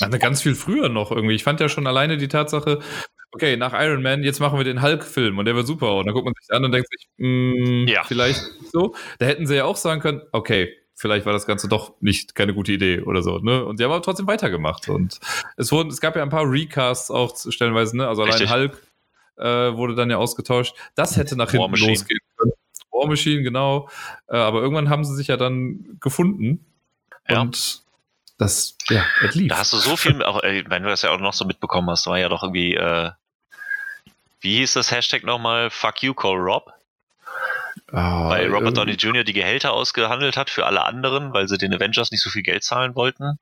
also ganz viel früher noch irgendwie. Ich fand ja schon alleine die Tatsache, okay, nach Iron Man, jetzt machen wir den Hulk-Film und der wird super. Und dann guckt man sich an und denkt sich, mh, mm, ja. vielleicht so. Da hätten sie ja auch sagen können, okay, vielleicht war das Ganze doch nicht keine gute Idee oder so, ne? Und die haben aber trotzdem weitergemacht. Und es wurden, es gab ja ein paar Recasts auch stellenweise, ne? Also allein Richtig. Hulk wurde dann ja ausgetauscht. Das hätte nach hinten losgehen können. War Machine, genau. Äh, aber irgendwann haben sie sich ja dann gefunden. Ja. Und das, ja, es lief. Da hast du so viel, auch, äh, wenn du das ja auch noch so mitbekommen hast, war ja doch irgendwie, äh, wie hieß das Hashtag nochmal? Fuck you, call Rob. Ah, weil Robert Downey Jr. die Gehälter ausgehandelt hat für alle anderen, weil sie den Avengers nicht so viel Geld zahlen wollten.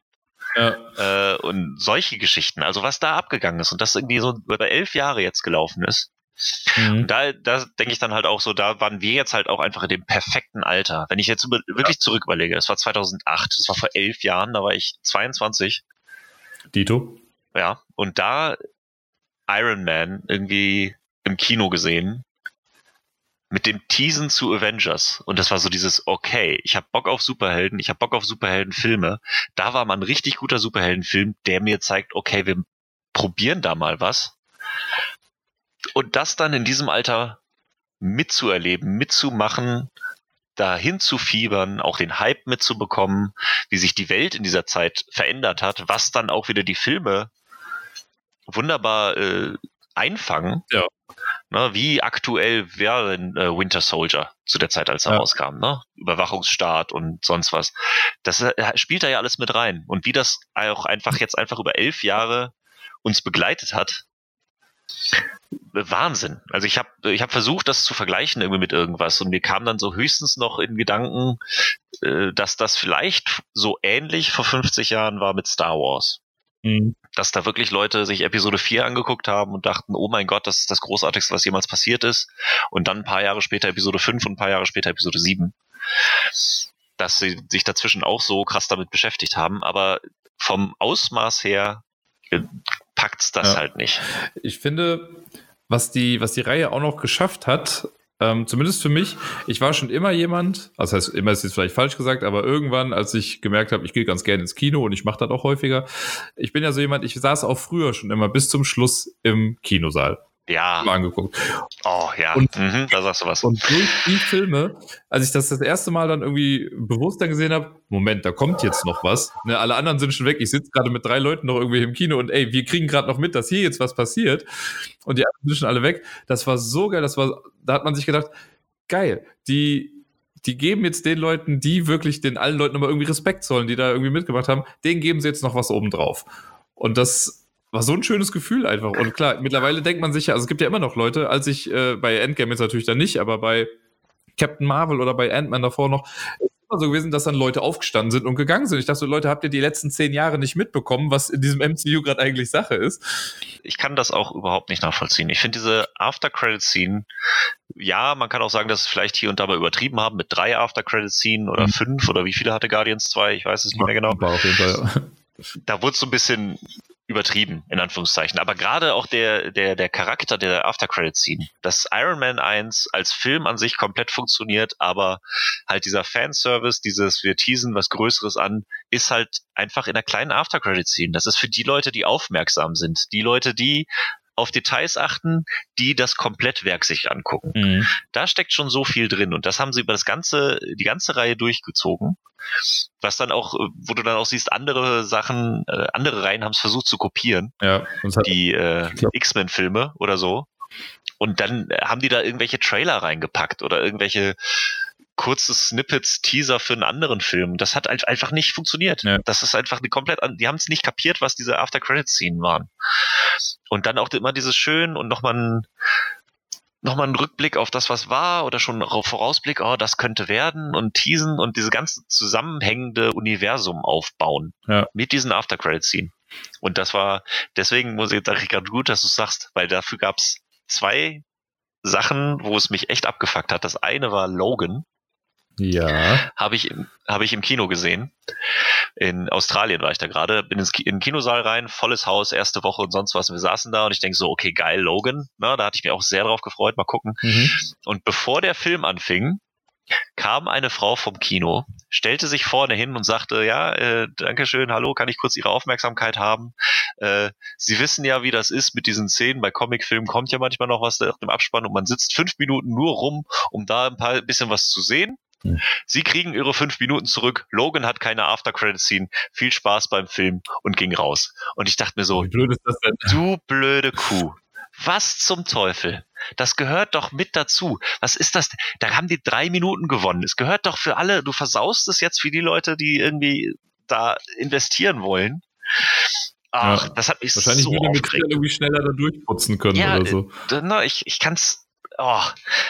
Ja. Äh, und solche Geschichten, also was da abgegangen ist und das irgendwie so über elf Jahre jetzt gelaufen ist. Mhm. Und da, da denke ich dann halt auch so, da waren wir jetzt halt auch einfach in dem perfekten Alter. Wenn ich jetzt über, wirklich ja. zurück überlege, das war 2008, das war vor elf Jahren, da war ich 22. Dito? Ja, und da Iron Man irgendwie im Kino gesehen mit dem Teasen zu Avengers. Und das war so dieses, okay, ich habe Bock auf Superhelden, ich habe Bock auf Superheldenfilme. Da war mal ein richtig guter Superheldenfilm, der mir zeigt, okay, wir probieren da mal was. Und das dann in diesem Alter mitzuerleben, mitzumachen, dahin zu fiebern, auch den Hype mitzubekommen, wie sich die Welt in dieser Zeit verändert hat, was dann auch wieder die Filme wunderbar äh, einfangen. Ja. Ne, wie aktuell wäre äh, Winter Soldier zu der Zeit, als er ja. rauskam? Ne? Überwachungsstaat und sonst was. Das äh, spielt da ja alles mit rein. Und wie das auch einfach jetzt einfach über elf Jahre uns begleitet hat, Wahnsinn. Also ich habe ich hab versucht, das zu vergleichen irgendwie mit irgendwas und mir kam dann so höchstens noch in Gedanken, äh, dass das vielleicht so ähnlich vor 50 Jahren war mit Star Wars. Mhm. Dass da wirklich Leute sich Episode 4 angeguckt haben und dachten, oh mein Gott, das ist das Großartigste, was jemals passiert ist. Und dann ein paar Jahre später Episode 5 und ein paar Jahre später Episode 7. Dass sie sich dazwischen auch so krass damit beschäftigt haben. Aber vom Ausmaß her äh, packt's das ja. halt nicht. Ich finde, was die, was die Reihe auch noch geschafft hat, ähm, zumindest für mich, ich war schon immer jemand, also heißt, immer ist jetzt vielleicht falsch gesagt, aber irgendwann, als ich gemerkt habe, ich gehe ganz gerne ins Kino und ich mache das auch häufiger, ich bin ja so jemand, ich saß auch früher schon immer bis zum Schluss im Kinosaal. Ja. mal angeguckt. Oh, ja. Und- mhm, da sagst du was. Und durch die Filme, als ich das das erste Mal dann irgendwie bewusst dann gesehen habe, Moment, da kommt jetzt noch was. Ne, alle anderen sind schon weg. Ich sitze gerade mit drei Leuten noch irgendwie im Kino und ey, wir kriegen gerade noch mit, dass hier jetzt was passiert. Und die anderen sind schon alle weg. Das war so geil. Das war, da hat man sich gedacht, geil, die, die geben jetzt den Leuten, die wirklich den allen Leuten immer irgendwie Respekt zollen, die da irgendwie mitgemacht haben, denen geben sie jetzt noch was oben drauf. Und das war so ein schönes Gefühl einfach. Und klar, [laughs] mittlerweile denkt man sich ja, also es gibt ja immer noch Leute, als ich äh, bei Endgame jetzt natürlich dann nicht, aber bei Captain Marvel oder bei Ant-Man davor noch, ist immer so gewesen, dass dann Leute aufgestanden sind und gegangen sind. Ich dachte so, Leute, habt ihr die letzten zehn Jahre nicht mitbekommen, was in diesem MCU gerade eigentlich Sache ist? ich kann das auch überhaupt nicht nachvollziehen. Ich finde diese After-Credit-Scene, ja, man kann auch sagen, dass es vielleicht hier und da mal übertrieben haben mit drei After-Credit-Scene oder Mhm. fünf oder wie viele hatte Guardians 2, ich weiß es nicht mehr genau. War auf jeden Fall. ja. Da wurde es so ein bisschen übertrieben, in Anführungszeichen. Aber gerade auch der, der, der Charakter der After-Credit-Scene, dass Iron Man 1 als Film an sich komplett funktioniert, aber halt dieser Fanservice, dieses wir teasen was Größeres an, ist halt einfach in einer kleinen After-Credit-Scene. Das ist für die Leute, die aufmerksam sind. Die Leute, die auf Details achten, die das Komplettwerk sich angucken. Da steckt schon so viel drin und das haben sie über das ganze, die ganze Reihe durchgezogen. Was dann auch, wo du dann auch siehst, andere Sachen, äh, andere Reihen haben es versucht zu kopieren, Ja, die äh, X-Men-Filme oder so. Und dann haben die da irgendwelche Trailer reingepackt oder irgendwelche kurze Snippets, Teaser für einen anderen Film. Das hat halt einfach nicht funktioniert. Ja. Das ist einfach eine komplett, an- die haben es nicht kapiert, was diese After-Credit-Scene waren. Und dann auch immer dieses schön und nochmal ein, nochmal ein Rückblick auf das, was war oder schon Vorausblick, oh, das könnte werden und teasen und diese ganze zusammenhängende Universum aufbauen. Ja. Mit diesen After-Credit-Scene. Und das war, deswegen muss ich, sag ich gerade gut, dass du sagst, weil dafür gab es zwei Sachen, wo es mich echt abgefuckt hat. Das eine war Logan, ja. habe ich, im- habe ich im Kino gesehen. In Australien war ich da gerade, bin ins Ki in den Kinosaal rein, volles Haus, erste Woche und sonst was. Und wir saßen da und ich denke so, okay, geil, Logan. Na, da hatte ich mich auch sehr drauf gefreut, mal gucken. Mhm. Und bevor der Film anfing, kam eine Frau vom Kino, stellte sich vorne hin und sagte, ja, äh, Dankeschön, hallo, kann ich kurz Ihre Aufmerksamkeit haben? Äh, Sie wissen ja, wie das ist mit diesen Szenen. Bei Comicfilmen kommt ja manchmal noch was nach dem Abspann und man sitzt fünf Minuten nur rum, um da ein paar bisschen was zu sehen. Hm. Sie kriegen ihre fünf Minuten zurück. Logan hat keine After-Credit-Scene. Viel Spaß beim Film und ging raus. Und ich dachte mir so, blöd das? Du blöde Kuh. Was zum Teufel? Das gehört doch mit dazu. Was ist das? Da haben die drei Minuten gewonnen. Es gehört doch für alle. Du versaust es jetzt für die Leute, die irgendwie da investieren wollen. Ach, Ja. das hat mich Wahrscheinlich so aufgeregt. irgendwie schneller da durchputzen können Ja, oder so. Na, ich, ich kann's. Oh,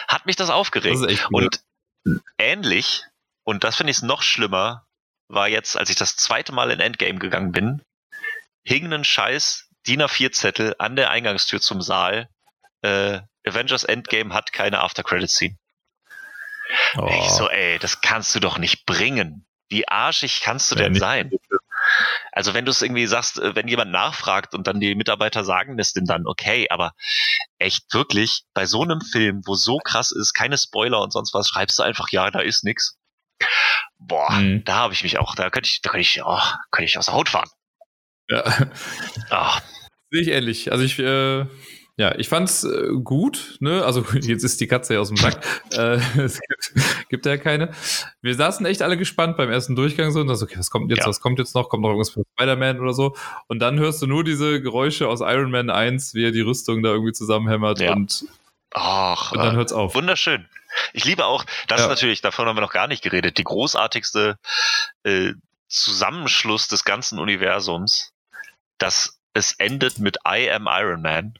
hat mich das Das aufgeregt. blöd. Und ähnlich, und das finde ich noch schlimmer, war jetzt, als ich das zweite Mal in Endgame gegangen bin, hing ein scheiß DIN A4-Zettel an der Eingangstür zum Saal. Äh, Avengers Endgame hat keine After-Credit-Scene. oh. Ich so, ey, das kannst du doch nicht bringen. Wie arschig kannst du Ja, denn sein? Also wenn du es irgendwie sagst, äh, wenn jemand nachfragt und dann die Mitarbeiter sagen das denn dann, okay, aber echt wirklich, bei so einem Film, wo so krass ist, keine Spoiler und sonst was, schreibst du einfach, ja, da ist nix. Boah, Mhm. da habe ich mich auch, da könnte ich, da könnte ich, oh, könnte ich aus der Haut fahren. Ja. Ach, Sehe ich ähnlich. Also ich, äh, ja, ich fand's äh, gut, ne? Also [laughs] jetzt ist die Katze ja aus dem Sack. [laughs] äh, es gibt, gibt ja keine. Wir saßen echt alle gespannt beim ersten Durchgang so und das, okay, was kommt jetzt, Ja. was kommt jetzt noch? Kommt noch irgendwas für Spider-Man oder so? Und dann hörst du nur diese Geräusche aus Iron Man 1, wie er die Rüstung da irgendwie zusammenhämmert Ja. und, ach, und dann äh, hört's auf. Wunderschön. Ich liebe auch, das Ja. ist natürlich, davon haben wir noch gar nicht geredet, die großartigste äh, Zusammenschluss des ganzen Universums, dass es endet mit I am Iron Man.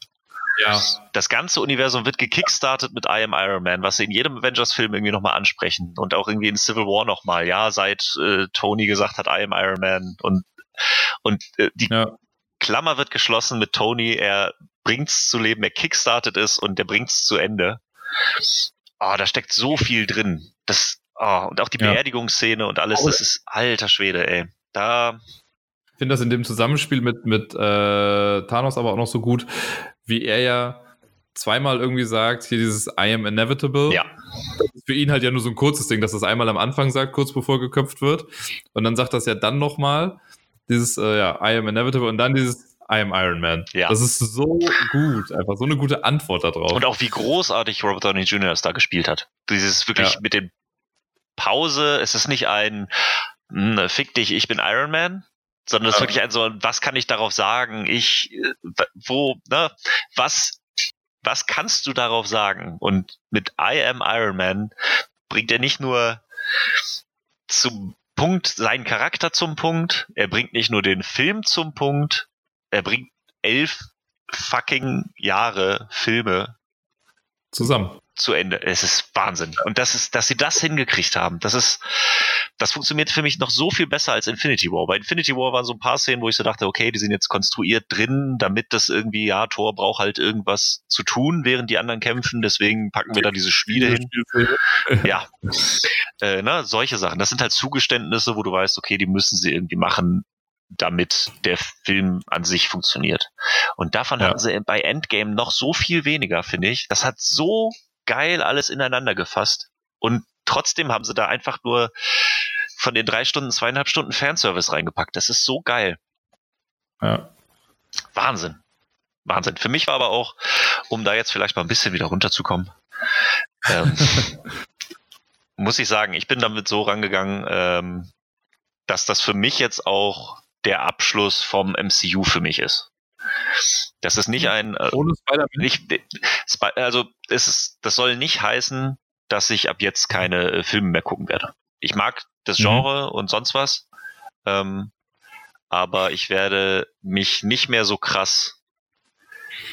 Ja. Das ganze Universum wird gekickstartet mit I am Iron Man, was sie in jedem Avengers-Film irgendwie nochmal ansprechen und auch irgendwie in Civil War nochmal, ja, seit äh, Tony gesagt hat, I am Iron Man und und äh, die Ja. Klammer wird geschlossen mit Tony, er bringt's zu leben, er kickstartet es und er bringt's zu Ende. Ah, da steckt so viel drin. Das, ah, und auch die Ja. Beerdigungsszene und alles, das ist alter Schwede, ey. Da, Ich finde das in dem Zusammenspiel mit, mit äh, Thanos aber auch noch so gut, wie er ja zweimal irgendwie sagt, hier dieses I am inevitable. ja, Das ist für ihn halt ja nur so ein kurzes Ding, dass das einmal am Anfang sagt, kurz bevor geköpft wird. Und dann sagt das ja dann nochmal, dieses, äh, ja, I am inevitable und dann dieses I am Iron Man. Ja. Das ist so gut, einfach so eine gute Antwort darauf. Und auch wie großartig Robert Downey Jr. es da gespielt hat. Dieses wirklich Ja. mit den Pause, es ist nicht ein hm, Fick dich, ich bin Iron Man, sondern es ist wirklich ein so, was kann ich darauf sagen? Ich, äh, wo, ne, was, was kannst du darauf sagen? Und mit I am Iron Man bringt er nicht nur zum Punkt seinen Charakter zum Punkt, er bringt nicht nur den Film zum Punkt, er bringt elf fucking Jahre Filme Zusammen. Zu Ende. Es ist Wahnsinn. Und das ist, dass sie das hingekriegt haben, das ist, das funktioniert für mich noch so viel besser als Infinity War. Bei Infinity War waren so ein paar Szenen, wo ich so dachte, okay, die sind jetzt konstruiert drin, damit das irgendwie, ja, Thor braucht halt irgendwas zu tun, während die anderen kämpfen, deswegen packen wir da diese Schmiede hin. Ja. Äh, ne, solche Sachen. Das sind halt Zugeständnisse, wo du weißt, okay, die müssen sie irgendwie machen, damit der Film an sich funktioniert. Und davon Ja. hatten sie bei Endgame noch so viel weniger, finde ich. Das hat so geil alles ineinander gefasst. Und trotzdem haben sie da einfach nur von den drei Stunden, zweieinhalb Stunden Fanservice reingepackt. Das ist so geil. Ja. Wahnsinn. Wahnsinn. Für mich war aber auch, um da jetzt vielleicht mal ein bisschen wieder runterzukommen, ähm, [laughs] muss ich sagen, ich bin damit so rangegangen, ähm, dass das für mich jetzt auch der Abschluss vom MCU für mich ist. Das ist nicht ein, äh, nicht, Spi- also es ist, das soll nicht heißen, dass ich ab jetzt keine äh, Filme mehr gucken werde. Ich mag das Mhm. Genre und sonst was, ähm, aber ich werde mich nicht mehr so krass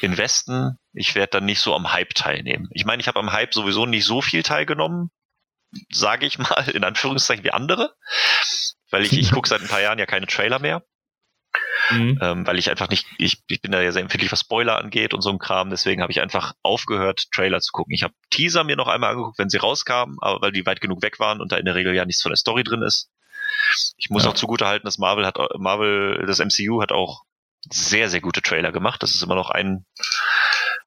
investen. Ich werde dann nicht so am Hype teilnehmen. Ich meine, ich habe am Hype sowieso nicht so viel teilgenommen, sage ich mal, [laughs] in Anführungszeichen wie andere, weil ich, ich gucke seit ein paar Jahren ja keine Trailer mehr Mhm. ähm, weil ich einfach nicht, ich, ich bin da ja sehr empfindlich, was Spoiler angeht und so ein Kram, deswegen habe ich einfach aufgehört, Trailer zu gucken. Ich habe Teaser mir noch einmal angeguckt, wenn sie rauskamen, aber weil die weit genug weg waren und da in der Regel ja nichts von der Story drin ist. Ich muss Ja. auch zugute halten, dass Marvel hat, Marvel, das MCU hat auch sehr, sehr gute Trailer gemacht. Das ist immer noch ein,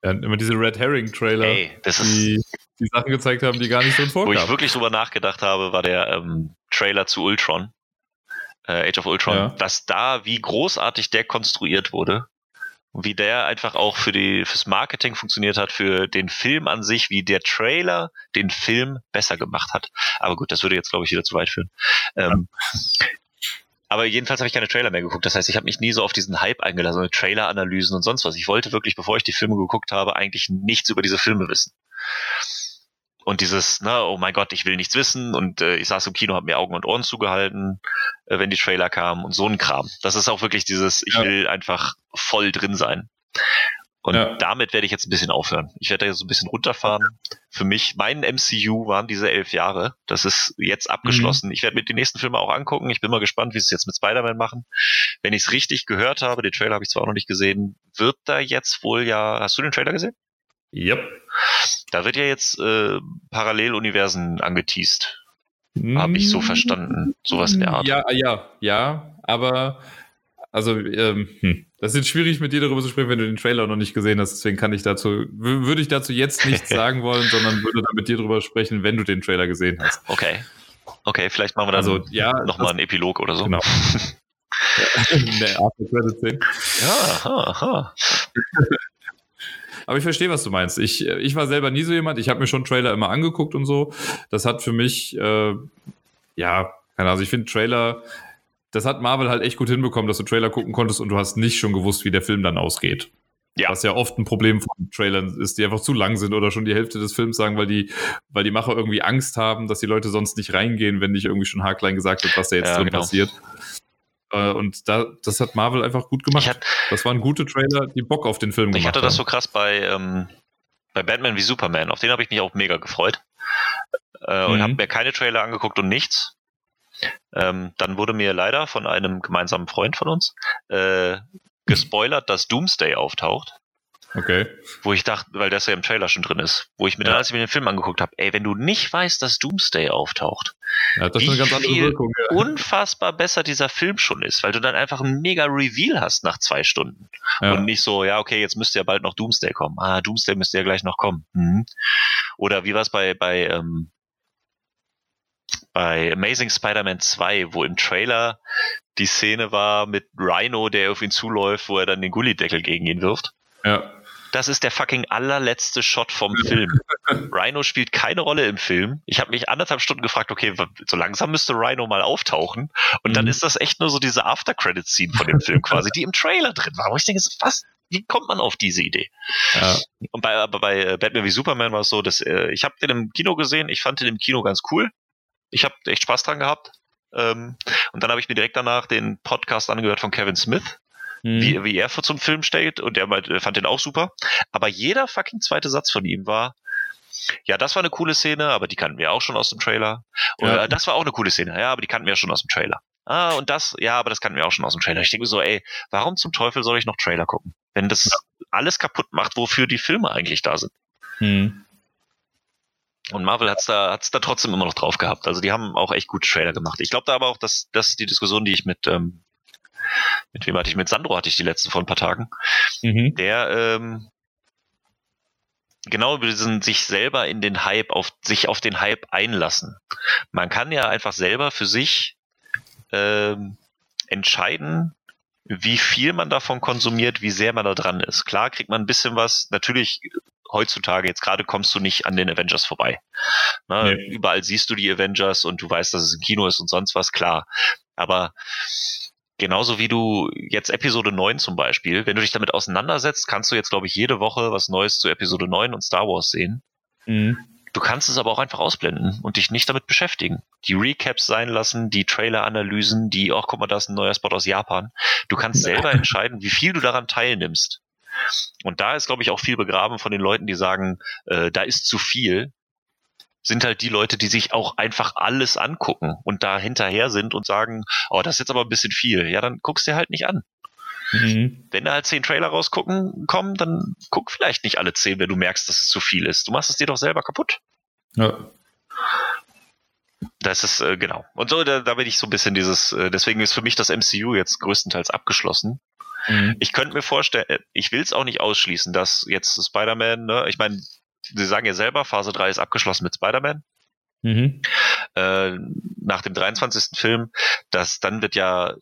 Ja, immer diese Red Herring-Trailer, ey, das ist, die, die Sachen gezeigt haben, die gar nicht drin wo ich vorkamen. wirklich drüber nachgedacht habe, war der ähm, Trailer zu Ultron, äh, Age of Ultron, Ja. dass da, wie großartig der konstruiert wurde wie der einfach auch für die fürs Marketing funktioniert hat, für den Film an sich, wie der Trailer den Film besser gemacht hat. Aber gut, das würde jetzt glaube ich wieder zu weit führen. Ähm, aber jedenfalls habe ich keine Trailer mehr geguckt. Das heißt, ich habe mich nie so auf diesen Hype eingelassen, mit Trailer-Analysen und sonst was. Ich wollte wirklich, bevor ich die Filme geguckt habe, eigentlich nichts über diese Filme wissen. Und dieses, na, oh mein Gott, ich will nichts wissen und äh, ich saß im Kino, habe mir Augen und Ohren zugehalten, äh, wenn die Trailer kamen und so ein Kram. Das ist auch wirklich dieses, ich Ja. will einfach voll drin sein. Und Ja. damit werde ich jetzt ein bisschen aufhören. Ich werde da jetzt so ein bisschen runterfahren. Für mich, mein MCU waren diese elf Jahre. Das ist jetzt abgeschlossen. Ich werde mir die nächsten Filme auch angucken. Ich bin mal gespannt, wie sie es jetzt mit Spider-Man machen. Wenn ich es richtig gehört habe, den Trailer habe ich zwar auch noch nicht gesehen, wird da jetzt wohl ja, hast du den Trailer gesehen? Yep. Da wird ja jetzt äh, Paralleluniversen angeteased. Habe ich so verstanden. Sowas in der Art. Ja, ja, ja, aber also ähm, hm. das ist schwierig mit dir darüber zu sprechen, wenn du den Trailer noch nicht gesehen hast. Deswegen kann ich dazu, wü- würde ich dazu jetzt nichts [laughs] sagen wollen, sondern würde dann mit dir darüber sprechen, wenn du den Trailer gesehen hast. Okay. Okay, vielleicht machen wir dann Also ja, nochmal einen Epilog oder so. Genau. [laughs] [laughs] Ja, aha, aha. Aber ich verstehe, was du meinst. Ich, ich war selber nie so jemand. Ich habe mir schon Trailer immer angeguckt und so. Das hat für mich, äh, ja, keine Ahnung. Also ich finde Trailer, das hat Marvel halt echt gut hinbekommen, dass du Trailer gucken konntest und du hast nicht schon gewusst, wie der Film dann ausgeht. Ja. Was ja oft ein Problem von Trailern ist, die einfach zu lang sind oder schon die Hälfte des Films sagen, weil die, weil die Macher irgendwie Angst haben, dass die Leute sonst nicht reingehen, wenn nicht irgendwie schon haarklein gesagt wird, was da jetzt Ja, drin genau. passiert. Äh, Und da, das hat Marvel einfach gut gemacht. Hat, das waren gute Trailer, die Bock auf den Film gemacht ich hatte das haben. so krass bei, ähm, bei Batman wie Superman. Auf den habe ich mich auch mega gefreut. Äh, Und Mhm. habe mir keine Trailer angeguckt und nichts. Ähm, dann wurde mir leider von einem gemeinsamen Freund von uns äh, gespoilert, dass Doomsday auftaucht. Okay. Wo ich dachte, weil das ja im Trailer schon drin ist, wo ich mir Ja. dann, als ich mir den Film angeguckt habe, ey, wenn du nicht weißt, dass Doomsday auftaucht, Ja, das schon eine Wie ganz andere viel Wirkung. Ja. unfassbar besser dieser Film schon ist, weil du dann einfach ein mega Reveal hast nach zwei Stunden. Ja. Und nicht so, ja, okay, jetzt müsste ja bald noch Doomsday kommen. Ah, Doomsday müsste ja gleich noch kommen. Mhm. Oder wie war es bei, bei, ähm, bei Amazing Spider-Man 2, wo im Trailer die Szene war mit Rhino, der auf ihn zuläuft, wo er dann den Gullideckel gegen ihn wirft. Ja. Das ist der fucking allerletzte Shot vom Film. [laughs] Rhino spielt keine Rolle im Film. Ich habe mich anderthalb Stunden gefragt, okay, so langsam müsste Rhino mal auftauchen. Und dann Mhm. ist das echt nur so diese After-Credit-Scene von dem Film [laughs] quasi, die im Trailer drin war. Wo ich denke, was? Wie kommt man auf diese Idee? ja. Und bei, aber bei äh, Batman wie Superman war es so, dass äh, ich habe den im Kino gesehen, ich fand den im Kino ganz cool. Ich habe echt Spaß dran gehabt. Ähm, und dann habe ich mir direkt danach den Podcast angehört von Kevin Smith, Mhm. wie, wie er vor zum Film steht und er fand den auch super. Aber jeder fucking zweite Satz von ihm war, ja, das war eine coole Szene, aber die kannten wir auch schon aus dem Trailer. Oder Ja. das war auch eine coole Szene, ja, aber die kannten wir schon aus dem Trailer. Ah, und das, ja, aber das kannten wir auch schon aus dem Trailer. Ich denke so, ey, warum zum Teufel soll ich noch Trailer gucken? Wenn das alles kaputt macht, wofür die Filme eigentlich da sind. Mhm. Und Marvel hat's da, hat's da trotzdem immer noch drauf gehabt. Also die haben auch echt gute Trailer gemacht. Ich glaube da aber auch, dass, dass die Diskussion, die ich mit, ähm, mit wem hatte ich, mit Sandro hatte ich die letzte vor ein paar Tagen, Mhm. der ähm, genau über diesen sich selber in den Hype, auf sich auf den Hype einlassen. Man kann ja einfach selber für sich ähm, entscheiden, wie viel man davon konsumiert, wie sehr man da dran ist. Klar kriegt man ein bisschen was, natürlich heutzutage, jetzt gerade kommst du nicht an den Avengers vorbei. Ne, Nee. Überall siehst du die Avengers und du weißt, dass es im Kino ist und sonst was, klar. Aber genauso wie du jetzt Episode 9 zum Beispiel, wenn du dich damit auseinandersetzt, kannst du jetzt, glaube ich, jede Woche was Neues zu Episode 9 und Star Wars sehen. Mhm. Du kannst es aber auch einfach ausblenden und dich nicht damit beschäftigen. Die Recaps sein lassen, die Trailer-Analysen, die, ach guck mal, da ist ein neuer Spot aus Japan. Du kannst selber entscheiden, wie viel du daran teilnimmst. Und da ist, glaube ich, auch viel begraben von den Leuten, die sagen, äh, da ist zu viel. Sind halt die Leute, die sich auch einfach alles angucken und da hinterher sind und sagen, oh, das ist jetzt aber ein bisschen viel. Ja, dann guckst dir halt nicht an. Mhm. Wenn da halt zehn Trailer rausgucken kommen, dann guck vielleicht nicht alle zehn, wenn du merkst, dass es zu viel ist. Du machst es dir doch selber kaputt. Ja. Das ist, äh, genau. Und so, da, da bin ich so ein bisschen dieses, äh, deswegen ist für mich das MCU jetzt größtenteils abgeschlossen. Mhm. Ich könnte mir vorstellen, äh, ich will es auch nicht ausschließen, dass jetzt Spider-Man, ne, ich meine, sie sagen ja selber, Phase 3 ist abgeschlossen mit Spider-Man. Mhm. Äh, nach dem 23. Film, das dann wird ja,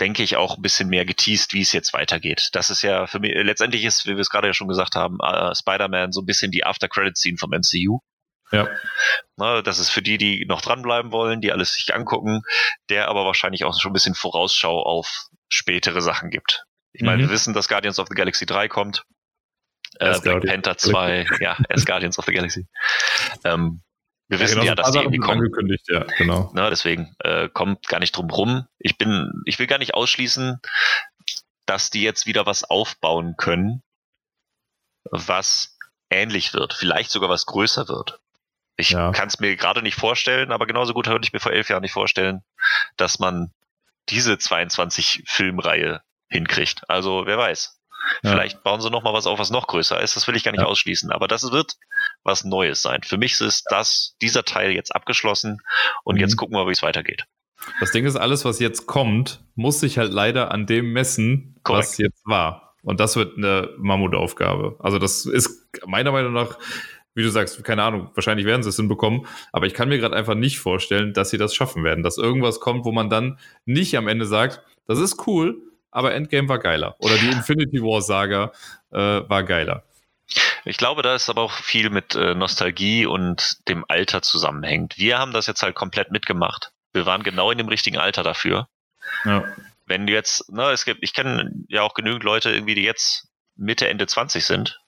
denke ich, auch ein bisschen mehr geteased, wie es jetzt weitergeht. Das ist ja für mich, letztendlich ist, wie wir es gerade ja schon gesagt haben, äh, Spider-Man so ein bisschen die After-Credit-Scene vom MCU. Ja. Ne, das ist für die, die noch dranbleiben wollen, die alles sich angucken, der aber wahrscheinlich auch schon ein bisschen Vorausschau auf spätere Sachen gibt. Ich meine, Mhm. wir wissen, dass Guardians of the Galaxy 3 kommt. Äh, Black Panther 2, ja, erst Guardians of the Galaxy. Ähm, wir wissen genau, ja, so ein dass die irgendwie kommen. angekündigt, ja, genau. Ne, deswegen äh, kommt gar nicht drum rum. Ich bin, ich will gar nicht ausschließen, dass die jetzt wieder was aufbauen können, was ähnlich wird, vielleicht sogar was größer wird. Ich Ja. kann es mir gerade nicht vorstellen, aber genauso gut könnte ich mir vor elf Jahren nicht vorstellen, dass man diese 22 Filmreihe hinkriegt. Also wer weiß. Ja. Vielleicht bauen sie noch mal was auf, was noch größer ist. Das will ich gar nicht Ja. ausschließen. Aber das wird was Neues sein. Für mich ist das dieser Teil jetzt abgeschlossen und Mhm. jetzt gucken wir, wie es weitergeht. Das Ding ist, alles, was jetzt kommt, muss sich halt leider an dem messen, Korrekt. was jetzt war. Und das wird eine Mammutaufgabe. Also das ist meiner Meinung nach, wie du sagst, keine Ahnung, wahrscheinlich werden sie es hinbekommen, aber ich kann mir gerade einfach nicht vorstellen, dass sie das schaffen werden. Dass irgendwas kommt, wo man dann nicht am Ende sagt, das ist cool, aber Endgame war geiler. Oder die Infinity War Saga äh, war geiler. Ich glaube, da ist aber auch viel mit äh, Nostalgie und dem Alter zusammenhängt. Wir haben das jetzt halt komplett mitgemacht. Wir waren genau in dem richtigen Alter dafür. Ja. Wenn du jetzt, ne, es gibt, ich kenne ja auch genügend Leute irgendwie, die jetzt Mitte, Ende 20 sind.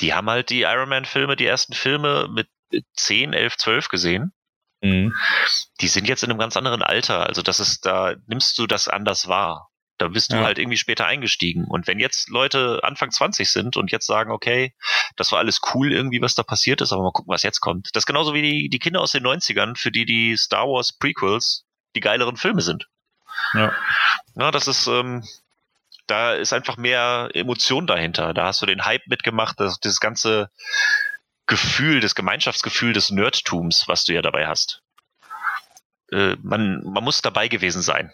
Die haben halt die Iron Man Filme, die ersten Filme mit 10, 11, 12 gesehen. Mhm. Die sind jetzt in einem ganz anderen Alter. Also das ist, da nimmst du das anders wahr. Da bist du Ja. halt irgendwie später eingestiegen. Und wenn jetzt Leute Anfang 20 sind und jetzt sagen, okay, das war alles cool irgendwie, was da passiert ist, aber mal gucken, was jetzt kommt. Das ist genauso wie die, die Kinder aus den 90ern, für die die Star Wars Prequels die geileren Filme sind. Ja. Na, das ist, ähm, da ist einfach mehr Emotion dahinter. Da hast du den Hype mitgemacht, das, das ganze Gefühl, das Gemeinschaftsgefühl des Nerdtums, was du ja dabei hast. Äh, man, man muss dabei gewesen sein.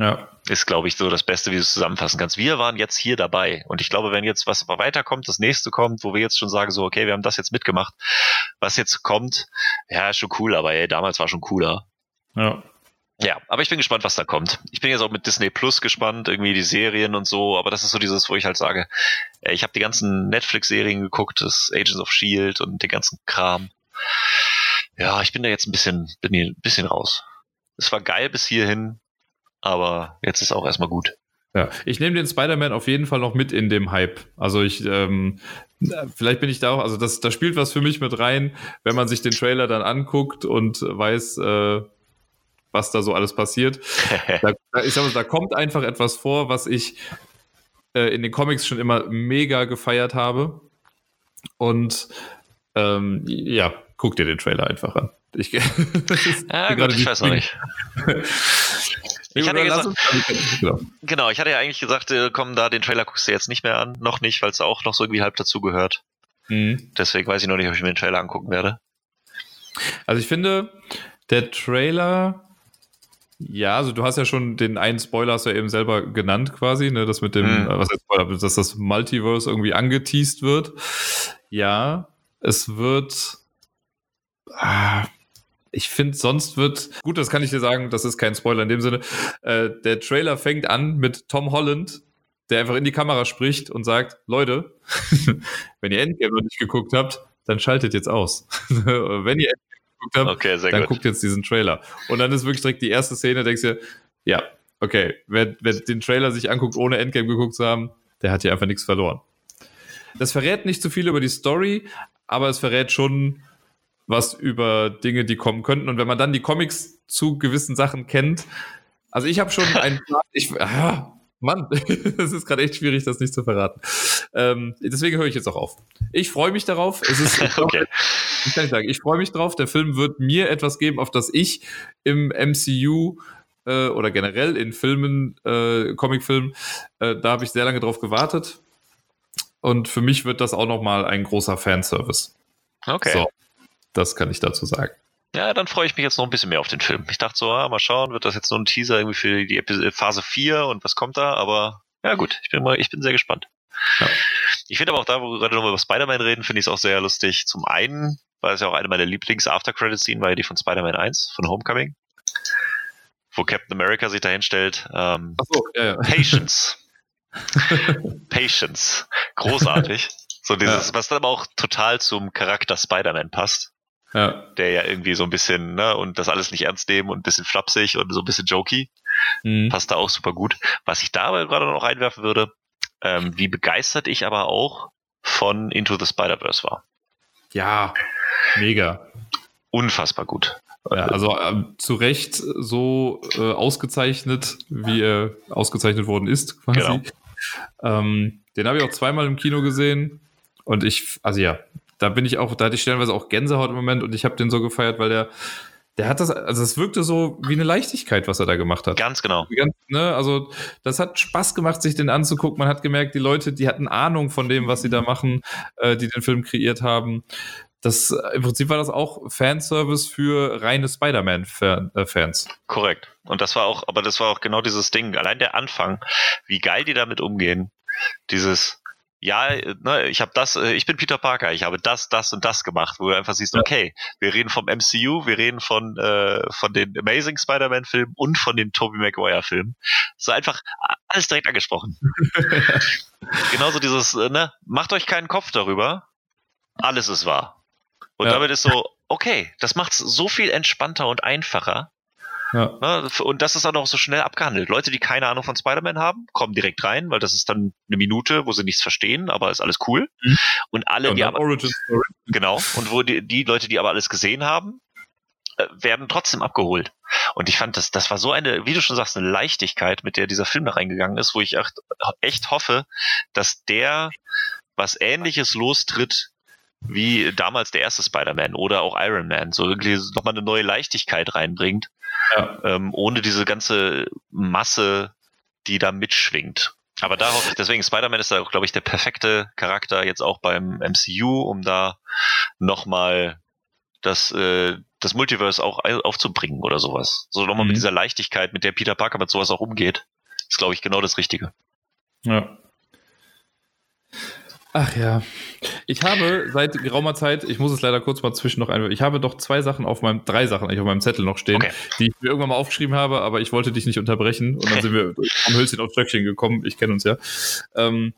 Ja. Ist, glaube ich, so das Beste, wie du es zusammenfassen kannst. Wir waren jetzt hier dabei. Und ich glaube, wenn jetzt was weiterkommt, das nächste kommt, wo wir jetzt schon sagen, so, okay, wir haben das jetzt mitgemacht, was jetzt kommt, ja, ist schon cool, aber ey, damals war schon cooler. Ja. Ja, aber ich bin gespannt, was da kommt. Ich bin jetzt auch mit Disney Plus gespannt, irgendwie die Serien und so, aber das ist so dieses, wo ich halt sage, ich habe die ganzen Netflix-Serien geguckt, das Agents of Shield und den ganzen Kram. Ja, ich bin da jetzt ein bisschen, bin hier ein bisschen raus. Es war geil bis hierhin, aber jetzt ist auch erstmal gut. Ja, ich nehme den Spider-Man auf jeden Fall noch mit in dem Hype. Also ich, ähm, vielleicht bin ich da auch, also das, da spielt was für mich mit rein, wenn man sich den Trailer dann anguckt und weiß, äh, was da so alles passiert. [laughs] da, ich sag mal, da kommt einfach etwas vor, was ich äh, in den Comics schon immer mega gefeiert habe. Und ähm, ja, guck dir den Trailer einfach an. Ich, [laughs] ja, gut, ich weiß noch nicht. [laughs] Ich hatte gesagt, genau. ich hatte ja eigentlich gesagt, äh, komm da, den Trailer guckst du jetzt nicht mehr an. Noch nicht, weil es auch noch so irgendwie halb dazu gehört. Mhm. Deswegen weiß ich noch nicht, ob ich mir den Trailer angucken werde. Also ich finde, der Trailer, ja, also du hast ja schon den einen Spoiler hast du ja eben selber genannt quasi, ne, das mit dem, mhm. was heißt Spoiler, dass das Multiverse irgendwie angeteased wird. Ja, es wird, ah, ich finde, sonst wird, gut, das kann ich dir sagen, das ist kein Spoiler in dem Sinne. Äh, der Trailer fängt an mit Tom Holland, der einfach in die Kamera spricht und sagt, Leute, [laughs] wenn ihr Endgame noch nicht geguckt habt, dann schaltet jetzt aus. [laughs] wenn ihr Endgame geguckt habt, okay, dann gut. guckt jetzt diesen Trailer. Und dann ist wirklich direkt die erste Szene, denkst du, ja, okay, wer, wer den Trailer sich anguckt, ohne Endgame geguckt zu haben, der hat hier einfach nichts verloren. Das verrät nicht zu viel über die Story, aber es verrät schon, was über Dinge, die kommen könnten. Und wenn man dann die Comics zu gewissen Sachen kennt, also ich habe schon [laughs] ein ich, ah, Mann, [laughs] das ist gerade echt schwierig, das nicht zu verraten. Ähm, deswegen höre ich jetzt auch auf. Ich freue mich darauf. Es ist, [laughs] okay. ich kann nicht sagen, ich freue mich drauf. Der Film wird mir etwas geben, auf das ich im MCU äh, oder generell in Filmen, äh, Comicfilmen, äh, da habe ich sehr lange drauf gewartet. Und für mich wird das auch nochmal ein großer Fanservice. Okay. So. Das kann ich dazu sagen. Ja, dann freue ich mich jetzt noch ein bisschen mehr auf den Film. Ich dachte so, ah, mal schauen, wird das jetzt so ein Teaser irgendwie für die Episode, Phase 4 und was kommt da? Aber ja gut, ich bin mal, ich bin sehr gespannt. Ja. Ich finde aber auch da, wo wir gerade nochmal über Spider-Man reden, finde ich es auch sehr lustig. Zum einen, weil es ja auch eine meiner Lieblings-After-Credit-Scene war ja die von Spider-Man 1, von Homecoming. Wo Captain America sich dahin stellt. Ähm, so, ja, ja. Patience. [laughs] Patience. Großartig. So dieses, was dann aber auch total zum Charakter Spider-Man passt. Ja. Der ja irgendwie so ein bisschen, ne, und das alles nicht ernst nehmen und ein bisschen flapsig und so ein bisschen jokey. Mhm. Passt da auch super gut. Was ich da aber gerade noch einwerfen würde, ähm, wie begeistert ich aber auch von Into the Spider-Verse war. Ja, mega. Unfassbar gut. Ja, also ähm, zu Recht so äh, ausgezeichnet, wie er ausgezeichnet worden ist, quasi. Genau. Ähm, den habe ich auch zweimal im Kino gesehen. Und ich, also ja, da bin ich auch, da hatte ich stellenweise auch Gänsehaut im Moment und ich habe den so gefeiert, weil der, der hat das, also es wirkte so wie eine Leichtigkeit, was er da gemacht hat. Ganz genau. Ganz, ne, also das hat Spaß gemacht, sich den anzugucken. Man hat gemerkt, die Leute, die hatten Ahnung von dem, was sie da machen, äh, die den Film kreiert haben. Das, im Prinzip war das auch Fanservice für reine Spider-Man-Fans. Äh, Korrekt. Und das war auch, aber das war auch genau dieses Ding. Allein der Anfang, wie geil die damit umgehen. Dieses, ja, ne, ich habe das, äh, ich bin Peter Parker, ich habe das, das und das gemacht, wo du einfach siehst, okay, wir reden vom MCU, wir reden von äh, von den Amazing Spider-Man-Filmen und von den Tobey Maguire-Filmen. So einfach alles direkt angesprochen. [laughs] Genauso dieses, äh, ne, macht euch keinen Kopf darüber, alles ist wahr. Und ja. damit ist so, okay, das macht's so viel entspannter und einfacher, ja. Ne, und das ist auch noch so schnell abgehandelt. Leute, die keine Ahnung von Spider-Man haben, kommen direkt rein, weil das ist dann eine Minute, wo sie nichts verstehen, aber ist alles cool. Mhm. Und alle, ja, und die aber, Origin Story. Genau. Und wo die, die Leute, die aber alles gesehen haben, äh, werden trotzdem abgeholt. Und ich fand, das, das war so eine, wie du schon sagst, eine Leichtigkeit, mit der dieser Film da reingegangen ist, wo ich echt, echt hoffe, dass der was ähnliches lostritt wie damals der erste Spider-Man oder auch Iron Man, so irgendwie nochmal eine neue Leichtigkeit reinbringt, ja. ähm, ohne diese ganze Masse, die da mitschwingt. Aber da hoffe ich, deswegen Spider-Man ist da, glaube ich, der perfekte Charakter jetzt auch beim MCU, um da nochmal das, äh, das Multiverse auch aufzubringen oder sowas. So nochmal Mhm. mit dieser Leichtigkeit, mit der Peter Parker mit sowas auch umgeht. Ist, glaube ich, genau das Richtige. Ja. Ach ja. Ich habe seit geraumer Zeit, ich muss es leider kurz mal zwischen noch einwerfen, ich habe doch zwei Sachen auf meinem, drei Sachen eigentlich auf meinem Zettel noch stehen, Okay. die ich mir irgendwann mal aufgeschrieben habe, aber ich wollte dich nicht unterbrechen und dann sind wir vom Hölzchen auf Stöckchen gekommen. Ich kenne uns ja. Ähm,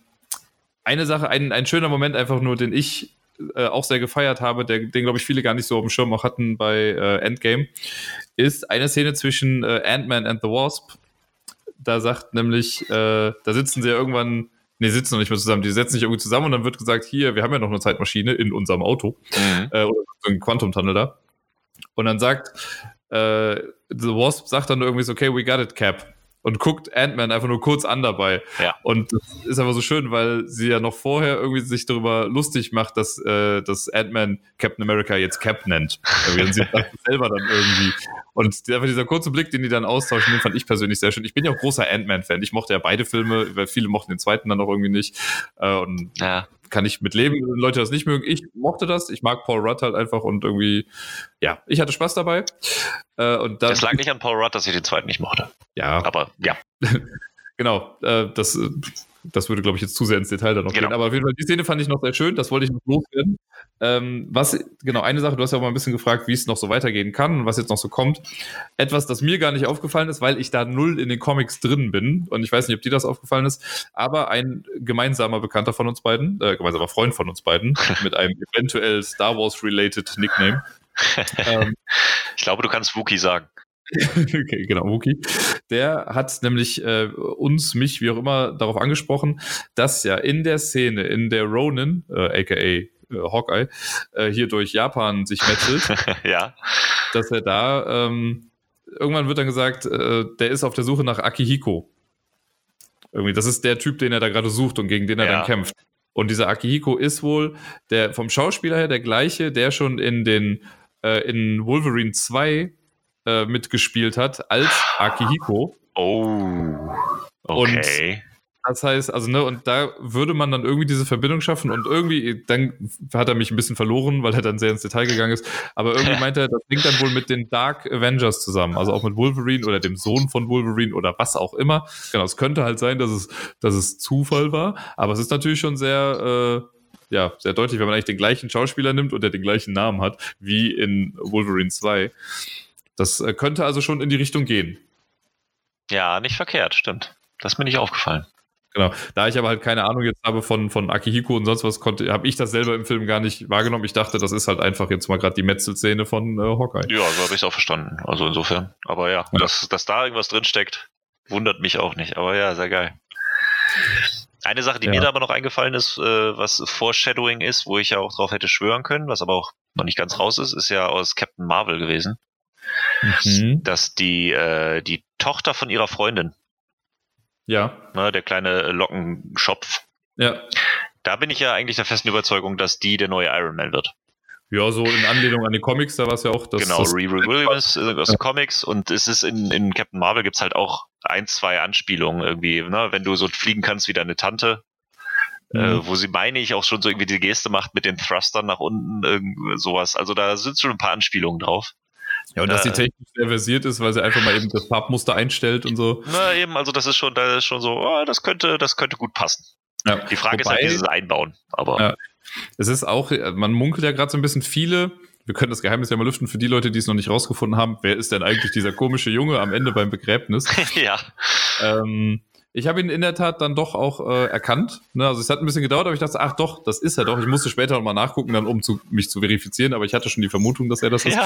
eine Sache, ein, ein schöner Moment einfach nur, den ich äh, auch sehr gefeiert habe, der, den glaube ich viele gar nicht so auf dem Schirm auch hatten bei äh, Endgame, ist eine Szene zwischen äh, Ant-Man and the Wasp. Da sagt nämlich, äh, da sitzen sie ja irgendwann, nee, sitzen noch nicht mehr zusammen, die setzen sich irgendwie zusammen und dann wird gesagt, hier, wir haben ja noch eine Zeitmaschine in unserem Auto Mhm. äh, oder so ein Quantum-Tunnel da. Und dann sagt, äh, The Wasp sagt dann irgendwie so, okay, we got it, Cap. Und guckt Ant-Man einfach nur kurz an dabei. Ja. Und das ist aber so schön, weil sie ja noch vorher irgendwie sich darüber lustig macht, dass, äh, dass Ant-Man Captain America jetzt Cap nennt. Irgendwie. Und sie sagt das selber dann irgendwie. Und einfach dieser kurze Blick, den die dann austauschen, den fand ich persönlich sehr schön. Ich bin ja auch großer Ant-Man-Fan. Ich mochte ja beide Filme, weil viele mochten den zweiten dann auch irgendwie nicht. Äh, und Ja. Kann ich mit leben, wenn Leute das nicht mögen. Ich mochte das. Ich mag Paul Rudd halt einfach und irgendwie, ja, ich hatte Spaß dabei. Äh, und dann, Das lag nicht an Paul Rudd, dass ich den zweiten nicht mochte. ja, Aber ja. [laughs] genau. Äh, das, äh, das würde, glaube ich, jetzt zu sehr ins Detail dann noch Genau. gehen. Aber auf jeden Fall, die Szene fand ich noch sehr schön. Das wollte ich noch loswerden. Ähm, was, genau, eine Sache, du hast ja auch mal ein bisschen gefragt, wie es noch so weitergehen kann und was jetzt noch so kommt. Etwas, das mir gar nicht aufgefallen ist, weil ich da null in den Comics drin bin. Und ich weiß nicht, ob dir das aufgefallen ist. Aber ein gemeinsamer Bekannter von uns beiden, äh, gemeinsamer Freund von uns beiden, [laughs] mit einem eventuell Star Wars-related Nickname. [laughs] ähm, Ich glaube, du kannst Wookie sagen. [laughs] okay, genau, Wookie. Der hat nämlich äh, uns, mich, wie auch immer, darauf angesprochen, dass ja in der Szene, in der Ronin, äh, aka äh, Hawkeye, äh, hier durch Japan sich metzelt, [laughs] ja. dass er da, ähm, irgendwann wird dann gesagt, äh, der ist auf der Suche nach Akihiko. Irgendwie, das ist der Typ, den er da gerade sucht und gegen den er Ja. dann kämpft. Und dieser Akihiko ist wohl der vom Schauspieler her der gleiche, der schon in den äh, in Wolverine 2 äh, mitgespielt hat als Akihiko. Oh. Okay. Das heißt, also, ne, und da würde man dann irgendwie diese Verbindung schaffen und irgendwie, dann hat er mich ein bisschen verloren, weil er dann sehr ins Detail gegangen ist. Aber irgendwie [laughs] meint er, das hängt dann wohl mit den Dark Avengers zusammen. Also auch mit Wolverine oder dem Sohn von Wolverine oder was auch immer. Genau, es könnte halt sein, dass es, dass es Zufall war. Aber es ist natürlich schon sehr, äh, ja, sehr deutlich, wenn man eigentlich den gleichen Schauspieler nimmt und der den gleichen Namen hat, wie in Wolverine 2. Das äh, könnte also schon in die Richtung gehen. ja, nicht verkehrt, stimmt. Das ist mir nicht aufgefallen. Genau. Da ich aber halt keine Ahnung jetzt habe von, von Akihiko und sonst was, konnte, habe ich das selber im Film gar nicht wahrgenommen. Ich dachte, das ist halt einfach jetzt mal gerade die Metzelszene von äh, Hawkeye. Ja, so habe ich es auch verstanden. Also insofern. Aber ja, Ja. Dass, dass da irgendwas drinsteckt, wundert mich auch nicht. Aber ja, sehr geil. Eine Sache, die Ja. mir da aber noch eingefallen ist, äh, was Foreshadowing ist, wo ich ja auch drauf hätte schwören können, was aber auch noch nicht ganz raus ist, ist ja aus Captain Marvel gewesen, Mhm. dass die, äh, die Tochter von ihrer Freundin, Ja, ne, der kleine Lockenschopf, ja. da bin ich ja eigentlich der festen Überzeugung, dass die der neue Iron Man wird. Ja, so in Anlehnung an die Comics, da war es ja auch das. genau, das, Riri Williams äh, aus den Comics und es ist in, in Captain Marvel gibt's halt auch ein, zwei Anspielungen irgendwie, ne? wenn du so fliegen kannst wie deine Tante, Mhm. äh, wo sie, meine ich, auch schon so irgendwie die Geste macht mit den Thrustern nach unten, irgend sowas. Also da sind schon ein paar Anspielungen drauf. Ja, und dass äh, die technisch sehr versiert ist, weil sie einfach mal eben das Farbmuster einstellt und so. Na eben, also das ist schon, da ist schon so, oh, das könnte, das könnte gut passen. Ja. Die Frage Wobei- ist halt, wie sie es einbauen. Aber Ja. Es ist auch, man munkelt ja gerade so ein bisschen viele. Wir können das Geheimnis ja mal lüften für die Leute, die es noch nicht rausgefunden haben. Wer ist denn eigentlich dieser komische Junge am Ende beim Begräbnis? [laughs] ja. Ähm, ich habe ihn in der Tat dann doch auch äh, erkannt. Ne? Also es hat ein bisschen gedauert, aber ich dachte, ach doch, das ist er doch. Ich musste später nochmal nachgucken, dann um zu, mich zu verifizieren, aber ich hatte schon die Vermutung, dass er das ist.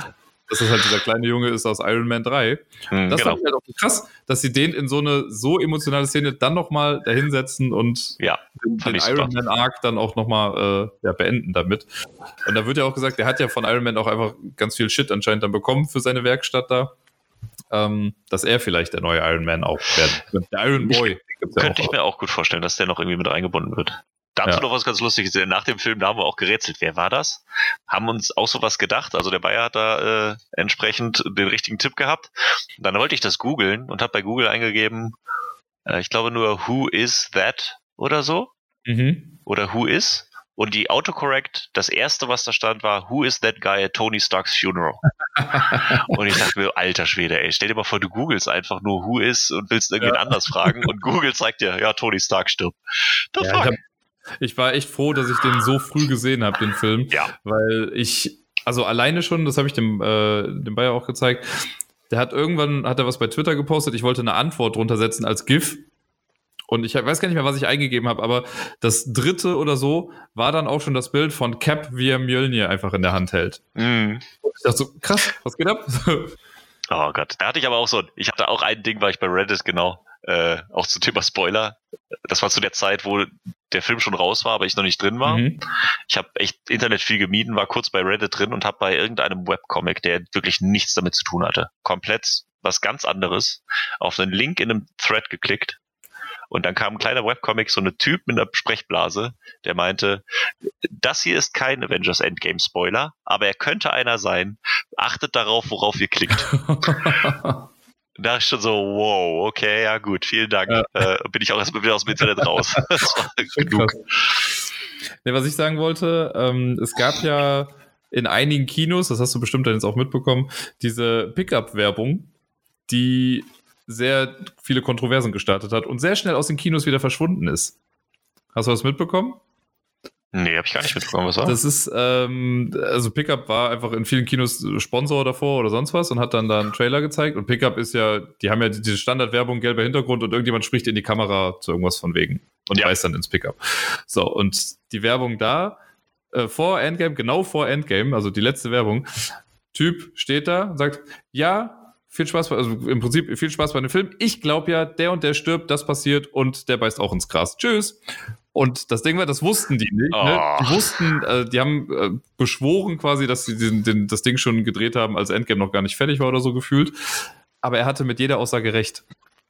Dass das halt dieser kleine Junge ist aus Iron Man 3. Hm, Das genau. fand ich halt auch krass, dass sie den in so eine so emotionale Szene dann nochmal dahinsetzen und Ja, den, den ich. Iron Man Arc dann auch nochmal äh, ja, beenden damit. Und da wird ja auch gesagt, er hat ja von Iron Man auch einfach ganz viel Shit anscheinend dann bekommen für seine Werkstatt da. Ähm, dass er vielleicht der neue Iron Man auch werden könnte. Der Iron Boy. den gibt's ja Könnte ich mir auch gut vorstellen, dass der noch irgendwie mit eingebunden wird. Dazu Ja. noch was ganz Lustiges. Nach dem Film, da haben wir auch gerätselt. Wer war das? Haben uns auch sowas gedacht. Also der Bayer hat da äh, entsprechend den richtigen Tipp gehabt. Und dann wollte ich das googeln und habe bei Google eingegeben, äh, ich glaube nur Who is that oder so. Mhm. Oder Who is. und die Autocorrect, das erste, was da stand, war Who is that guy at Tony Starks funeral? [laughs] und ich dachte mir, alter Schwede, ey, stell dir mal vor, du googelst einfach nur Who is und willst irgendwen ja. anders fragen und Google zeigt dir, ja, Tony Stark stirbt. The ja, fuck? Ich, war echt froh, dass ich den so früh gesehen habe, den Film. Ja. Weil ich, also alleine schon, das habe ich dem, äh, dem Bayer auch gezeigt, der hat irgendwann, hat er was bei Twitter gepostet, ich wollte eine Antwort drunter setzen als GIF und ich weiß gar nicht mehr, was ich eingegeben habe, aber das dritte oder so war dann auch schon das Bild von Cap, wie er Mjölnir einfach in der Hand hält. Mm. Ich dachte so, krass, was geht ab? [laughs] oh Gott, da hatte ich aber auch so, ich hatte auch ein Ding, war ich bei Reddit, genau, äh, auch zum Thema Spoiler. Das war zu der Zeit, wo der Film schon raus war, aber ich noch nicht drin war. Mhm. Ich habe echt Internet viel gemieden, war kurz bei Reddit drin und habe bei irgendeinem Webcomic, der wirklich nichts damit zu tun hatte, komplett was ganz anderes, auf einen Link in einem Thread geklickt und dann kam ein kleiner Webcomic, so eine Typ mit einer Sprechblase, der meinte, das hier ist kein Avengers Endgame Spoiler, aber er könnte einer sein. Achtet darauf, worauf ihr klickt. [laughs] da ist schon so, wow, okay, ja gut, vielen Dank. Ja. Äh, bin ich auch erstmal wieder aus dem Internet raus. [laughs] das war genug. Nee, was ich sagen wollte, ähm, es gab ja in einigen Kinos, das hast du bestimmt dann jetzt auch mitbekommen, diese Pickup-Werbung, die sehr viele Kontroversen gestartet hat und sehr schnell aus den Kinos wieder verschwunden ist. Hast du was mitbekommen? Nee, hab ich gar nicht mitbekommen, was war? Das ist, ähm, also Pickup war einfach in vielen Kinos Sponsor davor oder sonst was und hat dann da einen Trailer gezeigt. Und Pickup ist ja, die haben ja diese Standardwerbung, gelber Hintergrund und irgendjemand spricht in die Kamera zu irgendwas von wegen und ja. weiß dann ins Pickup. So, und die Werbung da, äh, vor Endgame, genau vor Endgame, also die letzte Werbung, Typ steht da und sagt, ja, viel Spaß, also im Prinzip viel Spaß bei dem Film. Ich glaube ja, der und der stirbt, das passiert und der beißt auch ins Gras. Tschüss. Und das Ding war, das wussten die nicht. Oh. Ne? Die wussten, äh, die haben äh, beschworen quasi, dass sie den, den, das Ding schon gedreht haben, als Endgame noch gar nicht fertig war oder so gefühlt. Aber er hatte mit jeder Aussage recht.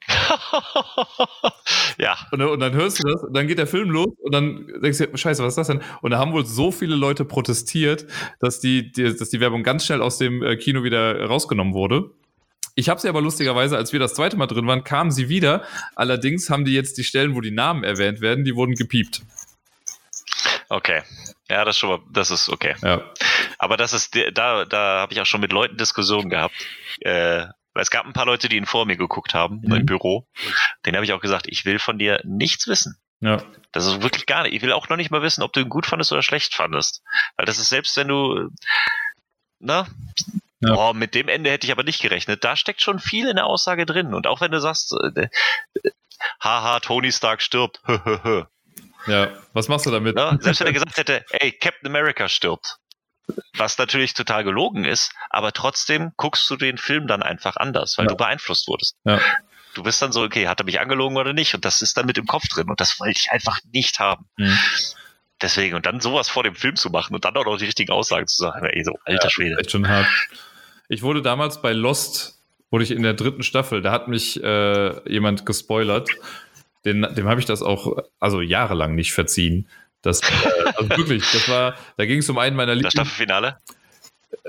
[laughs] ja. Und, und, dann hörst du das, und dann geht der Film los und dann denkst du, scheiße, was ist das denn? Und da haben wohl so viele Leute protestiert, dass die, die dass die Werbung ganz schnell aus dem äh, Kino wieder rausgenommen wurde. Ich habe sie aber lustigerweise, als wir das zweite Mal drin waren, kamen sie wieder. Allerdings haben die jetzt die Stellen, wo die Namen erwähnt werden, die wurden gepiept. Okay. Ja, das ist schon mal, das ist okay. Ja. Aber das ist, da, da habe ich auch schon mit Leuten Diskussionen gehabt. Äh, weil es gab ein paar Leute, die ihn vor mir geguckt haben mhm. im Büro. Den habe ich auch gesagt, ich will von dir nichts wissen. Ja. Das ist wirklich gar nicht. Ich will auch noch nicht mal wissen, ob du ihn gut fandest oder schlecht fandest. Weil das ist selbst, wenn du, na, ja. Oh, mit dem Ende hätte ich aber nicht gerechnet. Da steckt schon viel in der Aussage drin. Und auch wenn du sagst, äh, äh haha, Tony Stark stirbt. [laughs] ja, was machst du damit? Ja, selbst wenn er gesagt hätte, ey, Captain America stirbt. Was natürlich total gelogen ist, aber trotzdem guckst du den Film dann einfach anders, weil ja. du beeinflusst wurdest. Ja. Du bist dann so, okay, hat er mich angelogen oder nicht? Und das ist dann mit im Kopf drin und das wollte ich einfach nicht haben. Mhm. Deswegen, und dann sowas vor dem Film zu machen und dann auch noch die richtigen Aussagen zu sagen, ey, so alter ja, Schwede. Echt schon hart. Ich wurde damals bei Lost, wurde ich in der dritten Staffel, da hat mich äh, jemand gespoilert. Den, dem habe ich das auch, also jahrelang nicht verziehen. Das, äh, also wirklich, das war, da ging es um einen meiner Lieblings... Das Staffelfinale?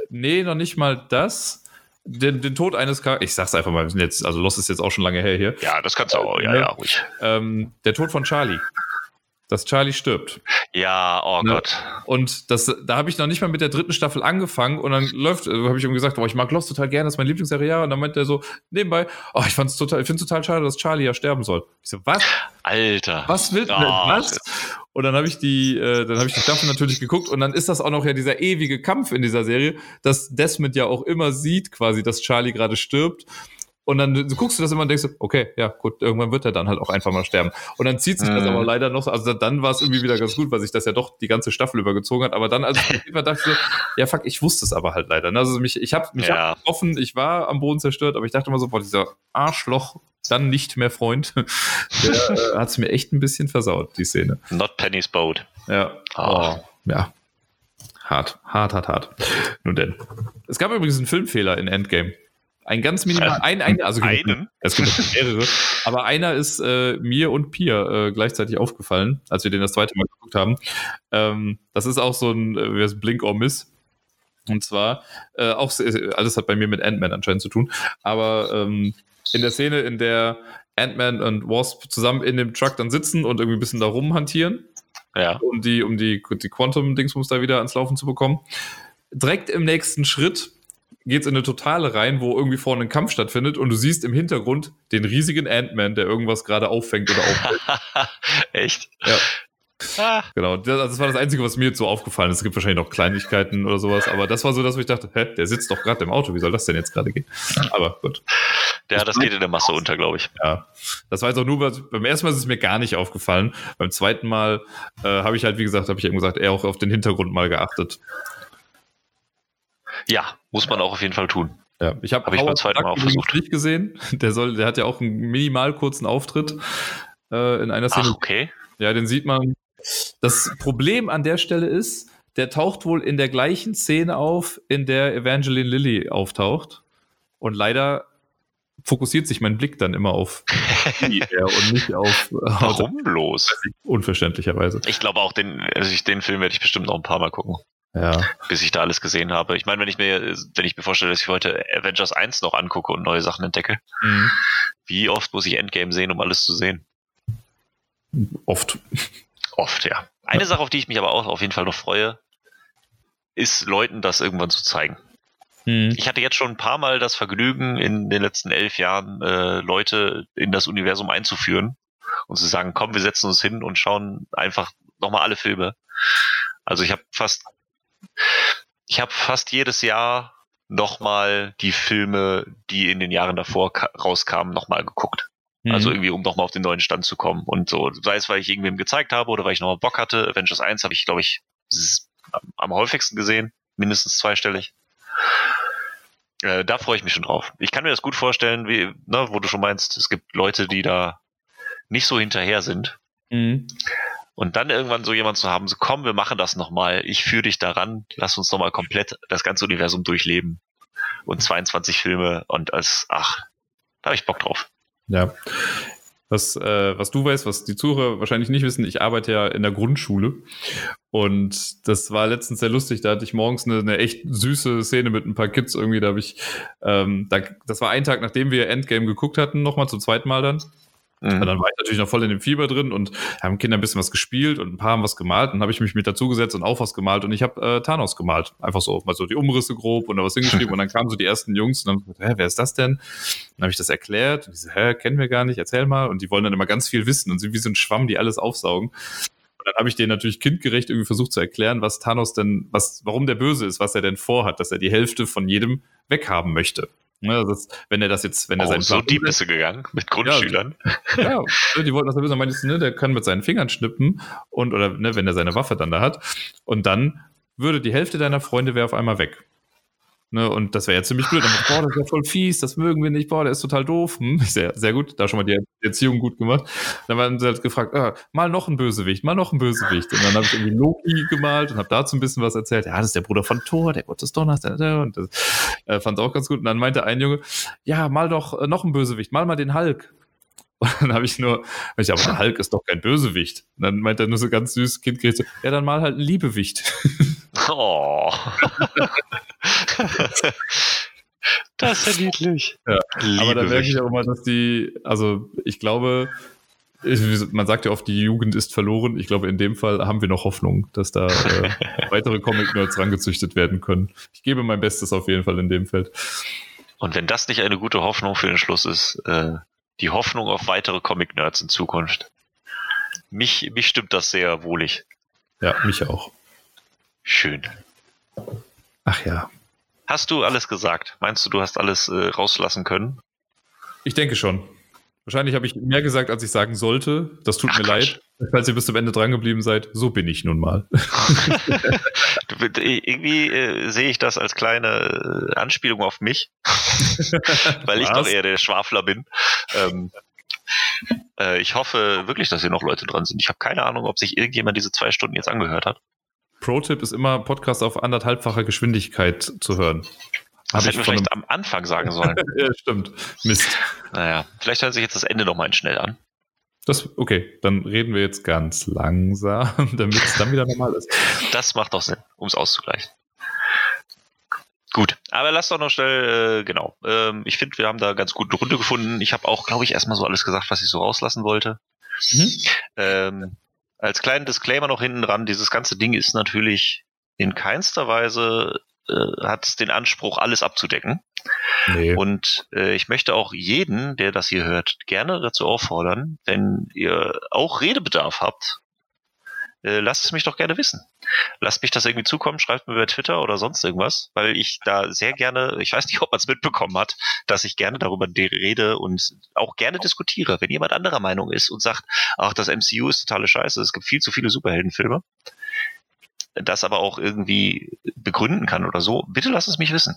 Nee, noch nicht mal das. Den, den Tod eines Charakters, ich sag's einfach mal, jetzt, also Lost ist jetzt auch schon lange her hier. Ja, das kannst du auch, ja, ja, ruhig. Ähm, der Tod von Charlie dass Charlie stirbt. Ja, oh ne? Gott. Und das, da habe ich noch nicht mal mit der dritten Staffel angefangen und dann läuft, äh, habe ich ihm gesagt, oh, ich mag Lost total gerne, das ist mein Lieblingsserie, ja. Und dann meint er so nebenbei, oh, ich fand's total, ich finde total schade, dass Charlie ja sterben soll. Ich so, was? Alter. Was will, oh. was? Und dann habe ich die, äh, dann habe ich die Staffel natürlich geguckt und dann ist das auch noch ja dieser ewige Kampf in dieser Serie, dass Desmond ja auch immer sieht, quasi, dass Charlie gerade stirbt und dann guckst du das immer und denkst, okay, ja, gut, irgendwann wird er dann halt auch einfach mal sterben. Und dann zieht sich das mhm. aber leider noch, also dann war es irgendwie wieder ganz gut, weil sich das ja doch die ganze Staffel übergezogen hat. Aber dann, als ich war, dachte ich so, ja, fuck, ich wusste es aber halt leider. Ne? Also mich, ich habe mich ja. hab offen, ich war am Boden zerstört, aber ich dachte immer so, boah, dieser Arschloch, dann nicht mehr Freund, [laughs] der äh, hat es mir echt ein bisschen versaut, die Szene. Not Penny's Boat. Ja. Oh. oh. Ja. Hart, hart, hart, hart. Nun denn. Es gab übrigens einen Filmfehler in Endgame. Ein ganz minimal, ein, ein also einen? Es gibt mehrere, aber einer ist äh, mir und Pia äh, gleichzeitig aufgefallen, als wir den das zweite Mal geguckt haben. Ähm, das ist auch so ein äh, Blink or Miss. Und zwar, äh, auch alles hat bei mir mit Ant-Man anscheinend zu tun, aber ähm, in der Szene, in der Ant-Man und Wasp zusammen in dem Truck dann sitzen und irgendwie ein bisschen da rumhantieren, Ja. um die, um die, die Quantum-Dingsbums da wieder ans Laufen zu bekommen. Direkt im nächsten Schritt geht's in eine Totale rein, wo irgendwie vorne ein Kampf stattfindet und du siehst im Hintergrund den riesigen Ant-Man, der irgendwas gerade auffängt oder aufhält. [laughs] Echt? Ja. Ah, Genau, das, also das war das Einzige, was mir jetzt so aufgefallen ist. Es gibt wahrscheinlich noch Kleinigkeiten oder sowas, aber das war so, dass ich dachte, hä, der sitzt doch gerade im Auto, wie soll das denn jetzt gerade gehen? Aber gut. ja, das geht in der Masse unter, glaube ich. Ja, das war jetzt auch nur, was- beim ersten Mal ist es mir gar nicht aufgefallen. Beim zweiten Mal äh, habe ich halt, wie gesagt, habe ich eben gesagt, eher auch auf den Hintergrund mal geachtet. Ja, muss man auch auf jeden Fall tun. Ja, ich habe Hab ich beim zweiten Mal auch versucht. nicht gesehen. Der soll, der hat ja auch einen minimal kurzen Auftritt äh, in einer Szene. Ach, okay. Ja, den sieht man. Das Problem an der Stelle ist, der taucht wohl in der gleichen Szene auf, in der Evangeline Lilly auftaucht. Und leider fokussiert sich mein Blick dann immer auf [laughs] eher und nicht auf Warum bloß? unverständlicherweise. Ich glaube auch, den, also ich, den Film werde ich bestimmt noch ein paar Mal gucken, Ja. bis ich da alles gesehen habe. Ich meine, wenn ich mir, wenn ich mir vorstelle, dass ich heute Avengers 1 noch angucke und neue Sachen entdecke, Mhm. wie oft muss ich Endgame sehen, um alles zu sehen? Oft. Oft, ja. Eine Sache, auf die ich mich aber auch auf jeden Fall noch freue, ist Leuten das irgendwann zu zeigen. Mhm. Ich hatte jetzt schon ein paar Mal das Vergnügen, in den letzten elf Jahren äh, Leute in das Universum einzuführen und zu sagen, komm, wir setzen uns hin und schauen einfach nochmal alle Filme. Also ich habe fast, ich habe fast jedes Jahr nochmal die Filme, die in den Jahren davor ka- rauskamen, nochmal geguckt. Also Mhm. irgendwie, um nochmal auf den neuen Stand zu kommen. Und so, sei es, weil ich irgendwem gezeigt habe oder weil ich nochmal Bock hatte. Avengers 1 habe ich, glaube ich, am häufigsten gesehen. Mindestens zweistellig. Äh, da freue ich mich schon drauf. Ich kann mir das gut vorstellen, wie, ne, wo du schon meinst, es gibt Leute, die da nicht so hinterher sind. Mhm. Und dann irgendwann so jemand zu haben, so komm, wir machen das nochmal, ich führe dich daran, lass uns nochmal komplett das ganze Universum durchleben. Und 22 Filme und als, ach, da habe ich Bock drauf. Ja. Was, äh, was du weißt, was die Zuhörer wahrscheinlich nicht wissen, ich arbeite ja in der Grundschule. Und das war letztens sehr lustig. Da hatte ich morgens eine, eine echt süße Szene mit ein paar Kids irgendwie. Da habe ich, ähm, da, das war ein Tag, nachdem wir Endgame geguckt hatten, nochmal zum zweiten Mal dann. Mhm. Und dann war ich natürlich noch voll in dem Fieber drin und haben Kinder ein bisschen was gespielt und ein paar haben was gemalt. Dann habe ich mich mit dazugesetzt und auch was gemalt und ich habe äh, Thanos gemalt. Einfach so, mal so die Umrisse grob und da was hingeschrieben [laughs] und dann kamen so die ersten Jungs und dann gesagt, hä, wer ist das denn? Dann habe ich das erklärt und die so, hä, kennen wir gar nicht, erzähl mal. Und die wollen dann immer ganz viel wissen und sind wie so ein Schwamm, die alles aufsaugen. Und dann habe ich denen natürlich kindgerecht irgendwie versucht zu erklären, was Thanos denn, was, warum der böse ist, was er denn vorhat, dass er die Hälfte von jedem weghaben möchte. Ne, das, wenn er das jetzt, wenn er Oh, seinen so deep bist du gegangen mit Grundschülern. ja, die wollten das ja wissen. Meinte ich, ne, der kann mit seinen Fingern schnippen und oder ne, wenn er seine Waffe dann da hat. Und dann würde die Hälfte deiner Freunde wäre auf einmal weg. Ne, und das wäre ja ziemlich blöd. Dann, boah, das ist ja voll fies, das mögen wir nicht, boah, der ist total doof. Hm, [laughs] sehr, sehr gut, da schon mal die Erziehung gut gemacht. Dann haben sie halt gefragt, ah, mal noch ein Bösewicht, mal noch ein Bösewicht. Und dann habe ich irgendwie Loki gemalt und habe dazu ein bisschen was erzählt. Ja, das ist der Bruder von Thor, der Gott des Donners. Und das äh, fand auch ganz gut. Und dann meinte ein Junge, ja, mal doch äh, noch ein Bösewicht, mal mal den Hulk. [laughs] Und dann habe ich nur, hab ich, aber der Hulk ist doch kein Bösewicht. Und dann meint er nur so ganz süß, kindgerecht, so, ja, dann mal halt ein Liebewicht. [laughs] Oh. [laughs] das ist ja niedlich. Ja, Aber da merke ich auch immer, dass die, also ich glaube, man sagt ja oft, die Jugend ist verloren. Ich glaube, in dem Fall haben wir noch Hoffnung, dass da äh, [laughs] weitere Comic-Nerds rangezüchtet werden können. Ich gebe mein Bestes auf jeden Fall in dem Feld. Und wenn das nicht eine gute Hoffnung für den Schluss ist, äh, die Hoffnung auf weitere Comic-Nerds in Zukunft. Mich, mich stimmt das sehr wohlig. Ja, mich auch. Schön. Ach ja. Hast du alles gesagt? Meinst du, du hast alles äh, rauslassen können? Ich denke schon. Wahrscheinlich habe ich mehr gesagt, als ich sagen sollte. Das tut Ach, mir Quatsch. leid. Falls ihr bis zum Ende drangeblieben seid, so bin ich nun mal. [laughs] Du- Irgendwie äh, sehe ich das als kleine äh, Anspielung auf mich, [laughs] weil ich Was? doch eher der Schwafler bin. Ähm, äh, ich hoffe wirklich, dass hier noch Leute dran sind. Ich habe keine Ahnung, ob sich irgendjemand diese zwei Stunden jetzt angehört hat. Pro-Tipp ist immer, Podcast auf anderthalbfacher Geschwindigkeit zu hören. Das Hab hätten wir vielleicht am Anfang sagen sollen. [laughs] ja, stimmt. Mist. naja, vielleicht hören sich jetzt das Ende nochmal schnell an. Das, okay, dann reden wir jetzt ganz langsam, [laughs] damit es dann wieder normal ist. Das macht doch Sinn, um es auszugleichen. Gut, aber lass doch noch schnell, äh, genau. Ähm, ich finde, wir haben da ganz gut eine Runde gefunden. Ich habe auch, glaube ich, erstmal so alles gesagt, was ich so rauslassen wollte. Mhm. Ähm, als kleinen Disclaimer noch hinten dran, dieses ganze Ding ist natürlich in keinster Weise äh, hat es den Anspruch, alles abzudecken. Nee. Und äh, ich möchte auch jeden, der das hier hört, gerne dazu auffordern, wenn ihr auch Redebedarf habt, äh, lasst es mich doch gerne wissen. Lasst mich das irgendwie zukommen, schreibt mir über Twitter oder sonst irgendwas, weil ich da sehr gerne, ich weiß nicht, ob man es mitbekommen hat, dass ich gerne darüber rede und auch gerne diskutiere. Wenn jemand anderer Meinung ist und sagt, ach, das MCU ist totale Scheiße, es gibt viel zu viele Superheldenfilme, das aber auch irgendwie begründen kann oder so, bitte lasst es mich wissen.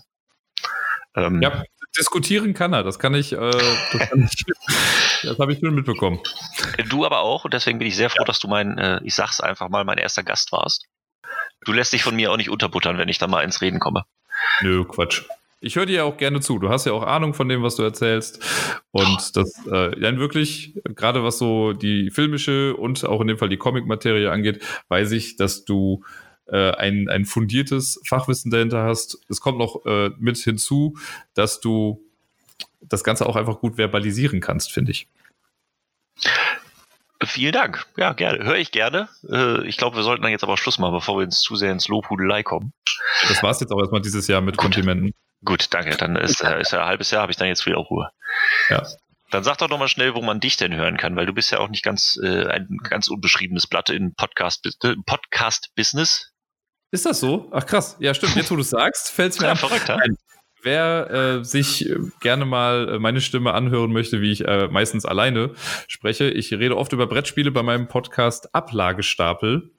Ähm, ja, diskutieren kann er, das kann ich, äh, das, ich, [laughs] das habe ich schon mitbekommen. Du aber auch und deswegen bin ich sehr froh, ja. dass du mein, äh, ich sag's einfach mal, mein erster Gast warst. Du lässt dich von mir auch nicht unterbuttern, wenn ich da mal ins Reden komme. Nö, Quatsch. Ich höre dir ja auch gerne zu. Du hast ja auch Ahnung von dem, was du erzählst. Und das, äh, dann wirklich, gerade was so die filmische und auch in dem Fall die Comic-Materie angeht, weiß ich, dass du äh, ein, ein fundiertes Fachwissen dahinter hast. Es kommt noch äh, mit hinzu, dass du das Ganze auch einfach gut verbalisieren kannst, finde ich. Vielen Dank. Ja, gerne. Höre ich gerne. Äh, ich glaube, wir sollten dann jetzt aber Schluss machen, bevor wir ins zu sehr ins Lobhudelei kommen. Das war es jetzt auch erstmal dieses Jahr mit gut. Komplimenten. Gut, danke. Dann ist, äh, ist ja ein halbes Jahr, habe ich dann jetzt wieder Ruhe. Ja. Dann sag doch noch mal schnell, wo man dich denn hören kann, weil du bist ja auch nicht ganz äh, ein ganz unbeschriebenes Blatt in Podcast Podcast Business. Ist das so? Ach krass. Ja, stimmt. Jetzt, wo du sagst, fällt es mir ja. Verrückt, ja? Wer äh, sich gerne mal äh, meine Stimme anhören möchte, wie ich äh, meistens alleine spreche, ich rede oft über Brettspiele bei meinem Podcast Ablagestapel.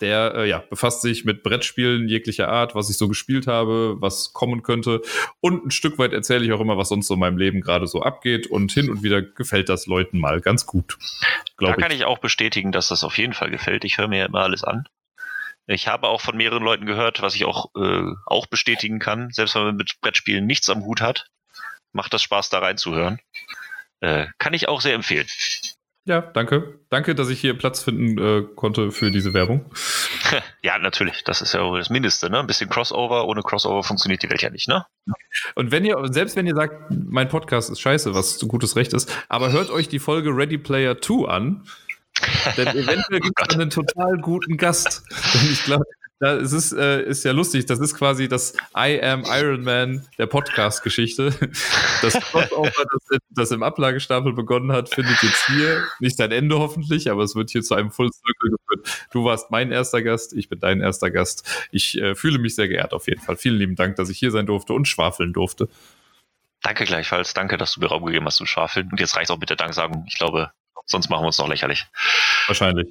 Der äh, ja, befasst sich mit Brettspielen jeglicher Art, was ich so gespielt habe, was kommen könnte. Und ein Stück weit erzähle ich auch immer, was sonst so in meinem Leben gerade so abgeht. Und hin und wieder gefällt das Leuten mal ganz gut. Da kann ich. ich auch bestätigen, dass das auf jeden Fall gefällt. Ich höre mir ja immer alles an. Ich habe auch von mehreren Leuten gehört, was ich auch, äh, auch bestätigen kann, selbst wenn man mit Brettspielen nichts am Hut hat, macht das Spaß, da reinzuhören. Äh, kann ich auch sehr empfehlen. Ja, danke. Danke, dass ich hier Platz finden äh, konnte für diese Werbung. [laughs] ja, natürlich. Das ist ja auch das Mindeste, ne? Ein bisschen Crossover. Ohne Crossover funktioniert die Welt ja nicht, ne? Und wenn ihr, selbst wenn ihr sagt, mein Podcast ist scheiße, was gutes Recht ist, aber hört euch die Folge Ready Player 2 an. Denn eventuell [laughs] gibt es einen total guten Gast. Denn ich glaube, da ist es äh, ist ja lustig. Das ist quasi das I Am Iron Man der Podcast-Geschichte. Das Crossover, das, das, im Ablagestapel begonnen hat, findet jetzt hier nicht sein Ende hoffentlich, aber es wird hier zu einem Full Circle geführt. Du warst mein erster Gast, ich bin dein erster Gast. Ich äh, fühle mich sehr geehrt auf jeden Fall. Vielen lieben Dank, dass ich hier sein durfte und schwafeln durfte. Danke gleichfalls. Danke, dass du mir Raum gegeben hast zum Schwafeln. Und jetzt reicht auch mit der Danksagung. Ich glaube, Sonst machen wir uns noch lächerlich. Wahrscheinlich.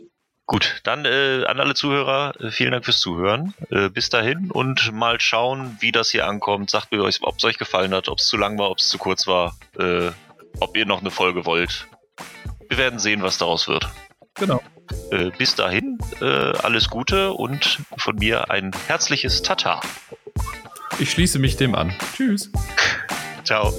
Gut, dann äh, an alle Zuhörer, äh, vielen Dank fürs Zuhören. Äh, bis dahin und mal schauen, wie das hier ankommt. Sagt mir, ob es euch gefallen hat, ob es zu lang war, ob es zu kurz war, äh, ob ihr noch eine Folge wollt. Wir werden sehen, was daraus wird. Genau. Äh, bis dahin, alles Gute und von mir ein herzliches Tata. Ich schließe mich dem an. Tschüss. [laughs] Ciao.